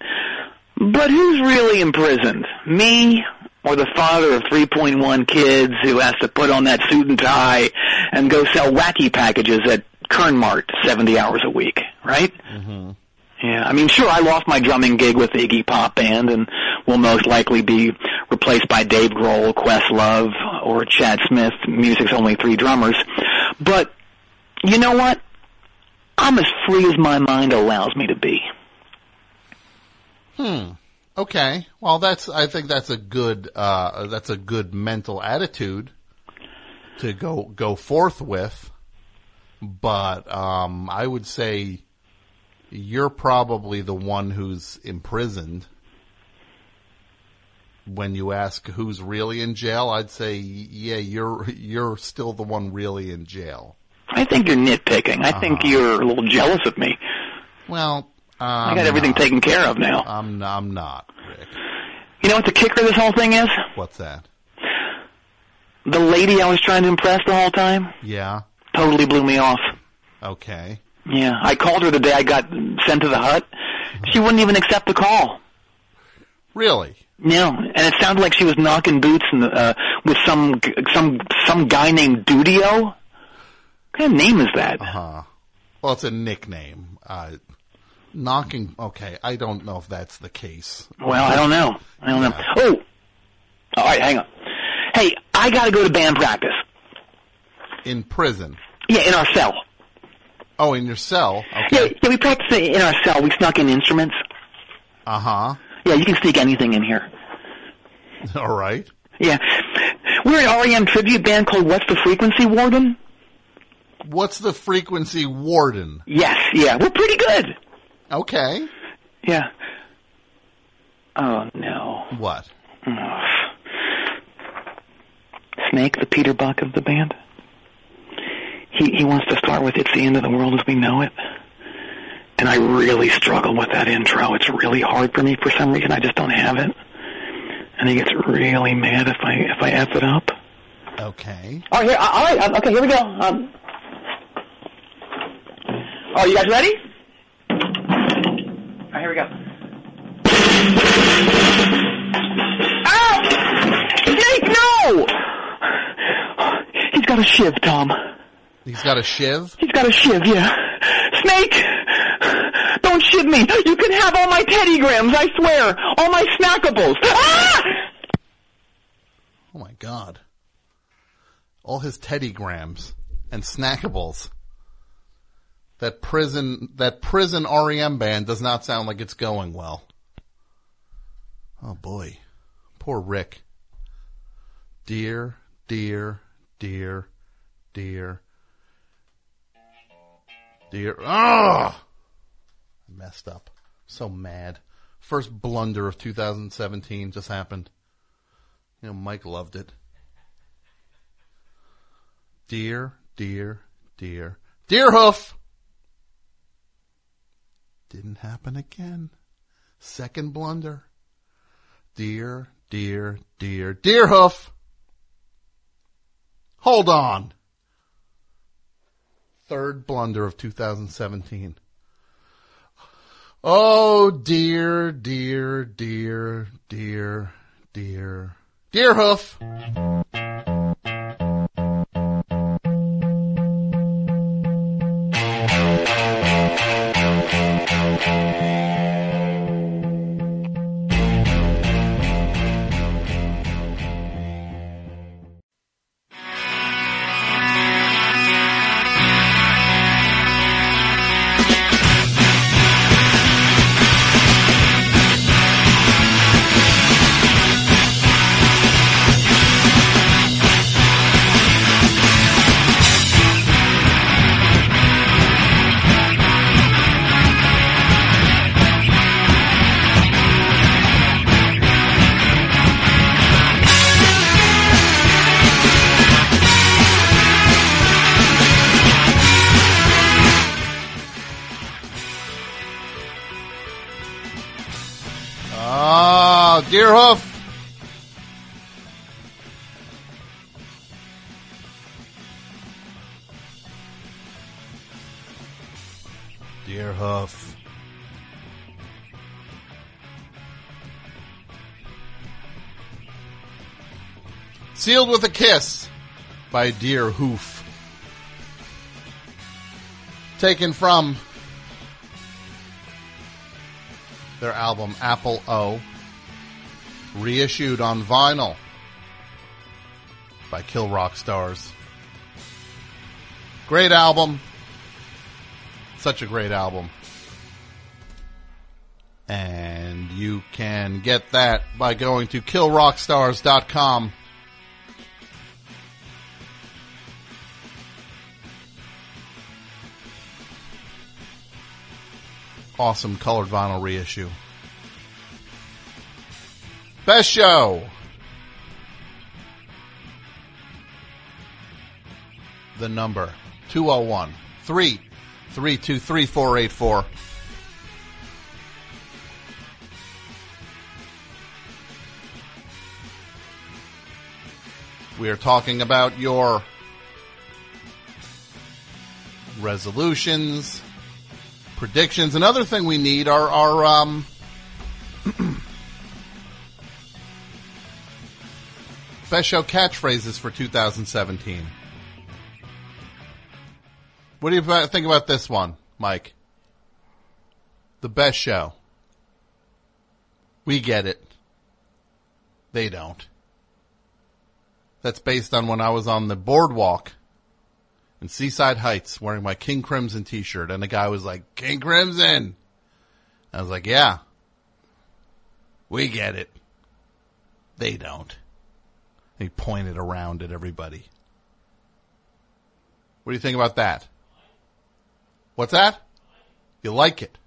but who's really imprisoned? Me or the father of 3.1 kids who has to put on that suit and tie and go sell wacky packages at Kernmart 70 hours a week, right? Mm-hmm. Yeah, I mean, sure, I lost my drumming gig with Iggy Pop Band and will most likely be replaced by Dave Grohl, Questlove, or Chad Smith. Music's only three drummers. But, you know what? I'm as free as my mind allows me to be. Hmm. Okay. Well, that's. I think that's a good. Uh, that's a good mental attitude to go go forth with. But um, I would say you're probably the one who's imprisoned. When you ask who's really in jail, I'd say, yeah, you're you're still the one really in jail. I think you're nitpicking. I think uh-huh. you're a little jealous of me. Well, um, I got everything taken care of now. I'm I'm not. You know what the kicker of this whole thing is? What's that? The lady I was trying to impress the whole time Yeah. totally blew me off. Okay. Yeah, I called her the day I got sent to the hut. She wouldn't even accept the call. Really? No, and it sounded like she was knocking boots in the, uh, with some some some guy named Dudio. What kind of name is that? Uh huh. Well, it's a nickname. Uh, knocking. Okay, I don't know if that's the case. Well, I don't know. I don't know. Oh, all right, hang on. Hey, I got to go to band practice. In prison. Yeah, in our cell. Oh, in your cell. Yeah, yeah, we practice in our cell. We snuck in instruments. Uh huh. Yeah, you can sneak anything in here. All right. Yeah, we're an REM tribute band called What's the Frequency Warden. What's the frequency warden? Yes, yeah, we're pretty good. Okay. Yeah. Oh no. What? Snake, the Peter Buck of the band. He he wants to start with "It's the end of the world as we know it," and I really struggle with that intro. It's really hard for me for some reason. I just don't have it, and he gets really mad if I if I f it up. Okay. All right. Here, all right. um, Okay, here we go. Um, oh, you guys ready? All right, here we go. Ow! Snake, no! He's got a shiv, Tom. He's got a shiv. He's got a shiv, yeah. Snake! Don't shiv me! You can have all my Teddy Grahams, I swear! All my snackables! Ah! Oh my god. All his Teddy teddygrams and snackables. That prison, that prison REM band does not sound like it's going well. Oh boy. Poor Rick. Dear, dear, dear, dear, dear. Ah! Messed up. So mad. First blunder of 2017 just happened. You know, Mike loved it. Dear, dear, dear, dear hoof. Didn't happen again. Second blunder. Dear, dear, dear, dear hoof. Hold on. Third blunder of 2017. Oh dear, dear, dear, dear, dear, dear hoof. With a kiss by Deerhoof. Taken from their album Apple O, reissued on vinyl by Kill Rock Stars. Great album. Such a great album. And you can get that by going to killrockstars.com. Awesome colored vinyl reissue. Best show. The number 201 323 484. We are talking about your resolutions, predictions. Another thing we need are our um, best show catchphrases for 2017. What do you think about this one, Mike? The best show. We get it. They don't. That's based on when I was on the boardwalk in Seaside Heights wearing my King Crimson t-shirt and the guy was like, King Crimson! I was like, yeah. We get it. They don't. He pointed around at everybody. What do you think about that? What's that? You like it.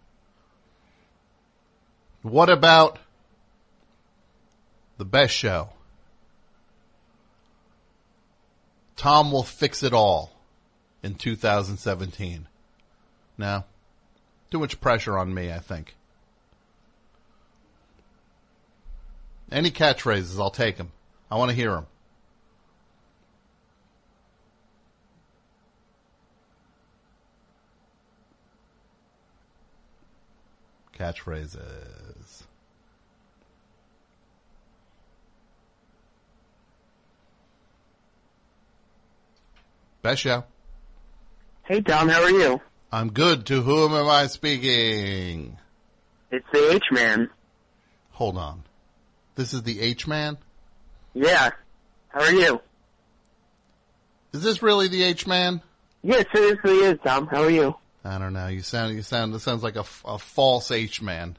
What about the best show? Tom will fix it all in 2017. Now, Too much pressure on me, I think. Any catchphrases, I'll take them. I want to hear them. Catchphrases. Best show. Hey Tom, how are you? I'm good. To whom am I speaking? It's the H Man. Hold on. This is the H man? Yeah. How are you? Is this really the H man? Yes, it seriously is, Tom. How are you? I don't know. You sound, you sound, this sounds like a, a false H man.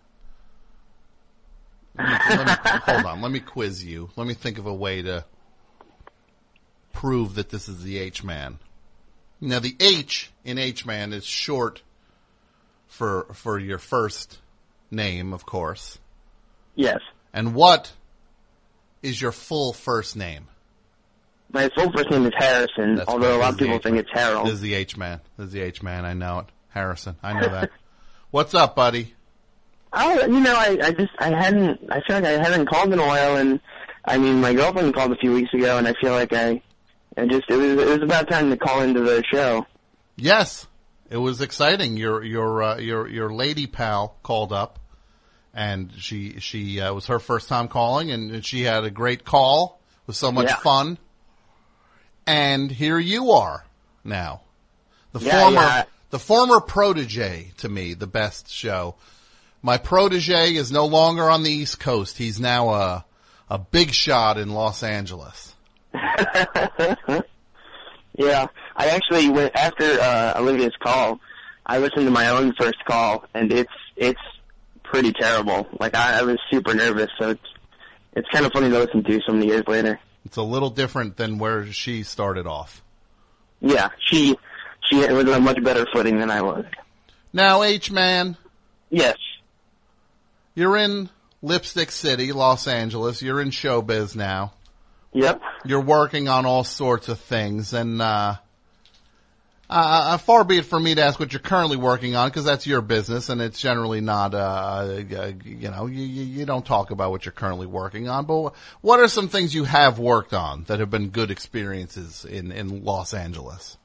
Let me, let me, hold on. Let me quiz you. Let me think of a way to prove that this is the H man. Now the H in H man is short for, for your first name, of course. Yes. And what is your full first name? My full first name is Harrison, That's although a lot of This is the people think it's Harold. This is the H man. This is the H man. I know it. Harrison. I know that. What's up, buddy? Oh, you know, I, I just, I hadn't, I feel like I hadn't called in a while, and I mean, my girlfriend called a few weeks ago, and I feel like I, I just, it was, it was about time to call into the show. Yes, it was exciting. Your your uh, your your lady pal called up, and she she uh, was her first time calling, and she had a great call. It was so much Yeah. fun. And here you are now, the Yeah, former yeah. the former protege to me, the best show. My protege is no longer on the East Coast. He's now a a big shot in Los Angeles. Yeah, I actually went after uh, Olivia's call. I listened to my own first call, and it's it's pretty terrible. Like I, I was super nervous, so it's it's kind of funny to listen to so many years later. It's a little different than where she started off. Yeah, she she was on a much better footing than I was. Now, H man. Yes. You're in Lipstick City, Los Angeles. You're in showbiz now. Yep. You're working on all sorts of things, and uh, Uh, uh, far be it from me to ask what you're currently working on, because that's your business, and it's generally not, uh, uh, you know, you, you you don't talk about what you're currently working on. But what are some things you have worked on that have been good experiences in in Los Angeles?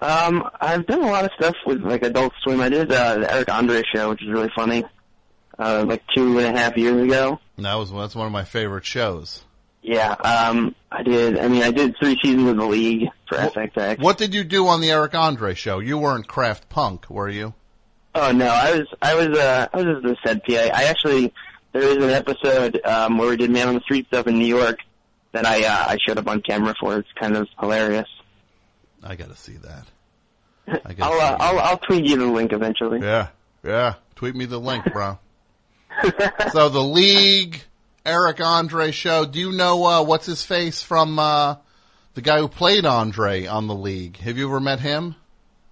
Um, I've done a lot of stuff with like Adult Swim. I did uh, the Eric Andre show, which is really funny. Uh, like two and a half years ago. That was that's one of my favorite shows. Yeah. Um, I did. I mean, I did three seasons of the League for FXX. What did you do on the Eric Andre show? You weren't Kraft Punk, were you? Oh no, I was I was uh I was just the said PA. I actually there is an episode um where we did Man on the Street stuff in New York that I uh, I showed up on camera for. It's kind of hilarious. I got to see that. I'll uh, I'll I'll tweet you the link eventually. Yeah, yeah. Tweet me the link, bro. so the League, Eric Andre show. Do you know uh, what's his face from uh, the guy who played Andre on the League? Have you ever met him?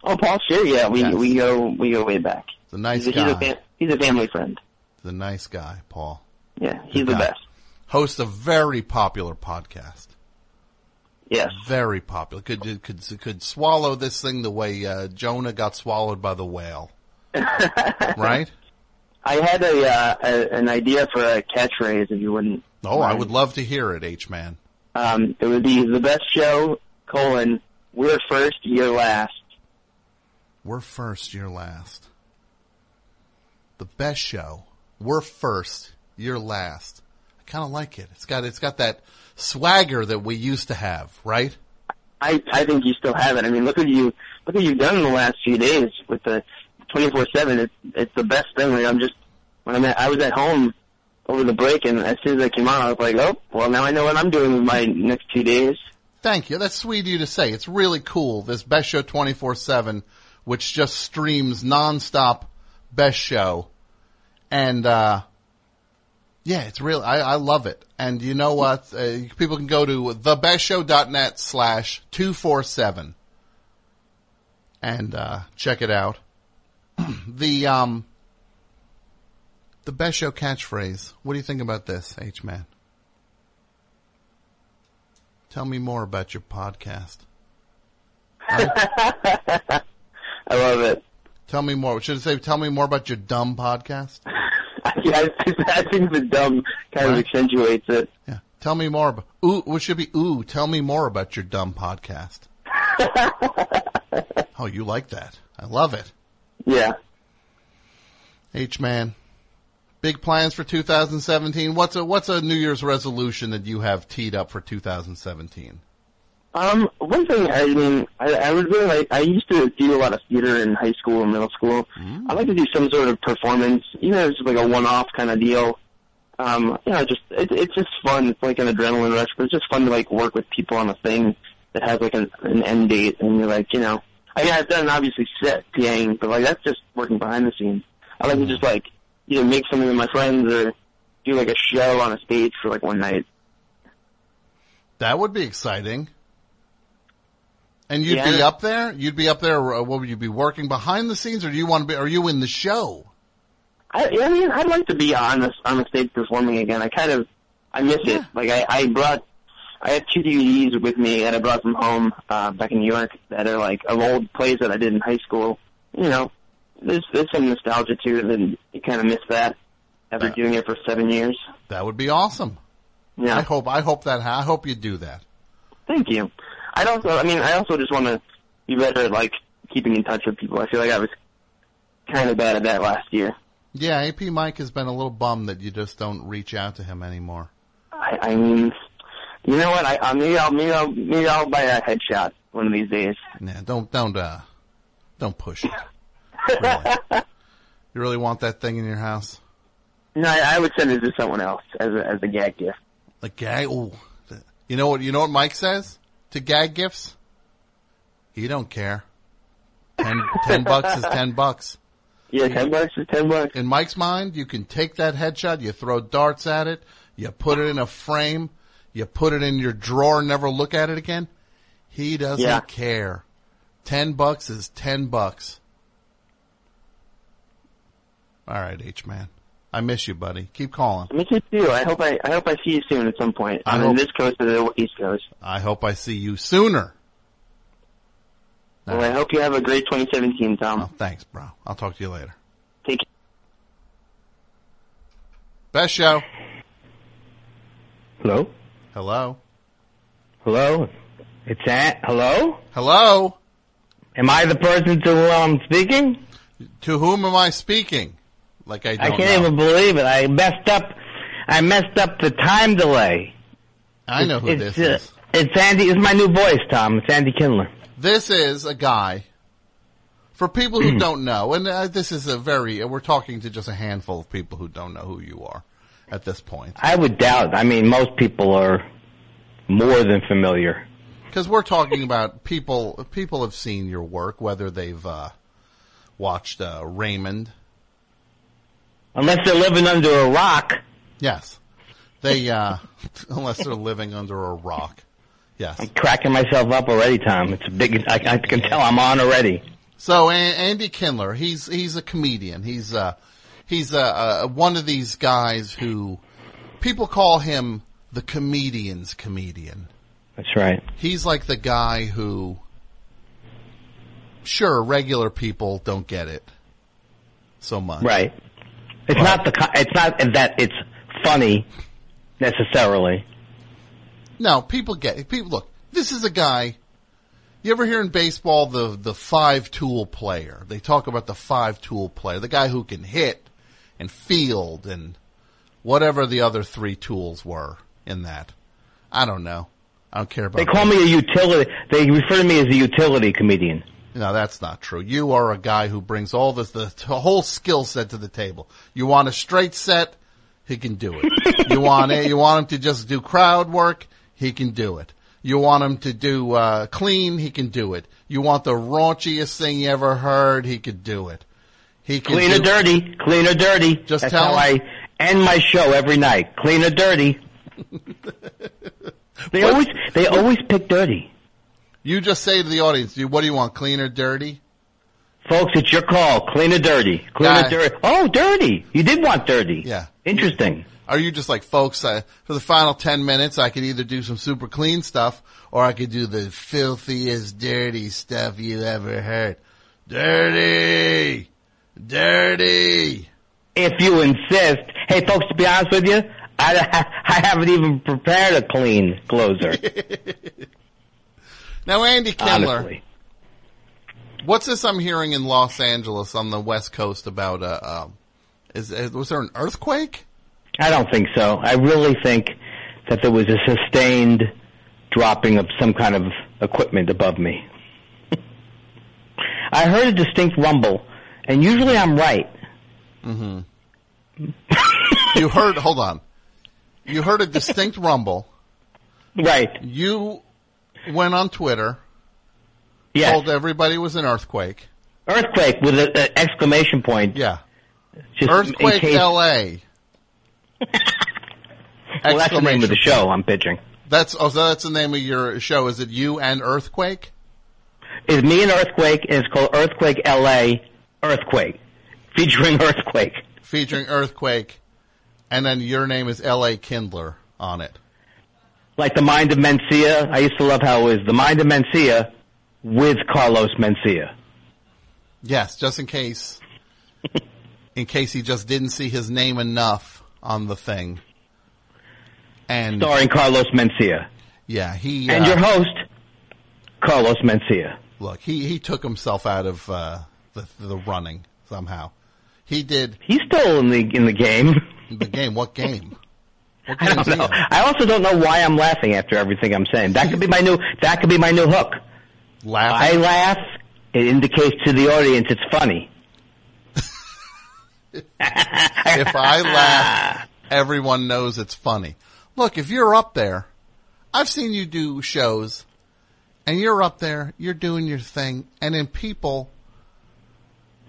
Oh, Paul Scheer, yeah, we we go we go way back. The nice he's a, guy. He's a, he's a family friend. The nice guy, Paul. Yeah, he's Good the guy. best. Hosts a very popular podcast. Yes. Very popular. Could could could swallow this thing the way uh, Jonah got swallowed by the whale. right? I had a, uh, a an idea for a catchphrase, if you wouldn't. Oh, I would love to hear it, H man. Um, it would be the best show. Colon. We're first, you're last. We're first, you're last. The best show. We're first, you're last. I kind of like it. It's got it's got that swagger that we used to have, right? I I think you still have it. I mean, look what you look what you've done in the last few days with the twenty four seven. It's it's the best thing. Like I'm just when I'm at, I was at home over the break, and as soon as I came out, I was like, oh, well, now I know what I'm doing with my next two days. Thank you. That's sweet of you to say. It's really cool. This Best Show 24-7, which just streams nonstop Best Show. And, uh, yeah, it's real. I, I love it. And you know what? Uh, people can go to thebestshow.net slash 247 and, uh, check it out. the, um, the Best Show catchphrase. What do you think about this, H-Man? Tell me more about your podcast. I love it. Tell me more. Should it say, tell me more about your dumb podcast? yeah, I, I think the dumb kind of accentuates it. Yeah. Tell me more about, ooh, what should be, ooh, tell me more about your dumb podcast. oh, you like that. I love it. Yeah. H-Man. Big plans for 2017. What's a, what's a New Year's resolution that you have teed up for 2017? Um, one thing I mean, I, I would really like. I used to do a lot of theater in high school and middle school. I'd like to do some sort of performance, even if it's like a one-off kind of deal. Um, you know, just it, it's just fun. It's like an adrenaline rush, but it's just fun to like work with people on a thing that has like an, an end date, and you're like, you know, I mean, I've done obviously set PAing, but like that's just working behind the scenes. I like to just like either make something with my friends or do like a show on a stage for like one night. That would be exciting. And you'd Yeah. be up there? You'd be up there, uh, what would you be working behind the scenes or do you want to be, are you in the show? I, I mean, I'd like to be on the on the stage performing again. I kind of, I miss it. Like I, I brought, I have two DVDs with me that I brought from home uh, back in New York that are like of old plays that I did in high school. You know, there's there's some nostalgia to it, and you kind of miss that after doing it for seven years. That would be awesome. Yeah. I hope, I hope that, I hope you do that. Thank you. I'd also, I mean, I also just want to be better at like keeping in touch with people. I feel like I was kind of bad at that last year. Yeah, AP Mike has been a little bummed that you just don't reach out to him anymore. I, I mean, you know what? I, I maybe I'll maybe I'll maybe I'll buy a headshot one of these days. Yeah, don't, don't, uh, don't push it. Really. you really want that thing in your house? No, I, I would send it to someone else as a, as a gag gift. A gag? Ooh. You know what, you know what Mike says to gag gifts? He don't care. Ten, ten bucks is ten bucks. Yeah, ten bucks is ten bucks. In Mike's mind, you can take that headshot, you throw darts at it, you put it in a frame, you put it in your drawer, and never look at it again. He doesn't Yeah. care. Ten bucks is ten bucks. All right, H man. I miss you, buddy. Keep calling. Me too. too. I hope I I hope I see you soon at some point I on hope- this coast or the east coast. I hope I see you sooner. Well, I hope you have a great 2017, Tom. Oh, thanks, bro. I'll talk to you later. Take Best show. Hello? Hello? Hello? It's Ant. Hello? Hello? Am I the person to whom I'm speaking? To whom am I speaking? Like I don't I can't know. even believe it. I messed up. I messed up the time delay. I know who it's, this uh, is. It's Andy. It's my new voice, Tom. It's Andy Kindler. This is a guy. For people who don't know, and uh, this is a very, uh, we're talking to just a handful of people who don't know who you are at this point. I would doubt. I mean, most people are more than familiar. Because we're talking about people, people have seen your work, whether they've uh, watched uh, Raymond. Unless they're living under a rock. Yes. They, uh, unless they're living under a rock. Yes. I'm cracking myself up already, Tom. It's a big. I, I can tell I'm on already. So Andy Kindler, he's he's a comedian. He's uh he's uh, uh, one of these guys who people call him the comedian's comedian. That's right. He's like the guy who, sure, regular people don't get it so much. Right. It's not the. It's not that it's funny necessarily. No, people get it. People look. This is a guy. You ever hear in baseball the the five tool player? They talk about the five tool player, the guy who can hit and field and whatever the other three tools were in that. I don't know. I don't care about. They call me a utility. They refer to me as a utility comedian. No, that's not true. You are a guy who brings all this, the whole skill set to the table. You want a straight set, he can do it. you want it, you want him to just do crowd work, he can do it. You want him to do uh, clean, he can do it. You want the raunchiest thing you ever heard, he could do it. He Clean or dirty, clean or dirty. Just That's tell how him. I end my show every night. Clean or dirty. they always they always pick dirty. You just say to the audience, what do you want, clean or dirty? Folks, it's your call. Clean or dirty. Clean Guy- or dirty. Oh, dirty. You did want dirty. Yeah. Interesting. Are you just like, folks, uh, for the final 10 minutes, I could either do some super clean stuff or I could do the filthiest, dirty stuff you ever heard. Dirty! Dirty! If you insist. Hey, folks, to be honest with you, I, I haven't even prepared a clean closer. Now, Andy Kindler, Honestly. what's this I'm hearing in Los Angeles on the West Coast about, uh, um, is, is, was there an earthquake? I don't think so. I really think that there was a sustained dropping of some kind of equipment above me. I heard a distinct rumble, and usually I'm right. Mm-hmm. you heard, hold on. You heard a distinct rumble. Right. You went on Twitter. Yes. Told everybody it was an earthquake. Earthquake with an exclamation point. Yeah. Just earthquake case, L.A. Well, that's the name of the show I'm pitching. That's oh, so that's the name of your show. Is it you and Earthquake? It's me and Earthquake, and it's called Earthquake LA Earthquake, featuring Earthquake. Featuring Earthquake, and then your name is L.A. Kindler on it. Like the Mind of Mencia. I used to love how it was the Mind of Mencia with Carlos Mencia. Yes, just in case, in case he just didn't see his name enough on the thing. And Starring Carlos Mencia. yeah, he And uh, your host, Carlos Mencia. look, he he took himself out of uh, the the running somehow. He did He's still in the in the game. the game. What game? What I don't know. I also don't know why I'm laughing after everything I'm saying. That could be my new. That could be my new hook. Laugh I laugh. It indicates to the audience it's funny. if I laugh, everyone knows it's funny. Look, if you're up there, I've seen you do shows, and you're up there, you're doing your thing, and then people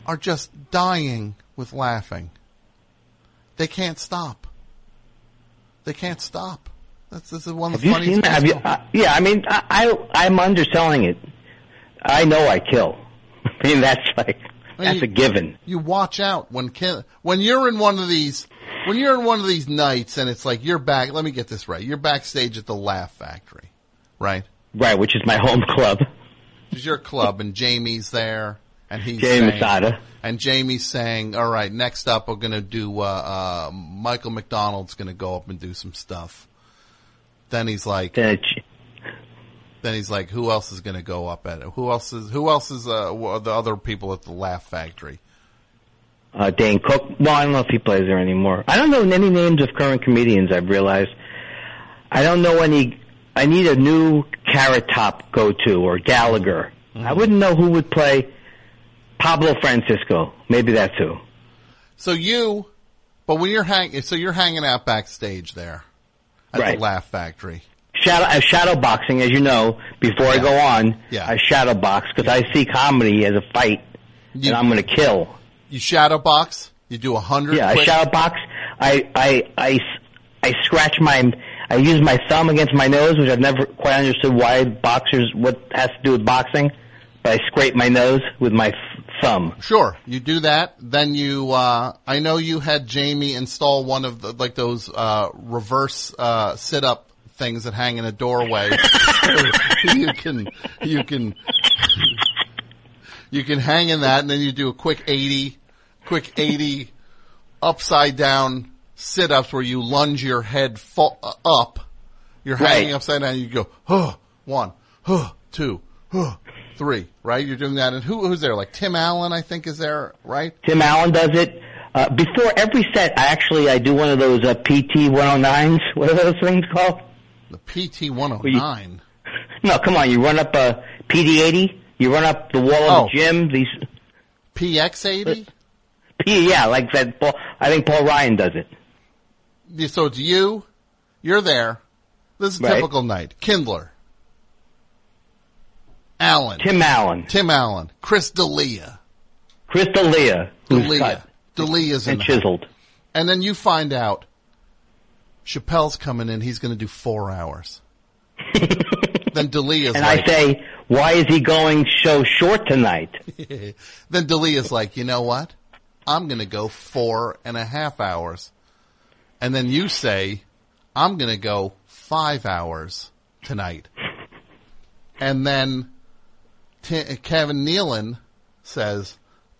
are just dying with laughing. They can't stop. They can't stop. That's this is one of Have the you funniest seen that? You, things. uh, yeah, I mean, I, I I'm underselling it. I know I kill. I mean, that's like I mean, that's you- a given. You watch out when ki- when you're in one of these when you're in one of these nights and it's like you're back. Let me get this right. You're backstage at the Laugh Factory, right? Right, which is my home club. you're a club, and Jamie's there, and he's Jamie Masada. and Jamie's saying, "All right, next up, we're gonna do uh, uh, Michael McDonald's gonna go up and do some stuff." Then he's like, then he's like, "Who else is gonna go up at it? Who else is? Who else is? Uh, the other people at the Laugh Factory?" Uh, Dane Cook. Well, I don't know if he plays there anymore. I don't know any names of current comedians. I've realized. I don't know any. I need a new Carrot Top go to or Gallagher. I wouldn't know who would play Pablo Francisco. Maybe that's who. So you, but when you're hang, so you're hanging out backstage there at Right. the Laugh Factory. Shadow, uh, shadow boxing, as you know, before I go on, Yeah. I shadow box because I see comedy as a fight, and I'm going to kill. You shadow box. You do a hundred. Yeah, I quick- shadow box. I, I, I, I scratch my, I use my thumb against my nose, which I've never quite understood why boxers, what has to do with boxing. But I scrape my nose with my thumb. Sure, you do that. Then you, uh, I know you had Jamie install one of the, like those, uh, reverse, uh, sit up things that hang in a doorway. you can, you can, you can hang in that and then you do a quick 80, quick 80 upside down sit ups where you lunge your head fo- uh, up. You're hanging Right. upside down. You go, huh, one, huh, two, huh, three, right? You're doing that. And who, who's there? Like Tim Allen, I think is there, right? Tim Allen does it. Uh, before every set, I actually, I do one of those, uh, PT 109s. What are those things called? The PT 109. No, come on, you run up a PD 80, you run up the wall of Oh. the gym, these, PX 80? P, yeah, like that, Paul, I think Paul Ryan does it. So it's you, you're there. This is a Right. typical night. Kindler. Allen. Tim Allen. Tim Allen. Chris D'Elia. Chris D'Elia. who's D'Elia. D'Elia's in and chiseled. And then you find out Chappelle's coming in. He's going to do four hours. then D'Elia's And like, I say, why is he going so short tonight? then D'Elia's like, you know what? I'm going to go four and a half hours. And then you say, I'm going to go five hours tonight. And then T- Kevin Nealon says,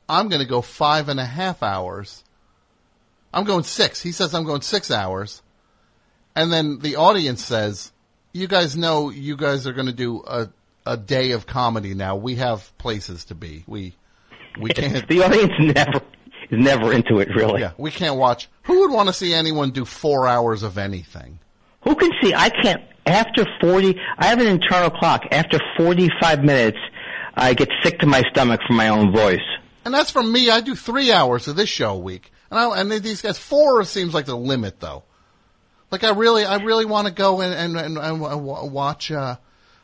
I'm going to go five and a half hours. I'm going six. He says I'm going six hours. And then the audience says, you guys know you guys are going to do a, a day of comedy now. We have places to be. We, we can't. the audience never is never into it, really. Yeah, we can't watch. Who would want to see anyone do four hours of anything? Who can see? I can't. After 40, I have an internal clock. After 45 minutes, I get sick to my stomach from my own voice. And that's from me. I do three hours of this show a week, and I, and these guys four seems like the limit though. Like I really, I really want to go and and, and, and watch. Uh,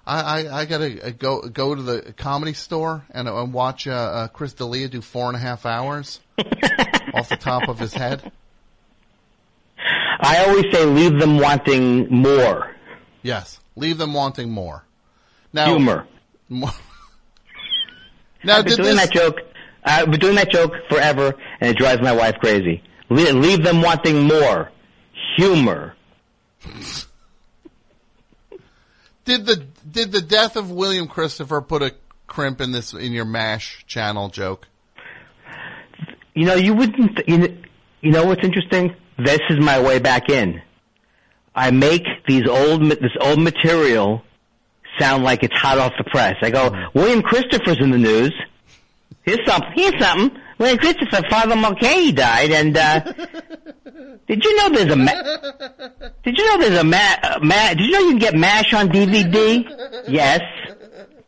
I, I I gotta uh, go go to the comedy store and, and watch uh, uh, Chris D'Elia do four and a half hours off the top of his head. I always say leave them wanting more. Yes, leave them wanting more. Now, Humor. More. Now, I've been doing this- that joke. I've been doing that joke forever, and it drives my wife crazy. Le- leave them wanting more. Humor. Did the did the death of William Christopher put a crimp in this in your Mash channel joke? You know, you wouldn't. You know, you know what's interesting? This is my way back in. I make these old this old material sound like it's hot off the press. I go, William Christopher's in the news. Here's something. Here's something. William Christopher, Father Mulcahy died, and uh, did you know there's a ma- did you know there's a ma- uh, ma- did you know you can get Mash on DVD? Yes.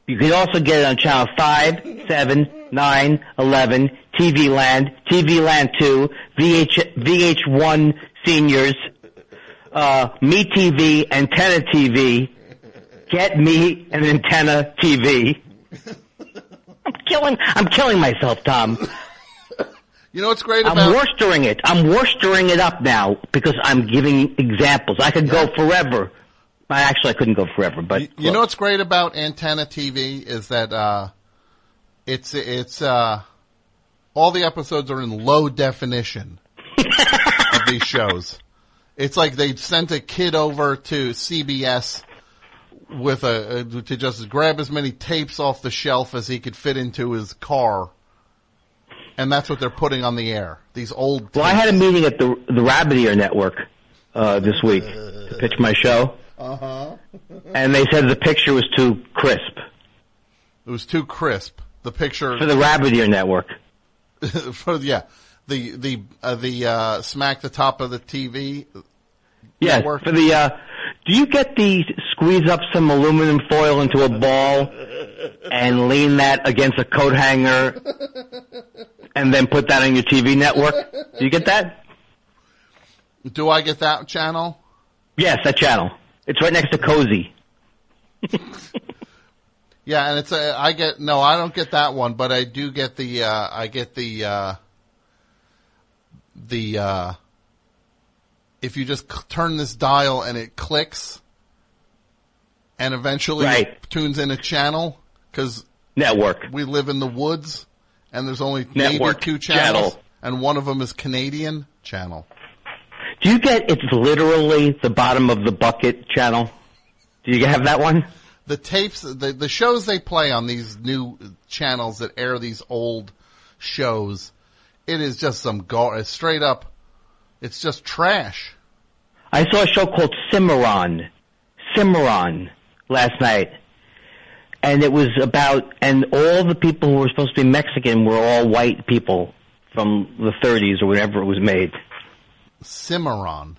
You can also get it on channel 5, 7, 9, 11, TV Land, TV Land 2, VH, VH1 Seniors, uh, Me TV, Antenna TV, Get Me an Antenna TV. I'm killing, I'm killing myself, Tom. You know what's great about- I'm worstering it. I'm worstering it up now because I'm giving examples. I could go forever. I actually I couldn't go forever, but you know what's great about antenna TV is that uh, it's it's uh, all the episodes are in low definition of these shows. It's like they sent a kid over to CBS with a, uh, to just grab as many tapes off the shelf as he could fit into his car. And that's what they're putting on the air. These old. Well, I had a meeting at the the Rabbit Ear Network uh, this week to pitch my show, Uh huh. and they said the picture was too crisp It was too crisp. The picture for the Rabbit Ear Network. for yeah, the the uh, the uh, smack the top of the TV. Yeah, network. for the. Uh, do you get the squeeze up some aluminum foil into a ball and lean that against a coat hanger, and then put that on your TV network? Do you get that? Do I get that channel? Yes, that channel. It's right next to Cozy. Yeah, and it's a, I get no, I don't get that one, but I do get the uh, I get the uh, the uh, if you just c- turn this dial and it clicks, and eventually it tunes in a channel because network. We live in the woods, and there's only maybe Network two channels, channel. and one of them is Canadian channel. Do you get it's literally the bottom of the bucket channel? Do you have that one? the tapes, the the shows they play on these new channels that air these old shows, it is just some gar- straight up. It's just trash. I saw a show called Cimarron, Cimarron last night, and it was about and all the people who were supposed to be Mexican were all white people from the 30s or whenever it was made. Cimarron.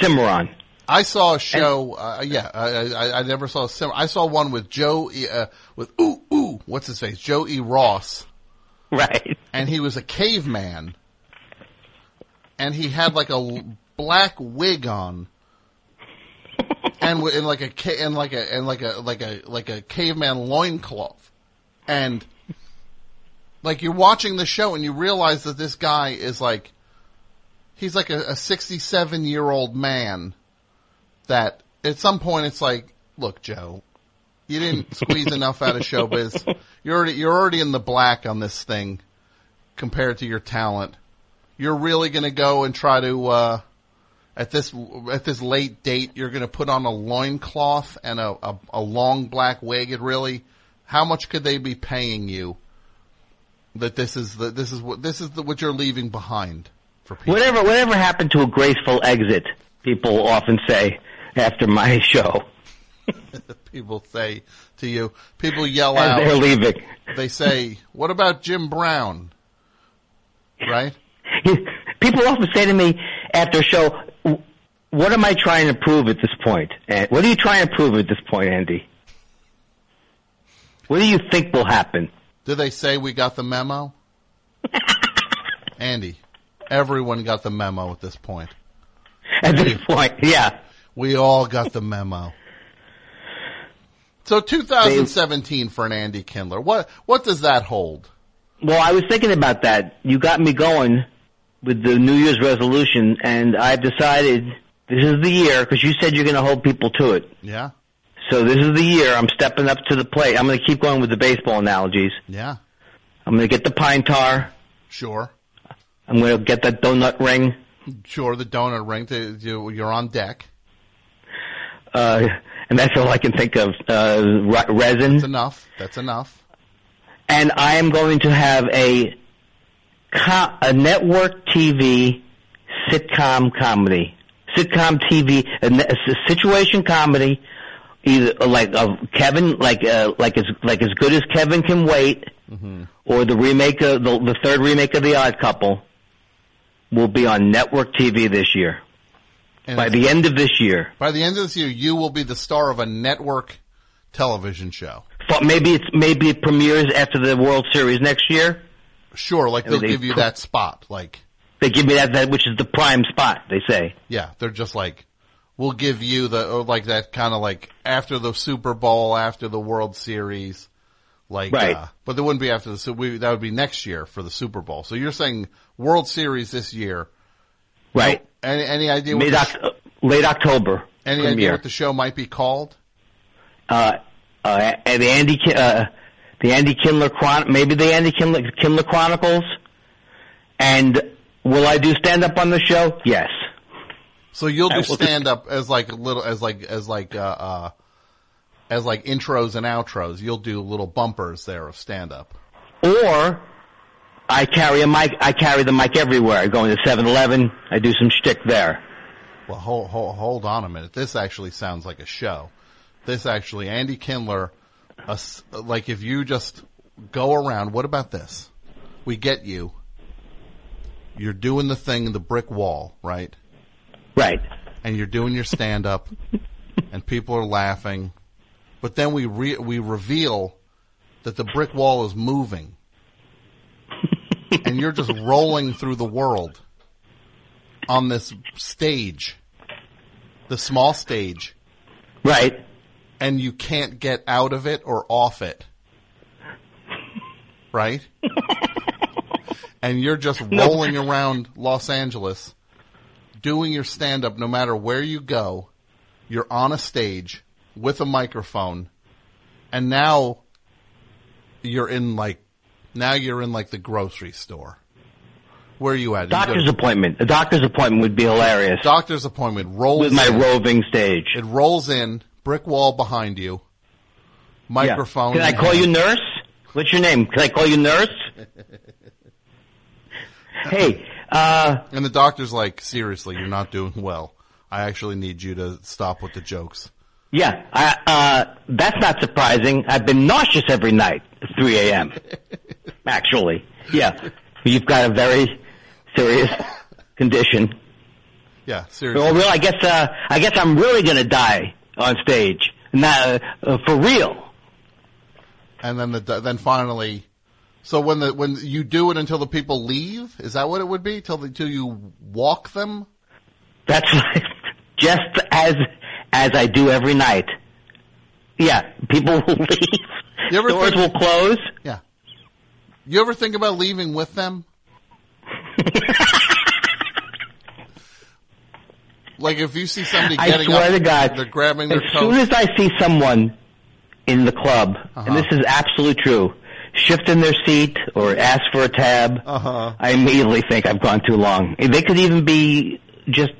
Cimarron. I saw a show. uh, yeah, I, I, I never saw a sim. I saw one with Joe uh, with ooh ooh. What's his face? Joe E. Ross. Right. And he was a caveman, and he had like a black wig on, and and like a and like a and like a like a like a caveman loincloth, and like you're watching the show and you realize that this guy is like he's like a, a 67 year old man that at some point it's like, look, Joe, you didn't squeeze enough out of showbiz. You're already, you're already in the black on this thing compared to your talent. You're really going to go and try to, uh, at this, at this late date, you're going to put on a loincloth and a, a, a long black wig. and really, how much could they be paying you that this is the, this is what, this is the, what you're leaving behind for people? Whatever whatever happened to a graceful exit? People often say after my show. people say to you, people yell As out. they're leaving. They say, "What about Jim Brown?" Right? People often say to me after a show, "What am I trying to prove at this point? And what are you trying to prove at this point, Andy? What do you think will happen?" Do they say we got the memo? Andy, everyone got the memo at this point. At this point, yeah. We all got the memo. So 2017 for an Andy Kindler. What what does that hold? Well, I was thinking about that. You got me going with the New Year's resolution, and I've decided this is the year because you said you're going to hold people to it. Yeah. So this is the year. I'm stepping up to the plate. I'm going to keep going with the baseball analogies. Yeah. I'm going to get the pine tar. Sure. I'm going to get that donut ring. Sure, the donut ring. To, you, you're on deck. Uh, and that's all I can think of. Uh, re- resin. That's enough. That's enough. and I am going to have a co- a network TV sitcom comedy, sitcom TV, a, a situation comedy, either like of Kevin, like uh, like as like as good as Kevin can wait, Mm-hmm. or the remake of the, the third remake of The Odd Couple will be on network TV this year. And By the end of this year, By the end of this year, you will be the star of a network television show. but maybe it's maybe it premieres after the World Series next year. Sure, like And they'll they give you that spot. Like, They give me that, that which is the prime spot. They say. yeah, they're just like, we'll give you the, like that kind of like after the Super Bowl, after the World Series. Like, Right. uh, but that wouldn't be after the, so we, that would be next year for the Super Bowl. So you're saying World Series this year. Right. Any, any idea what Mid the, late October. any idea what the show might be called? uh, uh, and Andy, uh, the Andy Kindler Chron, maybe the Andy Kindler, Kindler Chronicles. And will I do stand up on the show? Yes. So you'll do stand up as like a little, as like, as like, uh, uh, as like intros and outros. You'll do little bumpers there of stand up. Or I carry a mic. I carry the mic everywhere. I go into 7-Eleven. I do some shtick there. Well, hold, hold, hold on a minute. This actually sounds like a show. This actually, Andy Kindler, a like if you just go around, what about this? We get you. You're doing the thing, the brick wall, right? Right. And you're doing your stand up, and people are laughing. But then we re- we reveal that the brick wall is moving. and you're just rolling through the world on this stage, the small stage. Right. And you can't get out of it or off it. Right? and you're just rolling around Los Angeles doing your stand up no matter where you go. You're on a stage with a microphone and now you're in like now you're in like the grocery store. Where are you at? Doctor's go- appointment. A doctor's appointment would be hilarious. Doctor's appointment rolls With my in. roving stage. It rolls in, brick wall behind you, microphone. Yeah. Can I call you nurse? What's your name? Can I call you nurse? hey, uh, and the doctor's like, seriously, you're not doing well. I actually need you to stop with the jokes. yeah, I, uh, that's not surprising. I've been nauseous every night at 3 a.m. Actually, yeah, you've got a very serious condition. Yeah, seriously. Well, really, I guess, uh, I guess I'm really gonna die on stage. Not, uh, for real. And then the then finally, so when the when you do it until the people leave, is that what it would be? Till the, till you walk them? That's just as as I do every night. Yeah, people will leave. You ever Doors think- will close. Yeah. You ever think about leaving with them? like if you see somebody I getting swear up, to God, they're grabbing their as coat. soon as I see someone in the club, Uh-huh. and this is absolutely true, shift in their seat or ask for a tab, Uh-huh. I immediately think I've gone too long. They could even be just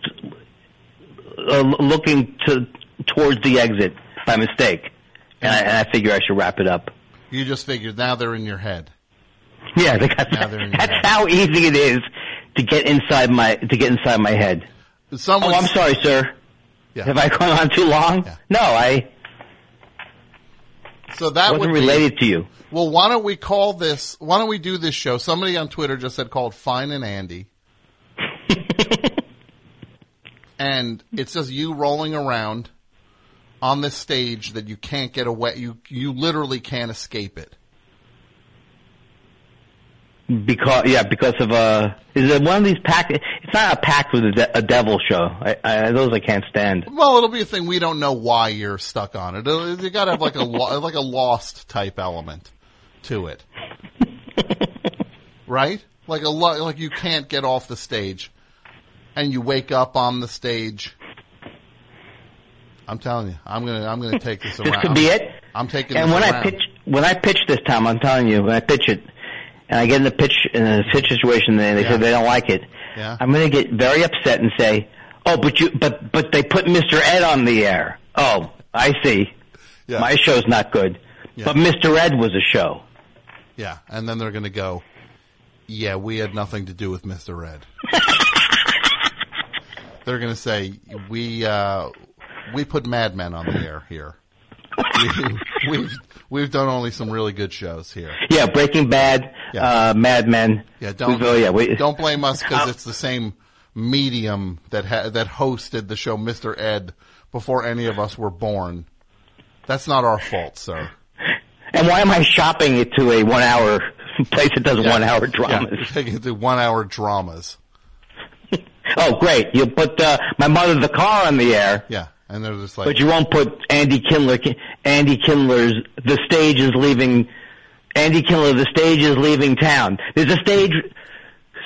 uh, looking to towards the exit by mistake, and I, and I figure I should wrap it up. you just figured now they're in your head. Yeah, they got, Now they're in your that's head. how easy it is to get inside my to get inside my head. Someone, oh, I'm sorry, sir. Yeah. Have I gone on too long? No, I So that wasn't would be- related to you. Well, why don't we call this? Why don't we do this show? Somebody on Twitter just said called Fine and Andy, and it's just you rolling around on this stage that you can't get away. You you literally can't escape it. Because yeah, because of uh, is it one of these pack? It's not a pact with a, de- a devil show. I, I, those I can't stand. Well, it'll be a thing. We don't know why you're stuck on it. You got to have like a lo- like a lost type element to it, right? Like a lo- like you can't get off the stage, and you wake up on the stage. I'm telling you, I'm gonna I'm gonna take this This around. could be I'm, it. I'm taking And this when I pitch, when I pitch this time, I'm telling you, when I pitch it, and I get in the pitch in a pitch situation, and they Yeah. say they don't like it, Yeah. I'm going to get very upset and say, "Oh, but you, but but they put Mr. Ed on the air." Oh, I see. Yeah. My show's not good, Yeah. but Mr. Ed was a show. Yeah, and then they're gonna go. Yeah, we had nothing to do with Mr. Ed." they're gonna say we uh, we put Mad Men on the air here. We, we've we've done only some really good shows here. Yeah, Breaking Bad, uh, Mad Men. Yeah, don't yeah, we, don't blame us because it's the same medium that ha- that hosted the show Mr. Ed before any of us were born. That's not our fault, sir. And why am I shopping it to a one-hour place that does one-hour dramas? you're taking it to one-hour dramas. Oh, great! You put uh, my mother the car on the air. Yeah, and they're just like, But you won't put Andy Kindler. Andy Kindler's "The Stage is Leaving." Andy Kindler, "The Stage is Leaving Town." There's a stage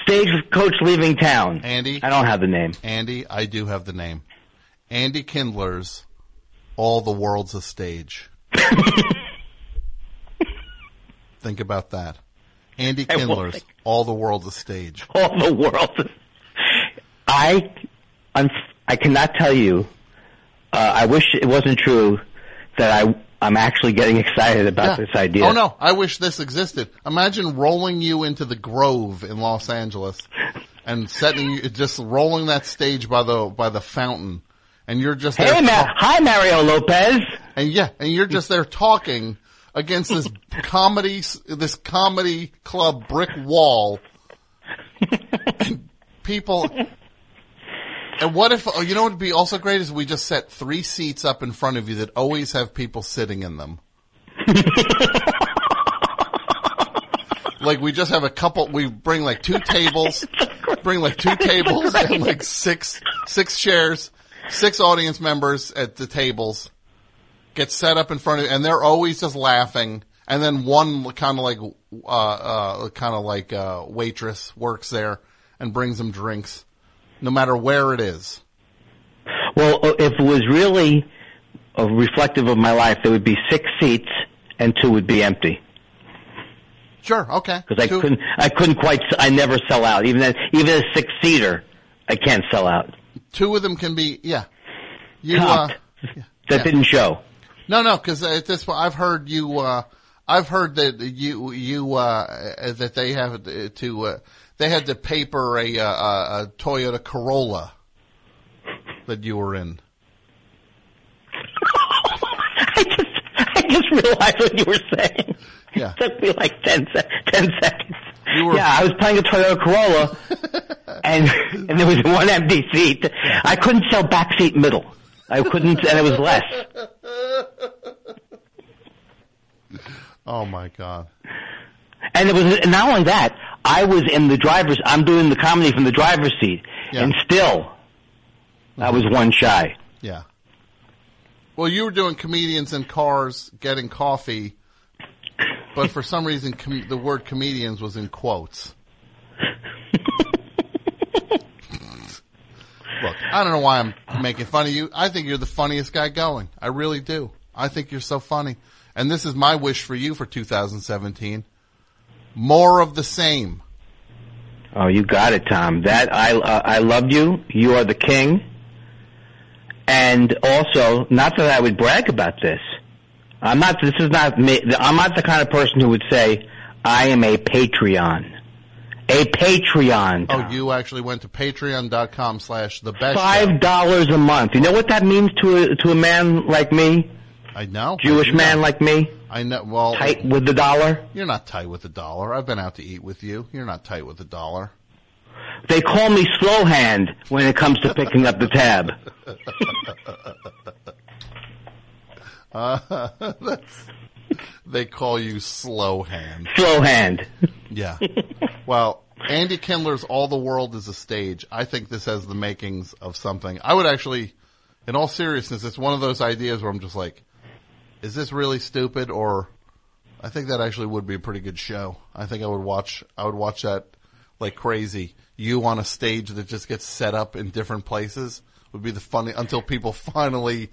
stage coach leaving town. Andy, I don't have the name. Andy, I do have the name. Andy Kindler's All the World's a Stage. Think about that. Andy Kindler's. All the World's a Stage. All the world. I, I'm, I cannot tell you. Uh, I wish it wasn't true that I I'm actually getting excited about Yeah. this idea. Oh no, I wish this existed. Imagine rolling you into the Grove in Los Angeles and setting you just rolling that stage by the by the fountain, and you're just there Hey, Ma- hi, Mario Lopez. and yeah, and you're just there talking against this comedy this comedy club brick wall. People. And what if, oh, you know what would be also great is we just set three seats up in front of you that always have people sitting in them. like we just have a couple, we bring like two tables, bring like two tables and like six, six chairs, six audience members at the tables, get set up in front of, and they're always just laughing. And then one kind of like, uh, uh, kind of like, uh, waitress works there and brings them drinks, no matter where it is. Well, uh, if it was really uh, reflective of my life, there would be six seats and two would be empty. Sure, okay. Because I Two- couldn't, I couldn't quite, I never sell out. Even at, even a six seater, I can't sell out. Two of them can be, yeah. You, uh, That didn't show. No, no, because at this point, I've heard you. Uh, I've heard that you you uh, that they have to uh, they had to paper a, uh, a, a Toyota Corolla that you were in. I just I just realized what you were saying. Yeah. It took me like 10, se- 10 seconds. You were- yeah, I was playing a Toyota Corolla, and and there was one empty seat. I couldn't sell backseat middle. I couldn't, and it was less. Oh my god! And it was not only that. I was in the driver's. I'm doing the comedy from the driver's seat, Yeah. and still, I was one shy. Yeah. Well, you were doing comedians in cars getting coffee, but for some reason, com- the word comedians was in quotes. Look, I don't know why I'm making fun of you. I think you're the funniest guy going. I really do. I think you're so funny. And this is my wish for you for 2017. More of the same. Oh, you got it, Tom. That I uh, I love you. You are the king. And also, not that I would brag about this. I'm not. This is not me. I'm not the kind of person who would say I am a Patreon. A Patreon. Oh, you actually went to patreon.com slash the best. Five dollars a month. You know what that means to a to a man like me, I know. Jewish I do man know. like me, I know. Well, tight with the dollar. You're not tight with the dollar. I've been out to eat with you. You're not tight with the dollar. They call me slow hand when it comes to picking up the tab. Uh, that's, they call you slow hand. Slow hand. Yeah. Well, Andy Kindler's All the World is a Stage. I think this has the makings of something. I would actually, in all seriousness, it's one of those ideas where I'm just like, is this really stupid or I think that actually would be a pretty good show. I think I would watch, I would watch that like crazy. You on a stage that just gets set up in different places would be the funny until people finally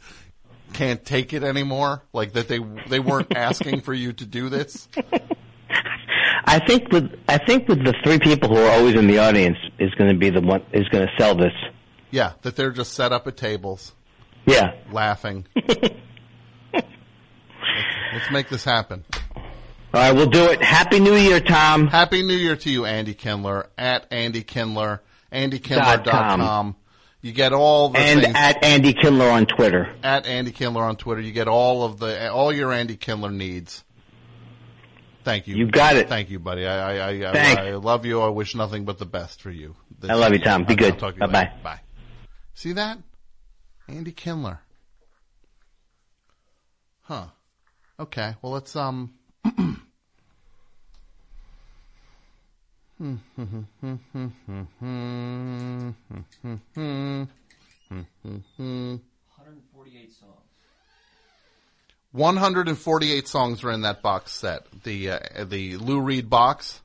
can't take it anymore. Like that they, they weren't asking for you to do this. I think with I think with the three people who are always in the audience is going to be the one is going to sell this. Yeah, that they're just set up at tables. Yeah. Laughing. let's, make this happen. All right, we'll do it. Happy New Year, Tom. Happy New Year to you, Andy Kindler, at Andy Kindler, Dot com. AndyKindler.com. You get all the And things at Andy Kindler on Twitter. at Andy Kindler on Twitter. You get all of the all your Andy Kindler needs. Thank you. You got it. Thank you, buddy. I I I, I, I love you. I wish nothing but the best for you. I love you, Tom. Be I'll- good. I'll talk to you Bye-bye. Bye. See that? Andy Kindler. Huh. Okay. Well, let's um. Hmm. 148 songs. 148 songs are in that box set. The uh, the Lou Reed box.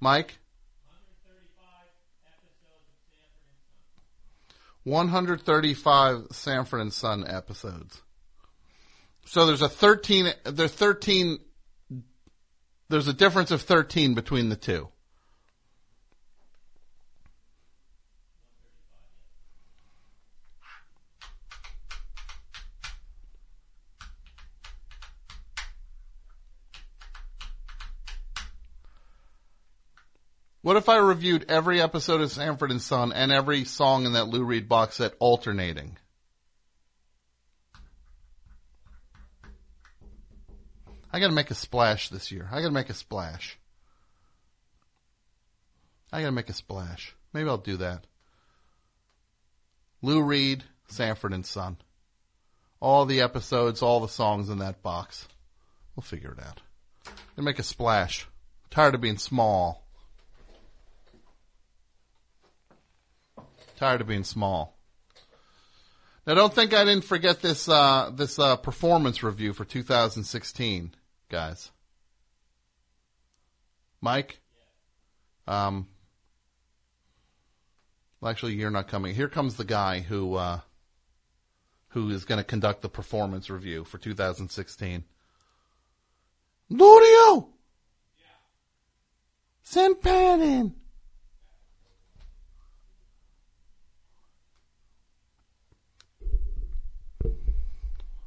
Mike. 135 Sanford and Son episodes so there's a 13 there's 13 there's a difference of 13 between the two What if I reviewed every episode of Sanford and Son and every song in that Lou Reed box set alternating? I gotta make a splash this year. I gotta make a splash. I gotta make a splash. Maybe I'll do that. Lou Reed, Sanford and Son. All the episodes, all the songs in that box. We'll figure it out. Gonna make a splash. Tired of being small. Tired of being small. Now don't think I didn't forget this, uh, this, uh, performance review for 2016, guys. Mike? Um, well, actually, you're not coming. Here comes the guy who, uh, who is going to conduct the performance review for 2016. Ludio! Send Pat in.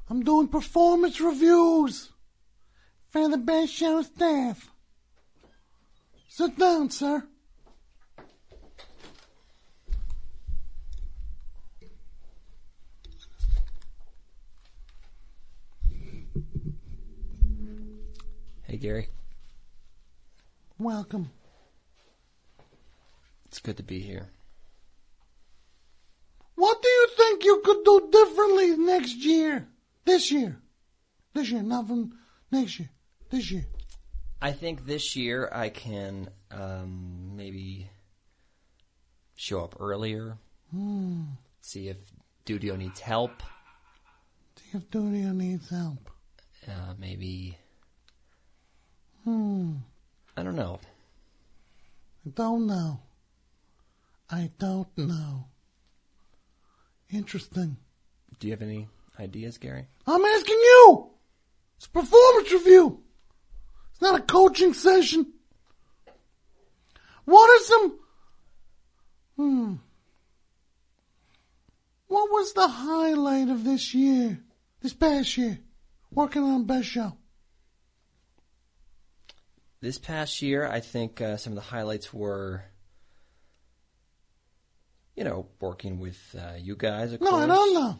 I'm doing performance reviews for the best show staff. Sit down, sir. Hey, Gary. Welcome. It's good to be here. What do you think you could do differently next year? This year? This year, not from next year. This year. I think this year I can um, maybe show up earlier, Hmm. see if Dudio needs help, See if Dudio needs help. uh, maybe, Hmm. I don't know. I don't know. I don't know. Interesting. Do you have any ideas, Gary? I'm asking you. It's a performance review. It's not a coaching session. What are some, hmm. What was the highlight of this year, this past year, working on Best Show? This past year, I think uh, some of the highlights were, you know, working with uh, you guys. Of No, course. I don't know.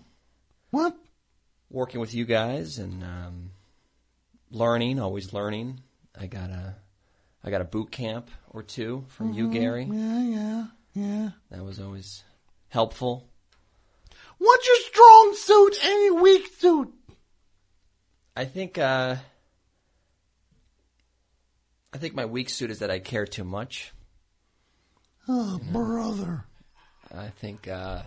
What? Working with you guys and um, learning, always learning. I got a, I got a boot camp or two from you, Mhm. Gary. Yeah, yeah, yeah. That was always helpful. What's your strong suit and your weak suit? I think uh, I think my weak suit is that I care too much. Oh, brother. I think uh,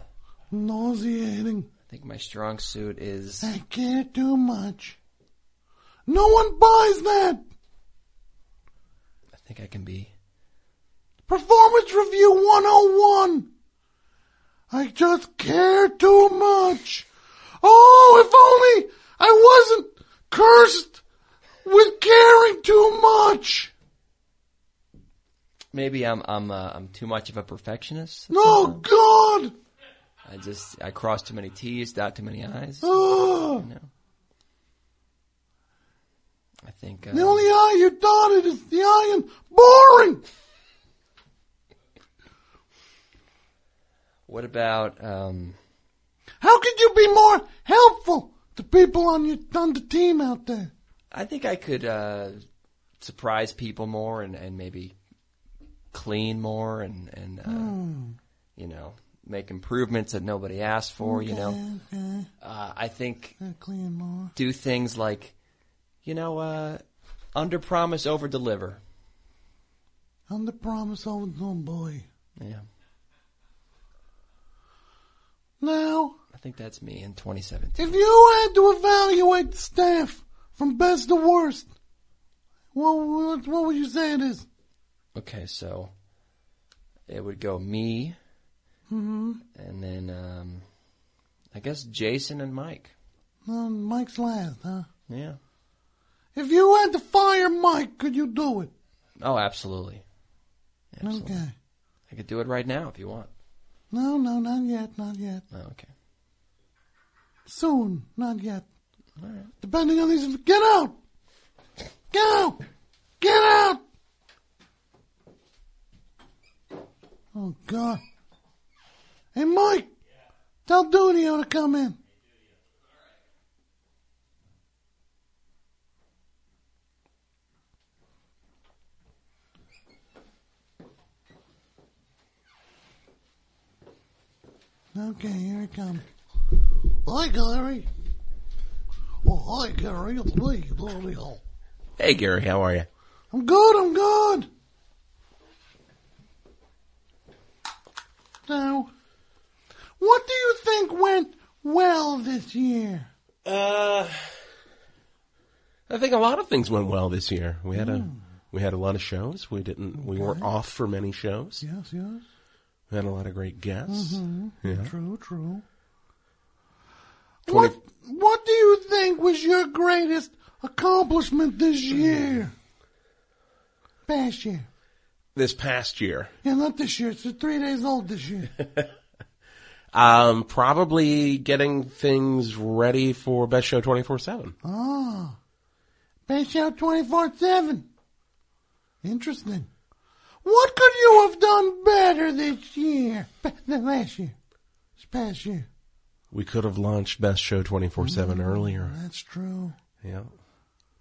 Nauseating. I think my strong suit is I care too much. No one buys that. I think I can be Performance Review 101. I just care too much. Oh, if only I wasn't cursed with caring too much. maybe I'm I'm uh, I'm too much of a perfectionist. Oh, God. I just I cross too many T's, dot too many I's. Oh. You know. I think uh, The only eye you dotted is the iron. Boring. What about um, How could you be more helpful to people on your on the team out there? I think I could uh, surprise people more and, and maybe clean more and and uh, Hmm. you know make improvements that nobody asked for. You know, Okay, uh, I think okay. Clean more. do things like you know uh, under promise over deliver. Under promise, over boy. Yeah, Now, I think that's me in 2017. if you had to evaluate the staff from best to worst, what what, what would you say it is? Okay, so it would go me, Mm-hmm. and then um, I guess Jason and Mike. Um, Mike's last, huh? Yeah. If you had to fire Mike, could you do it? Oh, absolutely. Okay. I could do it right now if you want. No, no, not yet, not yet. Oh, okay. Soon, not yet. All right. Depending on these, get out! Get out! Get out! Oh God. Hey Mike, tell Dudio to come in. Okay, here it comes. Hi, Gary. Oh, hi, Gary. It's me, Dudio. Hey, Gary, how are you? I'm good, I'm good. Now, what do you think went well this year? Uh, I think a lot of things went well this year. We had a we had a lot of shows. We didn't we weren't off for many shows. Yes, yes. We had a lot of great guests. Mhm. Yeah. True, true. 20 What What do you think was your greatest accomplishment this year? Past year. This past year, Yeah, not this year. It's three days old this year. um, probably getting things ready for Best Show twenty four seven. Ah. Best show 24 7. Interesting. What could you have done better this year? Than last year? This past year? We could have launched Best Show twenty four seven earlier. That's true. Yeah,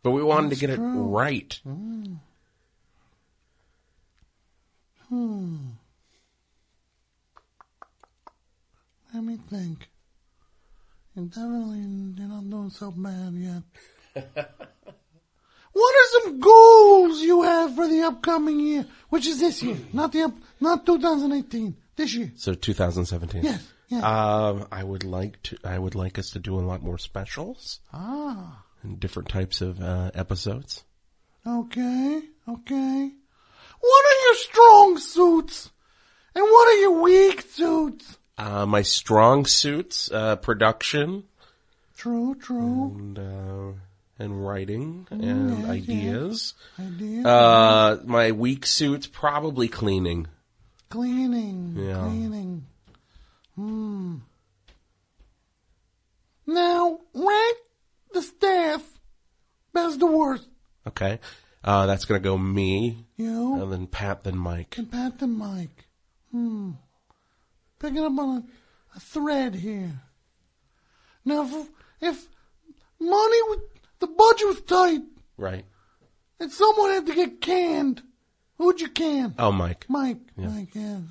but we wanted That's to get true. it right. Mm. Hmm. Let me think. You definitely, you're not doing so bad yet. what are some goals you have for the upcoming year? Which is this year, not the up, not 2018. This year. So 2017. Yes, yes. Um, I would like to. I would like us to do a lot more specials Ah. and different types of uh, episodes. Okay, okay. What are your strong suits? And what are your weak suits? Uh, my strong suits, uh, production True, true. and uh, and writing Mm, and ideas. Ideas. Uh, my weak suits, probably cleaning. Cleaning, Yeah. cleaning. Hmm. Now, rank the staff best to worst. Okay, uh, that's gonna go me, You and then Pat, then Mike. and Pat and Mike. Hmm. Picking up on a, a thread here. Now, if, if money was, the budget was tight Right. and someone had to get canned, who'd you can? Oh, Mike. Mike, Yeah. Mike, yes.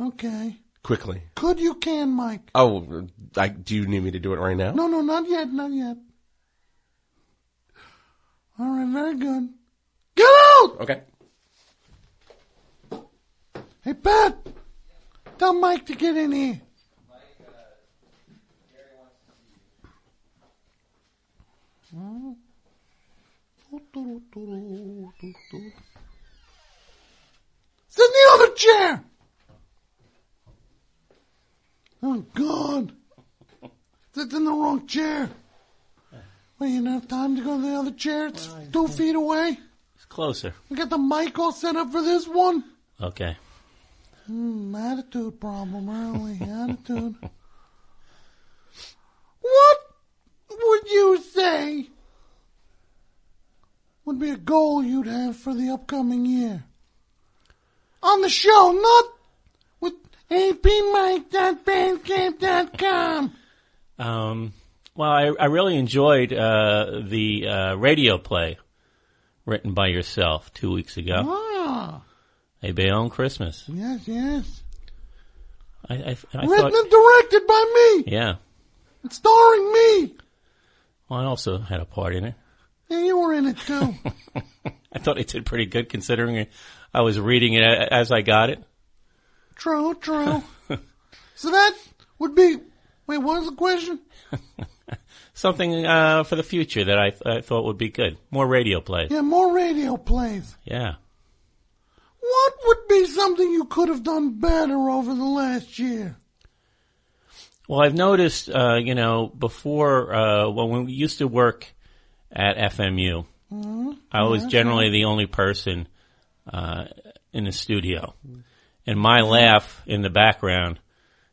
Okay. Quickly. Could you can Mike? Oh, I, do you need me to do it right now? No, no, not yet, not yet. All right, very good. Get out! Okay. Hey, Pat, tell Mike to get in here. Sit in the other chair. Oh God! Sit in the wrong chair. Well, you don't have time to go to the other chair. It's two feet away. It's closer. We got the mic all set up for this one. Okay. Hmm, attitude problem early. attitude. What would you say would be a goal you'd have for the upcoming year? On the show, not with apmike.bandcamp.com. Um, well, I, I really enjoyed uh, the uh, radio play written by yourself two weeks ago. Ah, A Bayonne Christmas. yes, yes. I, I, I Written thought, and directed by me. yeah. And starring me. Well, I also had a part in it. Yeah, you were in it too. I thought I did pretty good considering I was reading it as I got it. true, true. so that would be. Wait, what was the question? Something uh, for the future that I, I thought would be good. More radio plays. Yeah, more radio plays. Yeah. What would be something you could have done better over the last year? Well, I've noticed, uh, you know, before uh, when we used to work at FMU, Mhm. I was generally the only person uh, in the studio, and my laugh in the background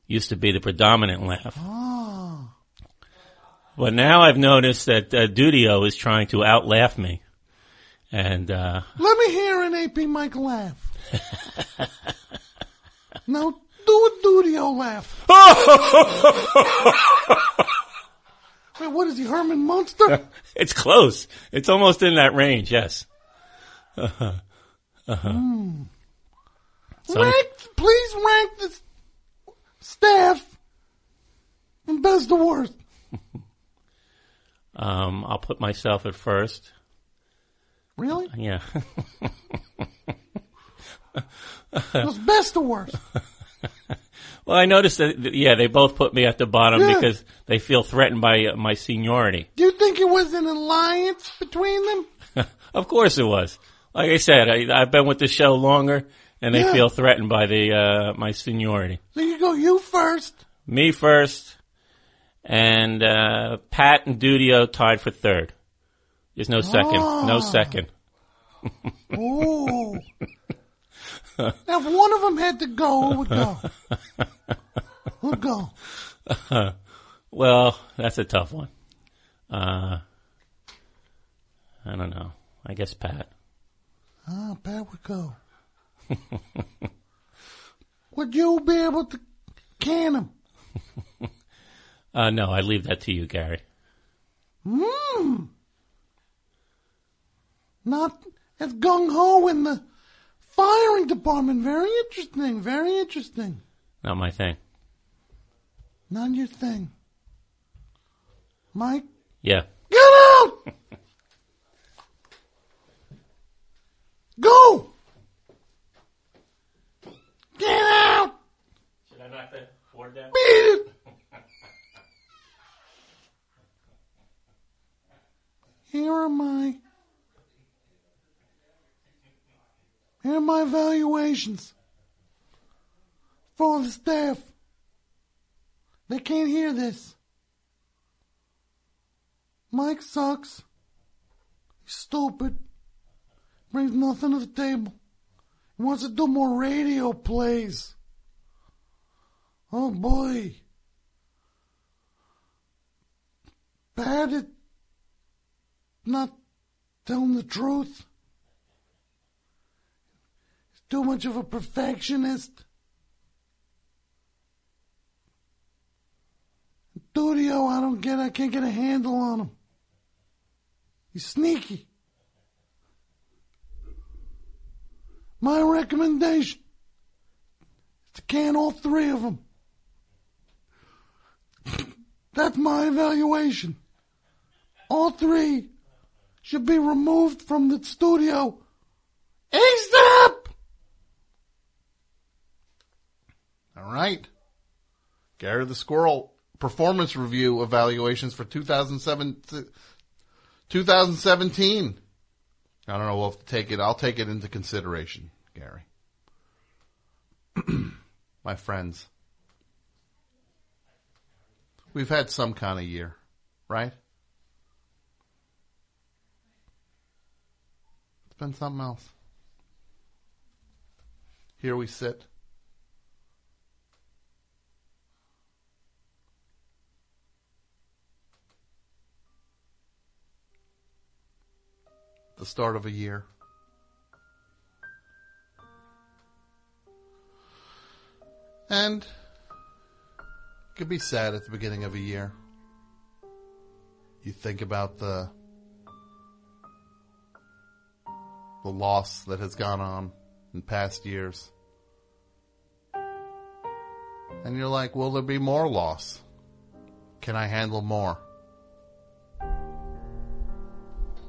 used to be the predominant laugh. Ah, But now I've noticed that uh, Dudio is trying to outlaugh me, and uh, let me hear an AP Mike laugh. now do a Dudio laugh. Wait, what is he, Herman Munster? it's close. It's almost in that range. Yes. Uh-huh. Uh-huh. So- rank, please rank the staff from best to worst. Um, I'll put myself at first. Really? Yeah. it was best to worst. well, I noticed that, yeah, they both put me at the bottom Yeah. because they feel threatened by uh, my seniority. Do you think it was an alliance between them? of course it was. Like I said, I, I've been with the show longer, and they Yeah. feel threatened by the uh, my seniority. So you go you first. Me first, and uh, Pat and Dudio tied for third. There's no second. No Ah. second. Ooh. Now, if one of them had to go, who would go? Who'd go? well, that's a tough one. Uh, I don't know. I guess Pat. Ah, Pat would go. would you be able to can him? Uh, no, I leave that to you, Gary. Hmm. Not as gung ho in the firing department. Very interesting. Very interesting. Not my thing. Not your thing. Mike, Yeah. get out! Go! Get out! Should I knock the board down? Beat it! Here are my. Here are my evaluations for the staff. They can't hear this. Mike sucks. He's stupid. Brings nothing to the table. He wants to do more radio plays. Oh boy. Bad at not telling the truth. Too much of a perfectionist. Dudio, I don't get, I can't get a handle on him. He's sneaky. My recommendation is to can all three of them. That's my evaluation. All three should be removed from the studio ASAP! All right. Gary the Squirrel performance review evaluations for 2007, 2017. I don't know. We'll have to take it. I'll take it into consideration, Gary. My friends. We've had some kind of year, right? It's been something else. Here we sit. The start of a year. And it could be sad at the beginning of a year. You think about the the loss that has gone on in past years. And you're like, will there be more loss? Can I handle more?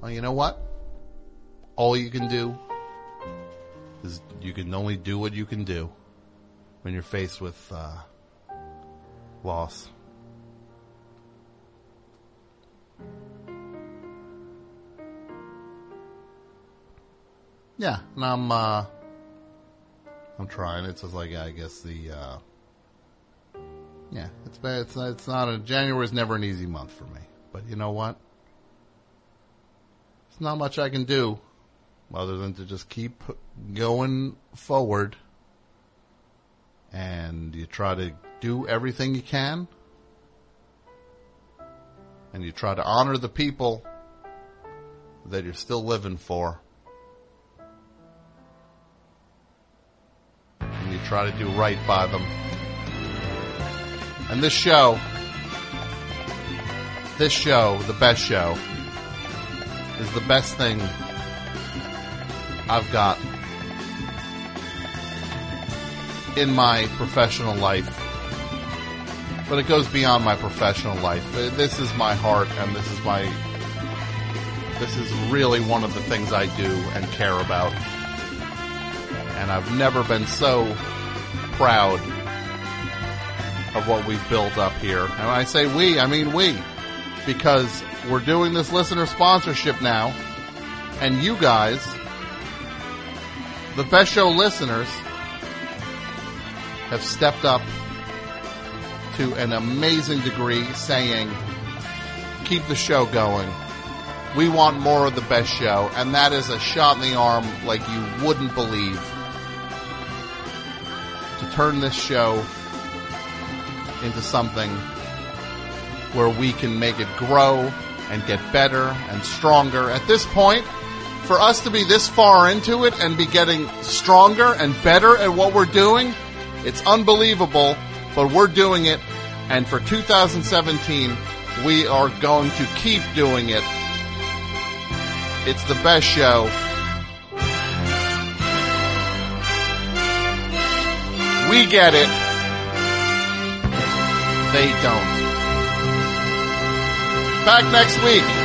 Well, you know what? All you can do is you can only do what you can do when you're faced with uh, loss. Yeah, and I'm uh, I'm trying. It's just like I guess the uh, yeah, it's bad. It's it's not a January is never an easy month for me. But you know what? There's not much I can do other than to just keep going forward. And you try to do everything you can. And you try to honor the people that you're still living for. And you try to do right by them. And this show, this show, the best show, is the best thing I've got in my professional life. But it goes beyond my professional life. This is my heart and this is my this is really one of the things I do and care about. And I've never been so proud of what we've built up here. And I say we, I mean we. Because we're doing this listener sponsorship now. And you guys, the best show listeners, have stepped up to an amazing degree saying, keep the show going. We want more of the best show. And that is a shot in the arm like you wouldn't believe. To turn this show into something where we can make it grow and get better and stronger. At this point, for us to be this far into it and be getting stronger and better at what we're doing, it's unbelievable, but we're doing it. And for 2017, we are going to keep doing it. It's the best show. We get it. They don't. Back next week.